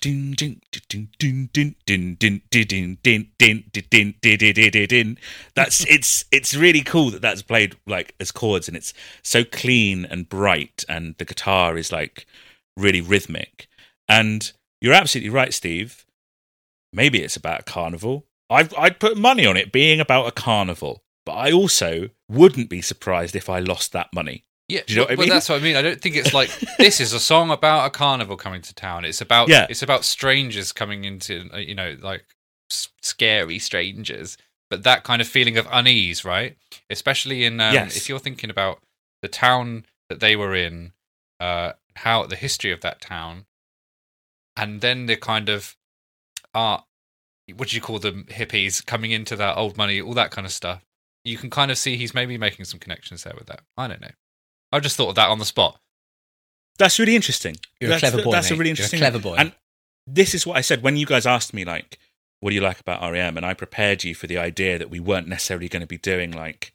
that's it's it's really cool that that's played like as chords and it's so clean and bright and the guitar is like really rhythmic. And you're absolutely right, Steve. Maybe it's about a carnival. I've, I'd put money on it being about a carnival, but I also wouldn't be surprised if I lost that money. Yeah, Do you know but, what I mean? that's what I mean. I don't think it's like this is a song about a carnival coming to town. It's about Yeah. it's about strangers coming into uh, you know like s- scary strangers, but that kind of feeling of unease, right? Especially in um, Yes. if you're thinking about the town that they were in, uh, how the history of that town, and then the kind of art. What do you call them? Hippies coming into that old money, all that kind of stuff. You can kind of see he's maybe making some connections there with that. I don't know. I just thought of that on the spot. that's really interesting You're that's, a clever boy. that's mate. a really You're interesting clever boy. and this is what i said when you guys asked me like what do you like about rem and i prepared you for the idea that we weren't necessarily going to be doing like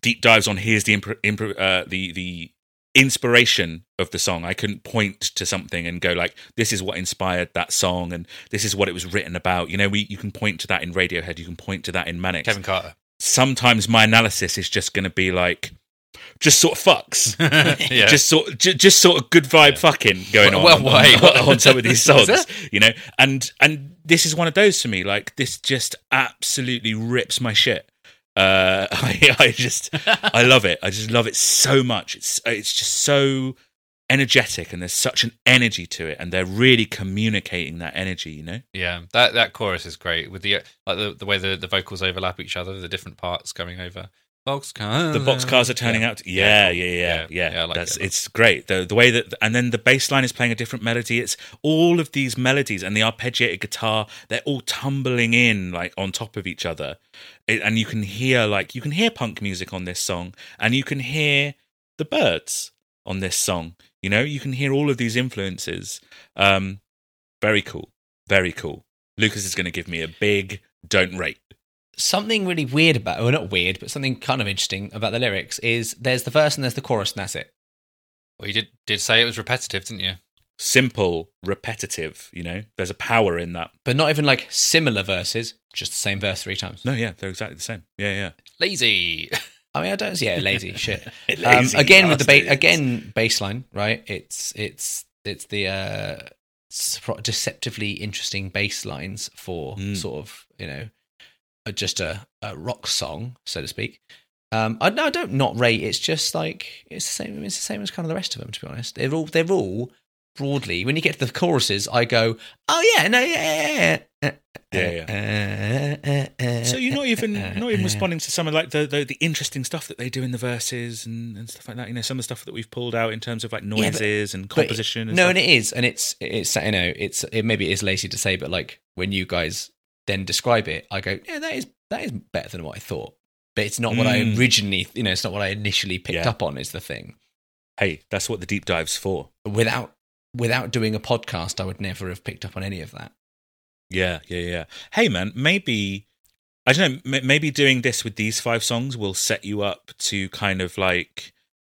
deep dives on here's the impro- impro- uh, the the inspiration of the song i couldn't point to something and go like this is what inspired that song and this is what it was written about you know we you can point to that in radiohead you can point to that in manic Kevin Carter. sometimes my analysis is just going to be like just sort of fucks. (laughs) Yeah. just sort j- just sort of good vibe Yeah. fucking going on Well, on, wait, (laughs) what- on some of these (laughs) songs you know? And and this is one of those for me like this just absolutely rips my shit. Uh i i just i love it. I just love it so much. It's it's just so energetic and there's such an energy to it and they're really communicating that energy you know? Yeah, that that chorus is great with the like the, the way the, the vocals overlap each other, the different parts coming over. Boxcar. the boxcars are turning Yeah. out to, yeah yeah yeah yeah, Yeah, yeah, like that's it. it's great the the way that and then the bass line is playing a different melody it's all of these melodies and the arpeggiated guitar they're all tumbling in like on top of each other it, and you can hear like you can hear punk music on this song and you can hear the Byrds on this song you know you can hear all of these influences um very cool Very cool. Lucas is going to give me a big don't rate. Something really weird about, well, not weird, but something kind of interesting about the lyrics is there's the verse and there's the chorus, and that's it. Well, you did did say it was repetitive, didn't you? Simple, repetitive, you know? There's a power in that. But not even like similar verses, just the same verse three times. No, yeah, they're exactly the same. Yeah, yeah. Lazy. I mean, I don't. Yeah, lazy (laughs) shit. Um, Lazy again with the ba- again baseline, right? It's it's it's the uh, deceptively interesting baselines for Mm. sort of you know just a, a rock song, so to speak. Um, I, no, I don't not rate. It's just like it's the same. It's the same as kind of the rest of them. To be honest, they're all they're all broadly. When you get to the choruses, I go, oh yeah, no, yeah, yeah, yeah. Yeah, yeah. So you're not even not even responding to some of like the, the the interesting stuff that they do in the verses and, and stuff like that. You know, some of the stuff that we've pulled out in terms of like but- noises and But- composition. and no, stuff. and it is, and it's it's you know it's it maybe it is lazy to say, but like when you guys then describe it, I go, yeah, that is that is better than what I thought. But it's not what I Mm. originally, you know, it's not what I initially picked Yeah. up on. Is the thing hey, that's what the deep dive's for. without without doing a podcast, I would never have picked up on any of that. Yeah, yeah, yeah. Hey, man, maybe I don't know. m- Maybe doing this with these five songs will set you up to kind of like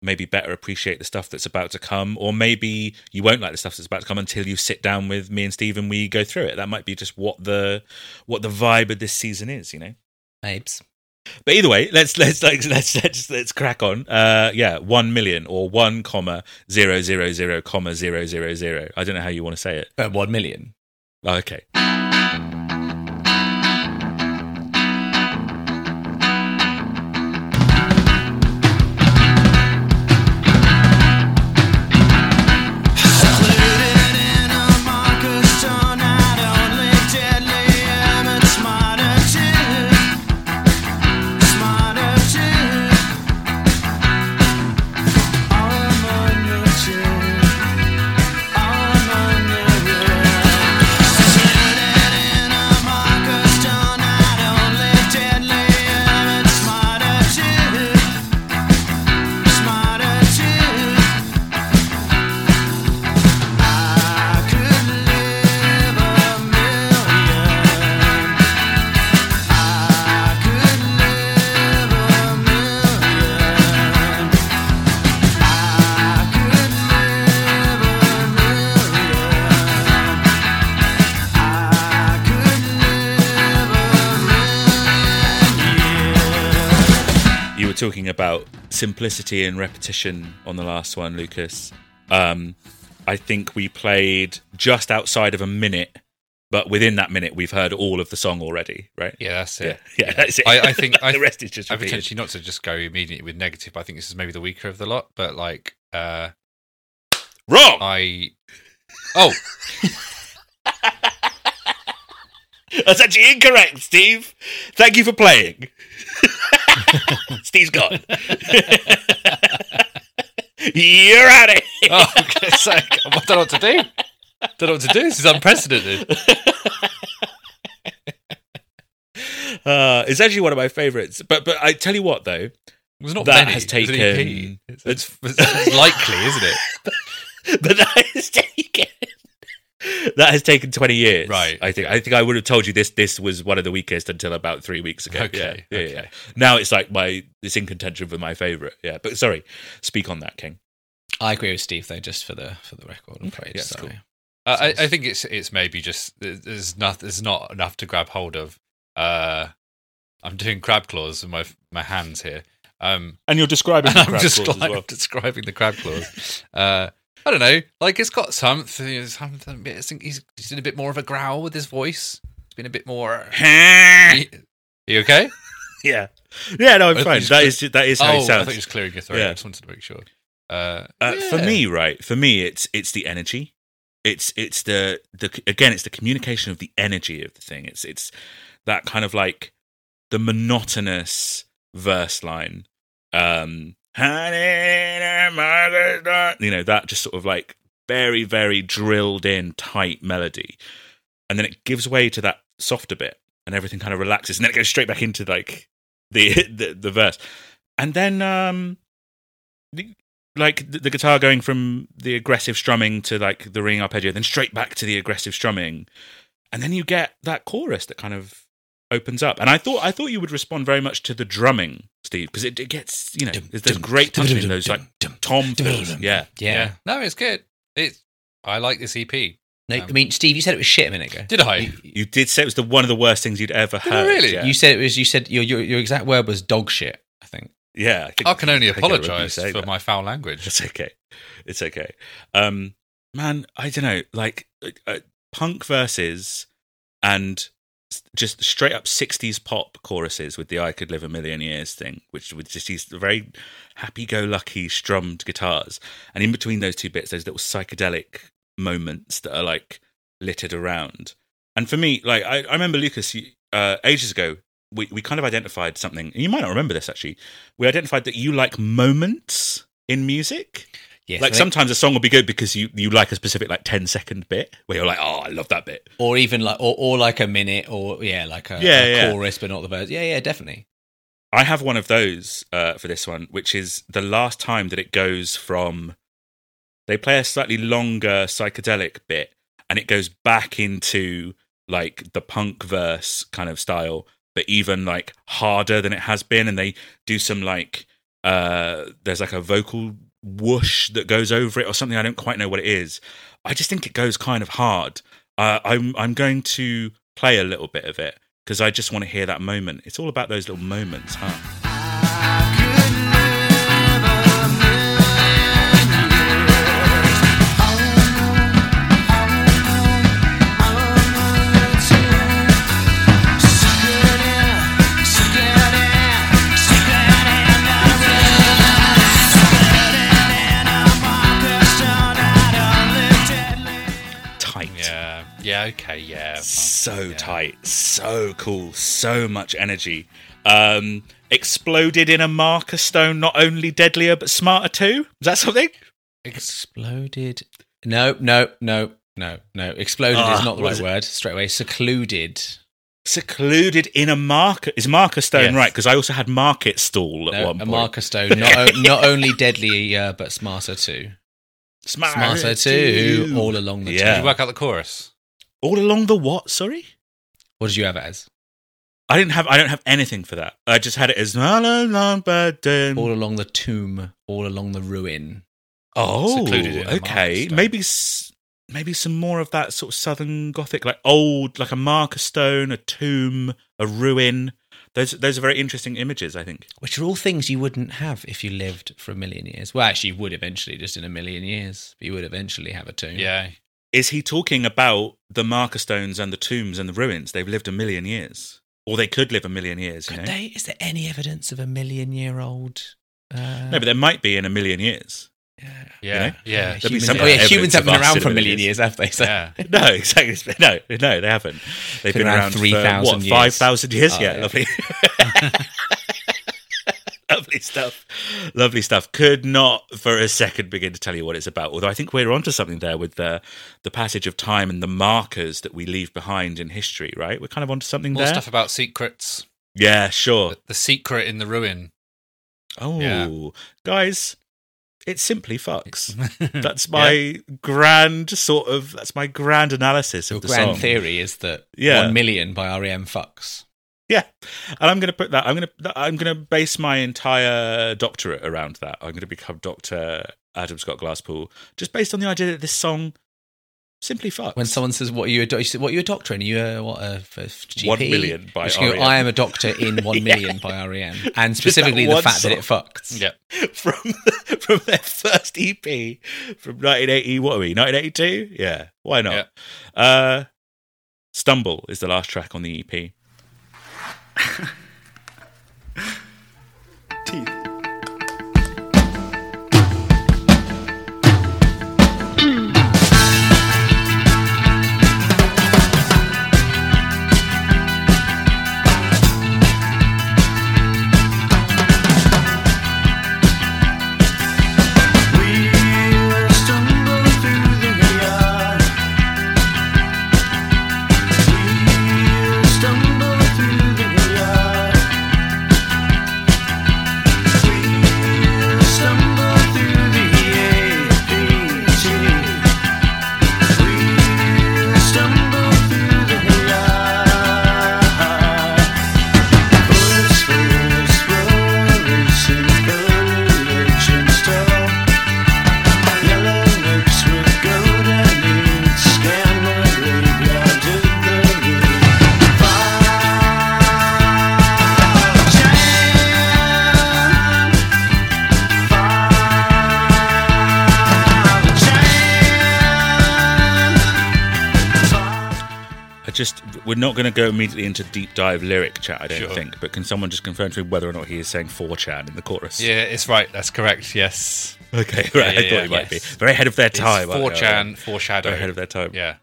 maybe better appreciate the stuff that's about to come, or maybe you won't like the stuff that's about to come until you sit down with me and Steve and we go through it. That might be just what the what the vibe of this season is, you know. Babes, But either way, let's let's let's (laughs) let's let's, let's crack on. Uh, yeah, one million or one comma zero zero zero comma zero zero zero. I don't know how you want to say it. uh, one million. Oh, okay. Simplicity and repetition on the last one, Lucas. Um, I think we played just outside of a minute, but within that minute, we've heard all of the song already, right? Yeah, that's Yeah, it. yeah, that's it. I, I think (laughs) I, the rest is just I repeated. potentially not to just go immediately with negative. But I think this is maybe the weaker of the lot. But like, uh, wrong. I oh (laughs) (laughs) That's actually incorrect, Steve. Thank you for playing. (laughs) Steve's gone. You're at it. (laughs) oh, okay, so, I don't know what to do. Don't know what to do. This is unprecedented. (laughs) Uh, it's actually one of my favorites. But but I tell you what though, There's not That many. has taken-. It's, it's, it's likely, isn't it? but that has taken (laughs) that has taken twenty years. Right, I think I think I would have told you this this was one of the weakest until about three weeks ago. Okay, Yeah, yeah, okay. yeah. Now it's like my it's in contention for my favorite. Yeah. But sorry, speak on that, King. I agree with Steve though, just for the for the record. I'm afraid. yeah, it's cool. Uh, I, I think it's it's maybe just there's not there's not enough to grab hold of. Uh, I'm doing crab claws with my my hands here. Um, And you're describing and (laughs) I'm just like (laughs) describing the crab claws. Uh, I don't know, like it's got something. something I think he's, he's in a bit more of a growl with his voice. It's been a bit more. (laughs) you, you okay? (laughs) yeah. Yeah, no, I'm fine. think That is that is how oh, it I thought sounds. you were just clearing your throat. Yeah. I just wanted to make sure. Uh, Uh, For me, right? For me, it's it's the energy. It's it's the the again, it's the communication of the energy of the thing. It's it's that kind of like the monotonous verse line. Um, you know that just sort of like very very drilled in tight melody, and then it gives way to that softer bit, and everything kind of relaxes, and then it goes straight back into like the (laughs) the, the verse, and then um like the, the guitar going from the aggressive strumming to like the ring arpeggio, then straight back to the aggressive strumming. and then you get that chorus that kind of opens up. And I thought I thought you would respond very much to the drumming, Steve, because it, it gets you know there's, there's great touch in those like tom fills. Yeah, Yeah. No, it's good. It's I like this EP. No, Um, I mean, Steve, you said it was shit a minute ago. Did I? You, you did say it was the one of the worst things you'd ever Did I heard. really? Yeah, you said it was. You said your, your your exact word was dog shit. I think. yeah. I, think, I can only I think I remember you apologise for that. my foul language. It's okay. It's okay. Um, man, I don't know. Like uh, uh, punk verses and s- just straight up '60s pop choruses with the "I Could Live a Million Years" thing, which was just these very happy-go-lucky strummed guitars, and in between those two bits, there's little psychedelic moments that are like littered around. And for me, like I, I remember Lucas uh, ages ago. We, we kind of identified something. and You might not remember this actually. We identified that you like moments in music Yes. like sometimes a song will be good because you you like a specific like 10 second bit where you're like oh i love that bit or even like, or, or like a minute, or yeah, like a, Yeah, a yeah. chorus, but not the verse. Yeah, yeah, definitely. i have one of those uh, for this one which is the last time that it goes from they play a slightly longer psychedelic bit and it goes back into like the punk verse kind of style but even like harder than it has been and they do some like uh there's like a vocal whoosh that goes over it or something i don't quite know what it is. I just think it goes kind of hard. Uh, i'm i'm going to play a little bit of it because i just want to hear that moment. It's all about those little moments huh tight Yeah. Yeah. Okay. Yeah. so Yeah. tight so cool so much energy um exploded in a marker stone not only deadlier but smarter too is that something Exploded. No, no, no, no, no. Exploded Ah, is not the right word. Straight away, secluded. secluded in a market is marker stone Yes. right because i also had market stall at No, one point. a marker stone. Not o- not only (laughs) deadly, uh, but smarter too. Smarter too. All along the Yeah. Did you work out the chorus? all along the what sorry What did you have it as? i didn't have i don't have anything for that i just had it as la, la, la, ba, dum. All along the tomb. All along the ruin. oh secluded in a okay marker maybe s- maybe some more of that sort of southern gothic like old like a marker stone a tomb a ruin those those are very interesting images i think Which are all things you wouldn't have if you lived for a million years. Well, actually, you would eventually, just in a million years. But you would eventually have a tomb. Yeah. is he talking about the marker stones and the tombs and the ruins they've lived a million years or they could live a million years you know they? Is there any evidence of a million year old? Uh, no but there might be in a million years Yeah. know? Yeah. There'll be humans, some oh, yeah, humans haven't been around for a million years, have they? So, Yeah. (laughs) no exactly no no they haven't they've Been been, around around, 3,000 what, years. 5000 years Oh, yeah, yeah. lovely (laughs) (laughs) lovely stuff lovely stuff could not for a second begin to tell you what it's about although i think we're onto something there with the the passage of time and the markers that we leave behind in history right we're kind of onto something More there stuff about secrets. yeah sure The, the secret in the ruin. oh Yeah. guys it simply fucks (laughs) that's my grand sort of that's my grand analysis Your of the grand song theory is that Yeah. one million by REM fucks. Yeah, and I'm going to put that. I'm going to. I'm going to base my entire doctorate around that. I'm going to become Doctor Adam Scott Glasspool, just based on the idea that this song simply fucks. When someone says, "What are you? A do- say, what are you a doctor?" And you, uh, what a f- f- GP? One million by You go, REM. I am a doctor in one (laughs) million by REM, and specifically the one fact that it fucks. yeah. (laughs) from from their first EP from 1980. What are we? 1982? Yeah, why not? Uh, Stumble is the last track on the EP. (laughs) Teeth. We're not going to go immediately into deep dive lyric chat, I don't Sure. think. But can someone just confirm to me whether or not he is saying 4chan in the chorus? Yeah, it's right. That's correct. Yes. Okay, (laughs) right. yeah, I thought yeah. he might Yes. be very ahead of their time. aren't 4chan, foreshadow. Very ahead of their time. Yeah.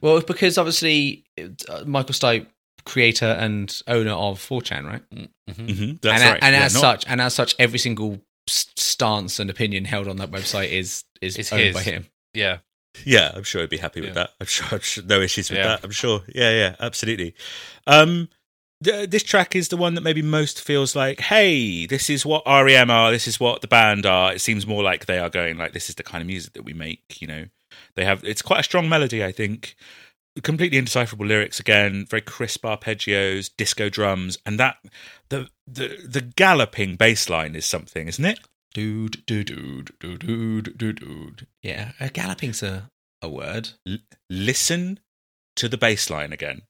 Well, it's because obviously uh, Michael Stipe, creator and owner of 4chan, right? hmm That's and right. and Yeah, as not- such, and as such, every single stance and opinion held on that website is is It's owned his. by him. Yeah. Yeah, I'm sure he'd be happy with Yeah. that. I'm sure, I'm sure no issues with Yeah. that. I'm sure. Yeah, yeah, absolutely. Um, th- this track is the one that maybe most feels like, hey, this is what REM are. This is what the band are. It seems more like they are going like, this is the kind of music that we make. You know, they have. It's quite a strong melody, I think. Completely indecipherable lyrics again, very crisp arpeggios, disco drums, and that the the the galloping bass line is something, isn't it? Dude, dude, dude, dude, dude, dude, dude. Yeah, uh, galloping's a a word. L- listen to the bass line again.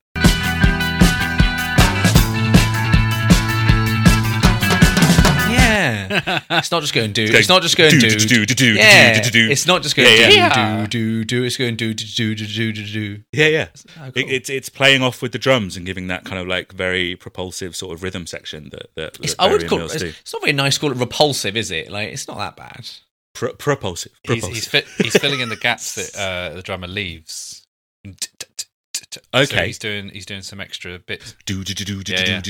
Yeah, it's not just going do. It's not just going do, do. do, do, do, Yeah, it's not just going do do do do. It's going do do do do do do. Yeah, yeah. Oh, it's it's playing off with the drums and giving that kind of like very propulsive sort of rhythm section that that, I would call it. It's, not very nice to call it repulsive, is it? Like it's not that bad. Pro- propulsive. He's, propulsive. he's, fi- he's filling in the gaps that uh, the drummer leaves. So okay. he's doing he's doing some extra bits. Do do yeah.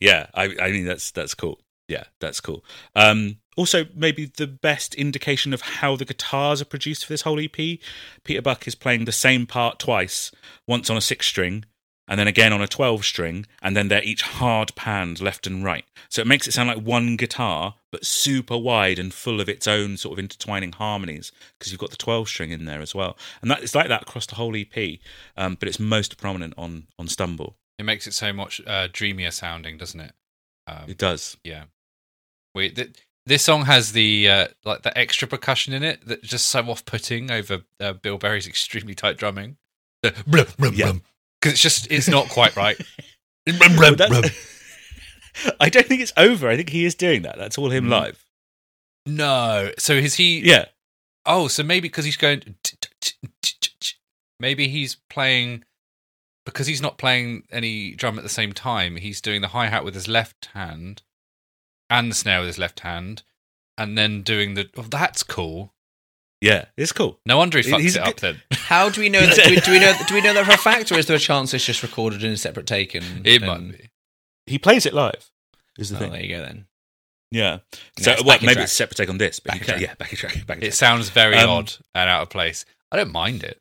Yeah, I I mean that's that's cool. Yeah, that's cool. Um, also, maybe the best indication of how the guitars are produced for this whole EP. Peter Buck is playing the same part twice, once on a six string and then again on a twelve string, and then they're each hard panned left and right. So it makes it sound like one guitar, but super wide and full of its own sort of intertwining harmonies because you've got the twelve string in there as well. And that it's like that across the whole EP, um, but it's most prominent on on Stumble. It makes it so much uh, dreamier sounding, doesn't it? Um, It does. yeah. We th- this song has the uh, like the extra percussion in it that's just so off-putting over uh, Bill Berry's (laughs) extremely tight drumming. The blum, blum, Yeah. blum. Because it's just it's not quite right. (laughs) Well, (laughs) I don't think it's over. I think he is doing that. That's all him Mm. live. no. So is he? Yeah. Oh, so maybe because he's going, maybe he's playing because he's not playing any drum at the same time. He's doing the hi hat with his left hand and the snare with his left hand, and then doing the. Oh, that's cool. Yeah. It's cool. No wonder he fucks He's it a up then. (laughs) How do we know that? Do we, do we know? Do we know that for a fact, or is there a chance it's just recorded in a separate take? And It and- might be. He plays it live. Is the Oh, thing. there you go then. Yeah. No, So it's well, backing maybe track. it's a separate take on this, but you Backing can, track. yeah, back in track. Back in It track. sounds very Um, odd and out of place. I don't mind it.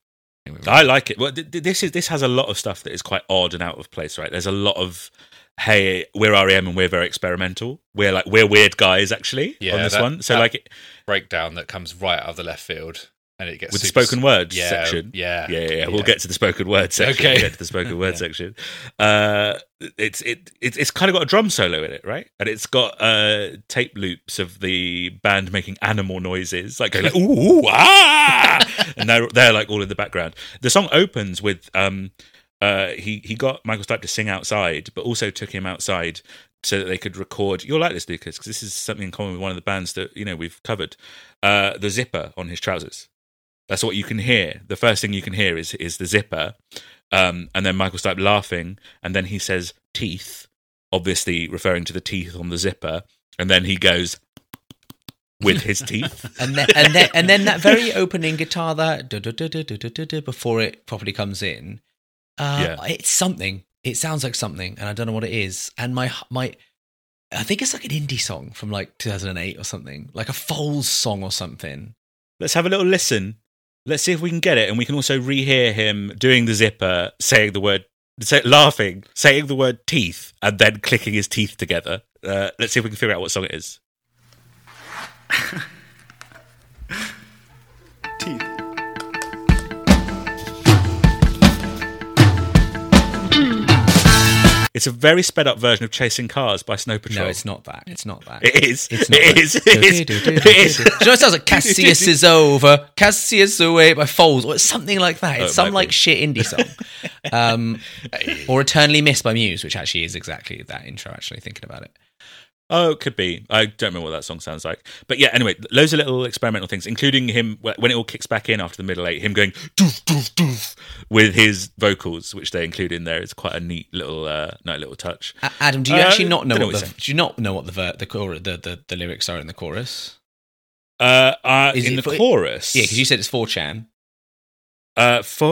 I like it. Well, th- th- this is this has a lot of stuff that is quite odd and out of place, right? There's a lot of hey, we're REM and we're very experimental. We're like we're weird guys actually Yeah, on this that- one. So like breakdown that comes right out of the left field, and it gets with the spoken words yeah, section. Yeah, yeah, yeah, yeah. We'll get to the spoken word section. Okay. We'll get to the spoken word (laughs) section. Uh, it's it, it it's kind of got a drum solo in it, right? And it's got uh, tape loops of the band making animal noises, like going like ooh, ooh ah, (laughs) and they're they're like all in the background. The song opens with um, uh, he he got Michael Stipe to sing outside, but also took him outside so that they could record. You'll like this, Lucas, because this is something in common with one of the bands that you know we've covered. Uh, the zipper on his trousers. That's what you can hear. The first thing you can hear is is the zipper, um, and then Michael Stipe laughing, and then he says teeth, obviously referring to the teeth on the zipper, and then he goes with his teeth. (laughs) and, then, and then and then that very opening guitar that before it properly comes in uh, Yeah. it's something. It sounds like something, and I don't know what it is. And my my, I think it's like an indie song from like 2008 or something, like a Foals song or something. Let's have a little listen. Let's see if we can get it, and we can also rehear him doing the zipper, saying the word, say, laughing, saying the word teeth, and then clicking his teeth together. Uh, let's see if we can figure out what song it is. (laughs) It's a very sped up version of Chasing Cars by Snow Patrol. No, it's not that. It's not that. It is. It's not It that. is. It is. It is. you know, it sounds like Cassius is over, Cassius away by Foals, or something like that. Oh, It's it some like be. shit indie song, um, (laughs) or Eternally Missed by Muse, which actually is exactly that intro. Actually, thinking about it, Oh, it could be. I don't remember what that song sounds like. But yeah, anyway, loads of little experimental things, including him when it all kicks back in after the middle eight, him going doof doof doof with his vocals, which they include in there. It's quite a neat little, uh, nice little touch. A- Adam, do you Uh, actually not know what what the do you not know what the ver- the, chor- the the the lyrics are in the chorus? Uh, uh in the for- chorus, Yeah, because you said it's for Chan. Uh, for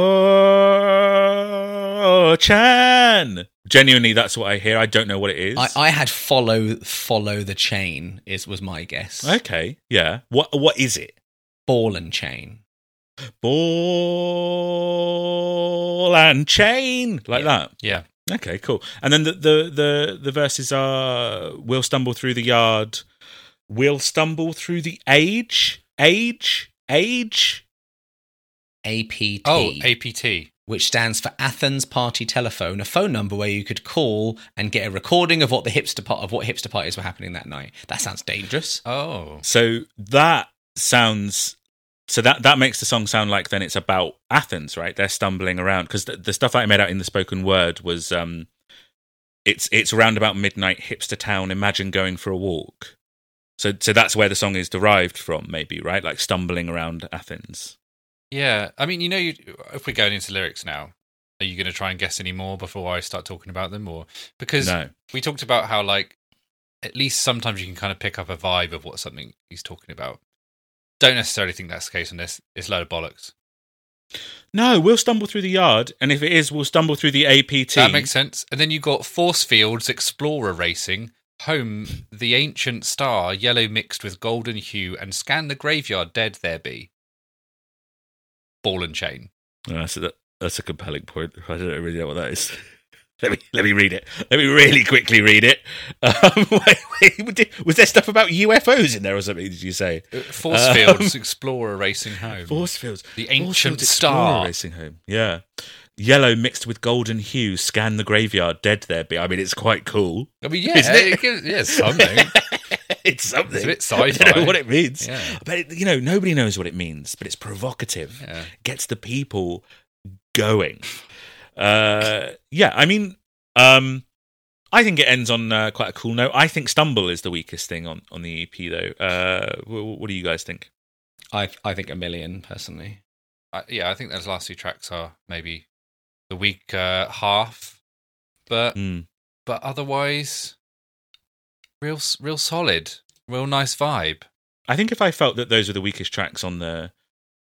Chan. Genuinely, that's what I hear. I don't know what it is. I, I had follow follow the chain is was my guess. okay, yeah. What what is it? Ball and chain. Ball and chain, like that. Yeah. Okay, cool. And then the the the, the verses are: "We'll stumble through the yard, we'll stumble through the age, age, age." APT. Oh, APT. which stands for Athens Party Telephone, a phone number where you could call and get a recording of what the hipster part of what hipster parties were happening that night. That sounds dangerous. Oh. So that sounds. So that that makes the song sound like then it's about Athens, right? They're stumbling around because the, the stuff I made out in the spoken word was um, it's it's around about midnight, hipster town. Imagine going for a walk. So so that's where the song is derived from, maybe right? Like stumbling around Athens. Yeah. I mean, you know, you, if we're going into lyrics now, are you going to try and guess any more before I start talking about them? Or because No, we talked about how, like, at least sometimes you can kind of pick up a vibe of what something he's talking about. Don't necessarily think that's the case on this. It's a load of bollocks. no, we'll stumble through the yard, and if it is, we'll stumble through the APT. That makes sense. And then you got Force Fields Explorer Racing, Home, the Ancient Star, yellow mixed with golden hue, and Scan the Graveyard, Dead There Be. Ball and Chain. Oh, that's, a, that's a compelling point. I don't really know what that is. (laughs) Let me let me read it. Let me really quickly read it. (laughs) Um, (laughs) wait, wait, was there stuff about UFOs in there or something? Did you say Force Um, Fields Explorer Racing Home. force fields? The Ancient Fields Explorer Star. racing home. Yeah, yellow mixed with golden hue. Scan the graveyard. Dead there be. I mean, it's quite cool. I mean, yeah, it? it gives- yeah, something. (laughs) it's something. It's a bit (laughs) I don't know what it means. Yeah. But it, you know, nobody knows what it means. But it's provocative. Yeah. Gets the people going. Uh, yeah, I mean, um, I think it ends on uh, quite a cool note. I think Stumble is the weakest thing on on the EP, though. Uh, wh- what do you guys think? I I think a million personally. Yeah, I think those last two tracks are maybe the weak uh, half, but Hmm. but otherwise, real real solid, real nice vibe. I think if I felt that those were the weakest tracks on the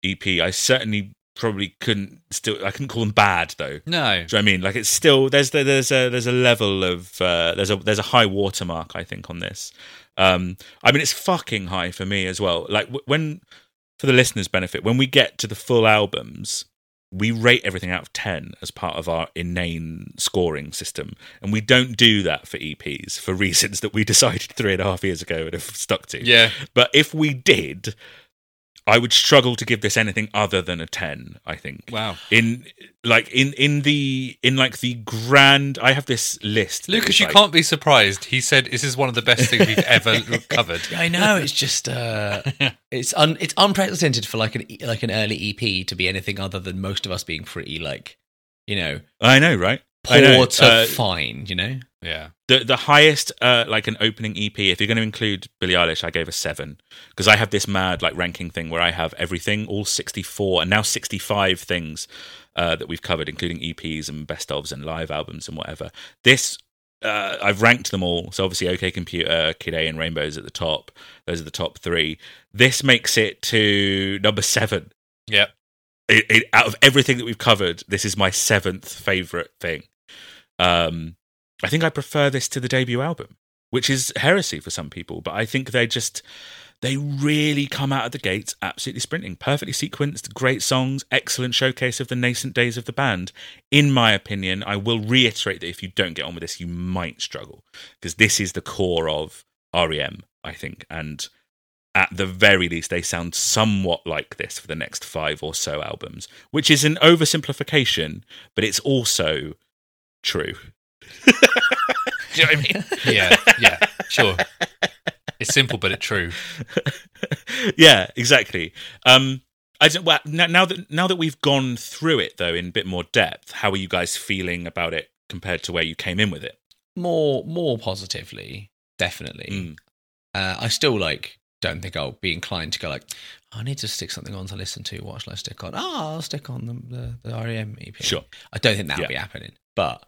EP, I certainly probably couldn't still. I couldn't call them bad though. No, Do you know what I mean? Like it's still there's there's a there's a level of uh, there's a there's a high watermark I think on this. Um, I mean it's fucking high for me as well. Like when for the listeners' benefit, when we get to the full albums, we rate everything out of ten as part of our inane scoring system, and we don't do that for EPs for (laughs) reasons that we decided three and a half years ago and have stuck to. yeah, But if we did, I would struggle to give this anything other than a ten. I think wow. in like in in the in like the grand i have this list Lucas, is you like- can't be surprised. He said this is one of the best things we've ever (laughs) covered. I know it's just uh, (laughs) it's un, it's unprecedented for like an E- like an early EP to be anything other than most of us being pretty like you know i know right I poor know. to Uh, fine. You know, Yeah, the the highest uh like an opening ep if you're going to include billie eilish i gave a seven because i have this mad like ranking thing where i have everything all 64 and now 65 things uh that we've covered including eps and best ofs and live albums and whatever this uh, I've ranked them all. So obviously, OK Computer, Kid A, and Rainbows at the top. Those are the top three. This makes it to number seven. yeah. it, it, out of everything that we've covered, this is my seventh favorite thing. Um, I think I prefer this to the debut album, which is heresy for some people, but I think they just they really come out of the gates absolutely sprinting, perfectly sequenced, great songs, excellent showcase of the nascent days of the band. In my opinion, I will reiterate that if you don't get on with this, you might struggle because this is the core of REM, I think, and at the very least, they sound somewhat like this for the next five or so albums, which is an oversimplification, but it's also true. (laughs) Do you know what I mean? (laughs) Yeah, yeah, sure. It's simple, but it's true. (laughs) yeah, exactly. Um, I don't, well, now, now that now that we've gone through it though in a bit more depth, how are you guys feeling about it compared to where you came in with it? more more positively. definitely. Mm. Uh, I still like don't think I'll be inclined to go like, "Oh, I need to stick something on to listen to. What shall I stick on? Oh, I'll stick on the the, the REM EP. Sure. I don't think that'll Yeah. be happening, but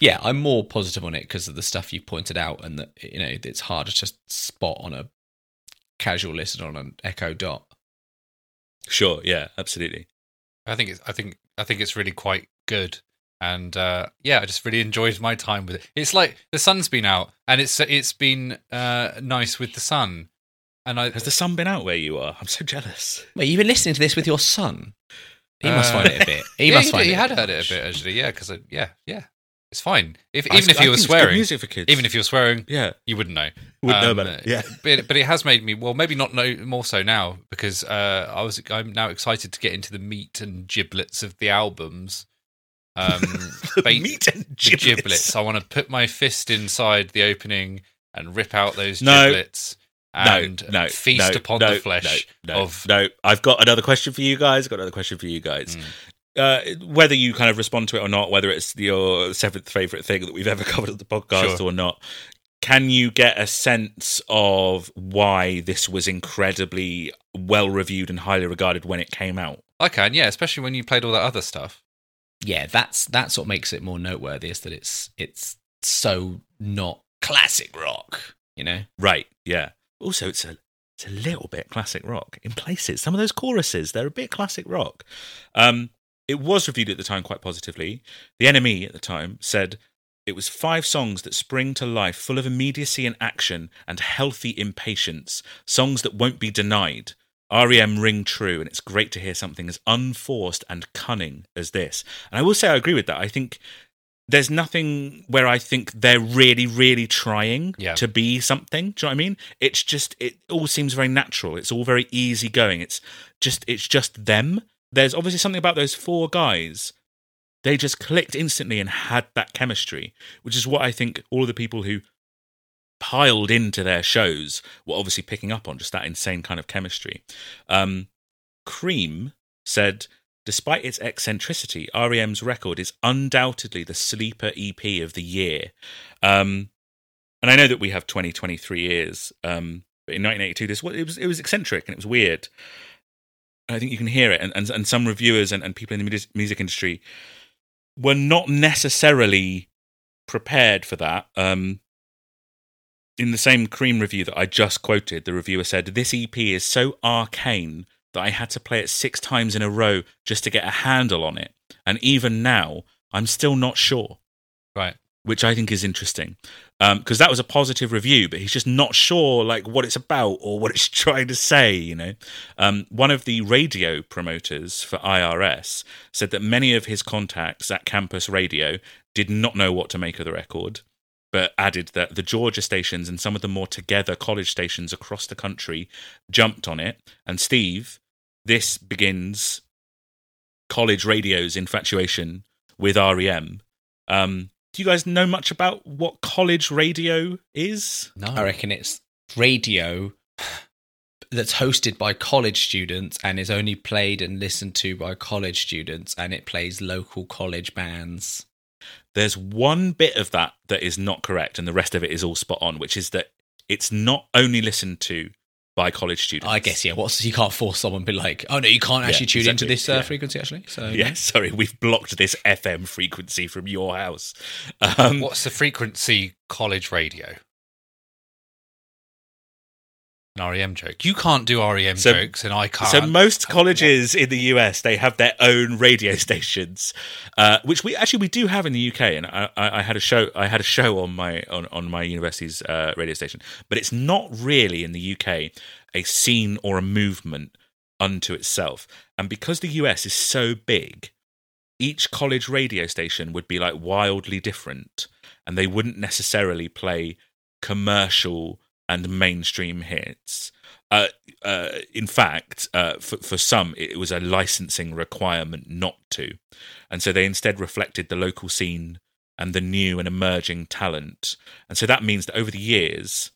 yeah, I'm more positive on it because of the stuff you pointed out, and that you know it's harder to spot on a casual listen on an Echo Dot. Sure. Yeah. Absolutely. I think it's I think I think it's really quite good. And uh, yeah, I just really enjoyed my time with it. It's like the sun's been out, and it's it's been uh, nice with the sun. And I Has the sun been out where you are? I'm so jealous. Wait, you've been listening to this with your son? He must Uh, find it a bit. He (laughs) yeah, must he, find did- it. he had heard it a bit actually. Yeah, because yeah, yeah, it's fine. If even if I was think it's good swearing, music for kids. even if you were swearing, yeah, you wouldn't know. wouldn't know Um, about (laughs) it. Yeah. but but it has made me well, maybe not know more so now because uh, I was I'm now excited to get into the meat and giblets of the albums. Um, (laughs) The bait- meat and giblets. giblets. I want to put my fist inside the opening and rip out those No. giblets and no, no, feast no, upon no, the flesh no, no, of. No, I've got another question for you guys. I've got another question for you guys. Mm. Uh, whether you kind of respond to it or not, whether it's your seventh favorite thing that we've ever (laughs) covered at the podcast Sure. or not, can you get a sense of why this was incredibly well reviewed and highly regarded when it came out? I can, yeah, especially when you played all that other stuff. yeah, that's that's what makes it more noteworthy is that it's it's so not classic rock, you know. Right. Yeah. Also, it's a it's a little bit classic rock in places. Some of those choruses they're a bit classic rock. Um, it was reviewed at the time quite positively. The NME at the time said it was five songs that spring to life, full of immediacy and action and healthy impatience. Songs that won't be denied. REM ring true, and it's great to hear something as unforced and cunning as this. And I will say I agree with that. I think there's nothing where I think they're really, really trying Yeah. to be something. Do you know what I mean? It's just it all seems very natural. It's all very easy going. It's just it's just them. There's obviously something about those four guys. They just clicked instantly and had that chemistry, which is what I think all of the people who piled into their shows were obviously picking up on just that insane kind of chemistry. Um, Creem said, despite its eccentricity, REM's record is undoubtedly the sleeper EP of the year. Um, and I know that we have 20, 23 years, um, but in 1982, this it was it was eccentric and it was weird. I think you can hear it, and and, and some reviewers and, and people in the music industry were not necessarily prepared for that. Um, in the same Creem review that I just quoted, the reviewer said, This EP is so arcane that I had to play it six times in a row just to get a handle on it. And even now, I'm still not sure, Right. Which I think is interesting. Because that was a positive review, but he's just not sure like what it's about or what it's (laughs) trying to say, you know. Um, one of the radio promoters for IRS said that many of his contacts at campus radio did not know what to make of the record but added that the Georgia stations and some of the more together college stations across the country jumped on it. And Steve, this begins college radio's infatuation with REM. Um, do you guys know much about what college radio is? No. I reckon it's radio that's hosted by college students and is only played and listened to by college students, and it plays local college bands. There's one bit of that that is not correct, and the rest of it is all spot on, which is that it's not only listened to by college students. I guess yeah. What's you can't force someone to be like, oh no, you can't Yeah, actually tune into this uh, yeah. frequency actually. So Yeah, (laughs) sorry, we've blocked this FM frequency from your house. Um, What's the frequency college radio? An REM joke. You can't do REM So- jokes, and I can't. So most colleges in the US they have their own radio (laughs) stations, uh, which we actually we do have in the UK. And I, I I had a show I had a show on my on, on my university's uh, radio station, but it's not really in the UK a scene or a movement unto itself. And because the US is so big, each college radio station would be like wildly different, and they wouldn't necessarily play commercial and mainstream hits. Uh, uh, in fact, uh, for, for some, it was a licensing requirement not to. And so they instead reflected the local scene and the new and emerging talent. And so that means that over the years,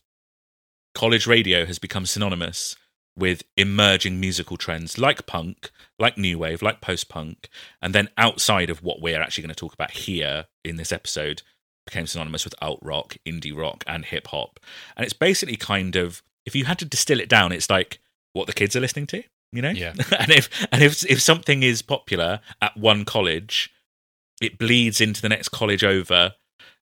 college radio has become synonymous with emerging musical trends like punk, like new wave, like post punk. And then outside of what we're actually going to talk about here in this episode, became synonymous with alt rock, indie rock, and hip hop. And it's basically kind of, if you had to distill it down, it's like what the kids are listening to, you know? Yeah. (laughs) and if and if if something is popular at one college, it bleeds into the next college over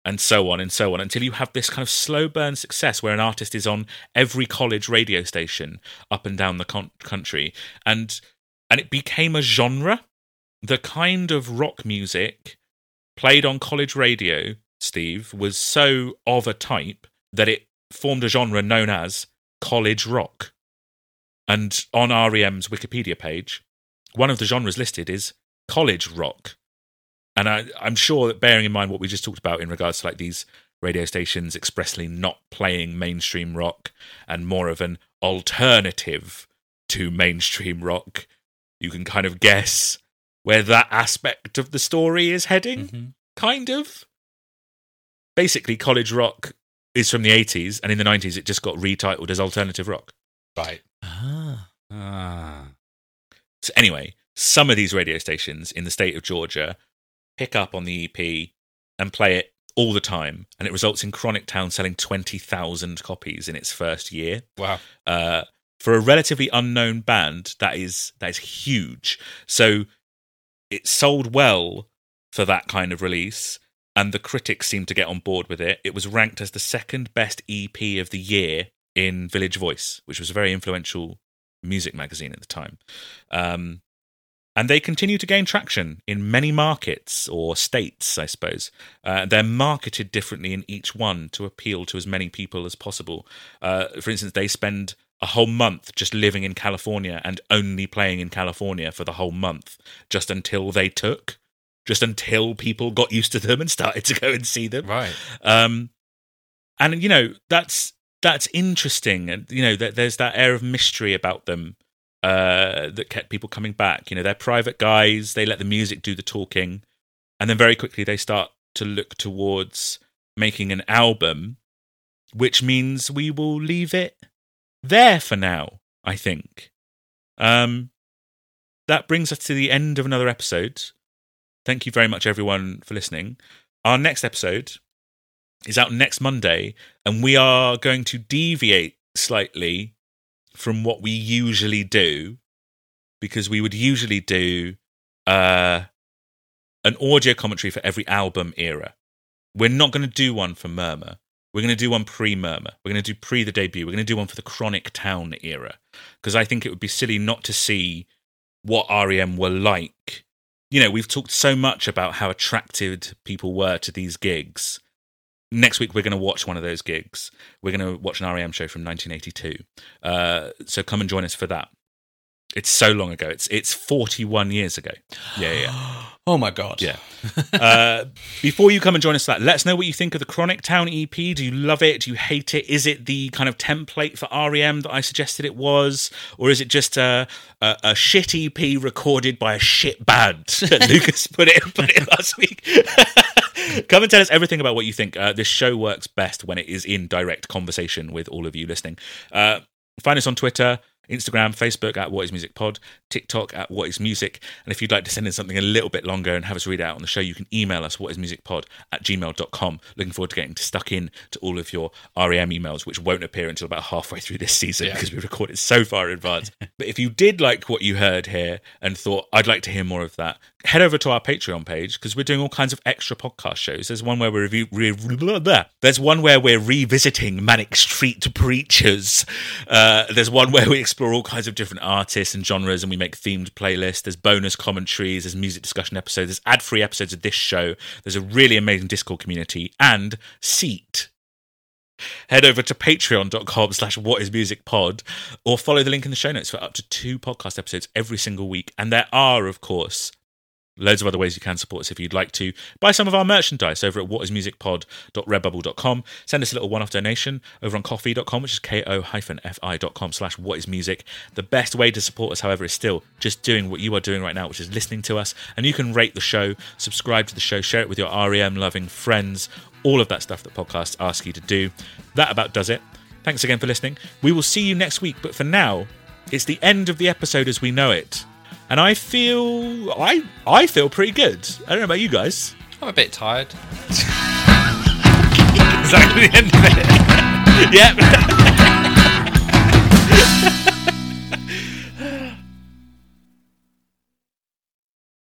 and so on and so on until you have this kind of slow burn success where an artist is on every college radio station up and down the con- country and and it became a genre the kind of rock music played on college radio steve was so of a type that it formed a genre known as college rock and on REM's Wikipedia page one of the genres listed is college rock and I, I'm sure that bearing in mind what we just talked about in regards to like these radio stations expressly not playing mainstream rock and more of an alternative to mainstream rock, you can kind of guess where that aspect of the story is heading, Mhm. kind of. Basically, college rock is from the 80s, and in the 90s, it just got retitled as alternative rock. Right. Ah. Ah. So anyway, some of these radio stations in the state of Georgia pick up on the EP and play it all the time, and it results in Chronic Town selling twenty thousand copies in its first year. Wow. Uh, for a relatively unknown band, that is that is huge. So it sold well for that kind of release, and the critics seemed to get on board with it. It was ranked as the second best EP of the year in Village Voice, which was a very influential music magazine at the time. Um, and they continue to gain traction in many markets or states, I suppose. Uh, they're marketed differently in each one to appeal to as many people as possible. Uh, for instance, they spend a whole month just living in California and only playing in California for the whole month, just until they took, just until people got used to them and started to go and see them. Right. Um, and you know that's that's interesting, and you know that there's that air of mystery about them uh, that kept people coming back. You know, they're private guys; they let the music do the talking, and then very quickly they start to look towards making an album, which means we will leave it there for now. I think. Um, that brings us to the end of another episode. Thank you very much, everyone, for listening. Our next episode is out next Monday, and we are going to deviate slightly from what we usually do because we would usually do uh, an audio commentary for every album era. We're not going to do one for Murmur. We're going to do one pre Murmur. We're going to do pre the debut. We're going to do one for the Chronic Town era because I think it would be silly not to see what REM were like. You know, we've talked so much about how attracted people were to these gigs. Next week, we're going to watch one of those gigs. We're going to watch an REM show from 1982. Uh, so come and join us for that. It's so long ago. It's it's 41 years ago. Yeah, yeah. (gasps) (gasps) (gasps) Oh my god. Yeah. (laughs) uh, before you come and join us for that, let us know what you think of the Chronic Town EP. Do you love it? Do you hate it? Is it the kind of template for REM that I suggested it was? Or is it just a, a, a shit EP recorded by a shit band? (laughs) Lucas put it, put it last week. (laughs) Come and tell us everything about what you think. Uh, this show works best when it is in direct conversation with all of you listening. Uh, find us on Twitter, Instagram, Facebook at What Is Music Pod, TikTok at What Is Music. And if you'd like to send in something a little bit longer and have us read out on the show, you can email us whatismusicpod at gmail.com. Looking forward to getting stuck in to all of your REM emails, which won't appear until about halfway through this season Yeah. because we recorded so far in advance. (laughs) but if you did like what you heard here and thought, I'd like to hear more of that, head over to our Patreon page because we're doing all kinds of extra podcast shows. There's one where we're review, re, blah, blah. There's one where we're revisiting Manic Street Preachers. Uh, there's one where we explore all kinds of different artists and genres and we make themed playlists. There's bonus commentaries. There's music discussion episodes. There's ad-free episodes of this show. There's a really amazing Discord community and Seat head over to patreon.com slash what is music pod or follow the link in the show notes for up to two podcast episodes every single week and there are of course loads of other ways you can support us if you'd like to. Buy some of our merchandise over at whatismusicpod.redbubble.com send us a little one-off donation over on ko-fi.com which is ko-fi.com slash whatismusic the best way to support us however is still just doing what you are doing right now which is listening to us. And you can rate the show subscribe to the show share it with your rem loving friends. All of that stuff that podcasts ask you to do. That about does it. Thanks again for listening. We will see you next week but for now it's the end of the episode as we know it and I feel I I feel pretty good. I don't know about you guys. I'm a bit tired. (laughs) exactly the end of it. (laughs) yep. (laughs)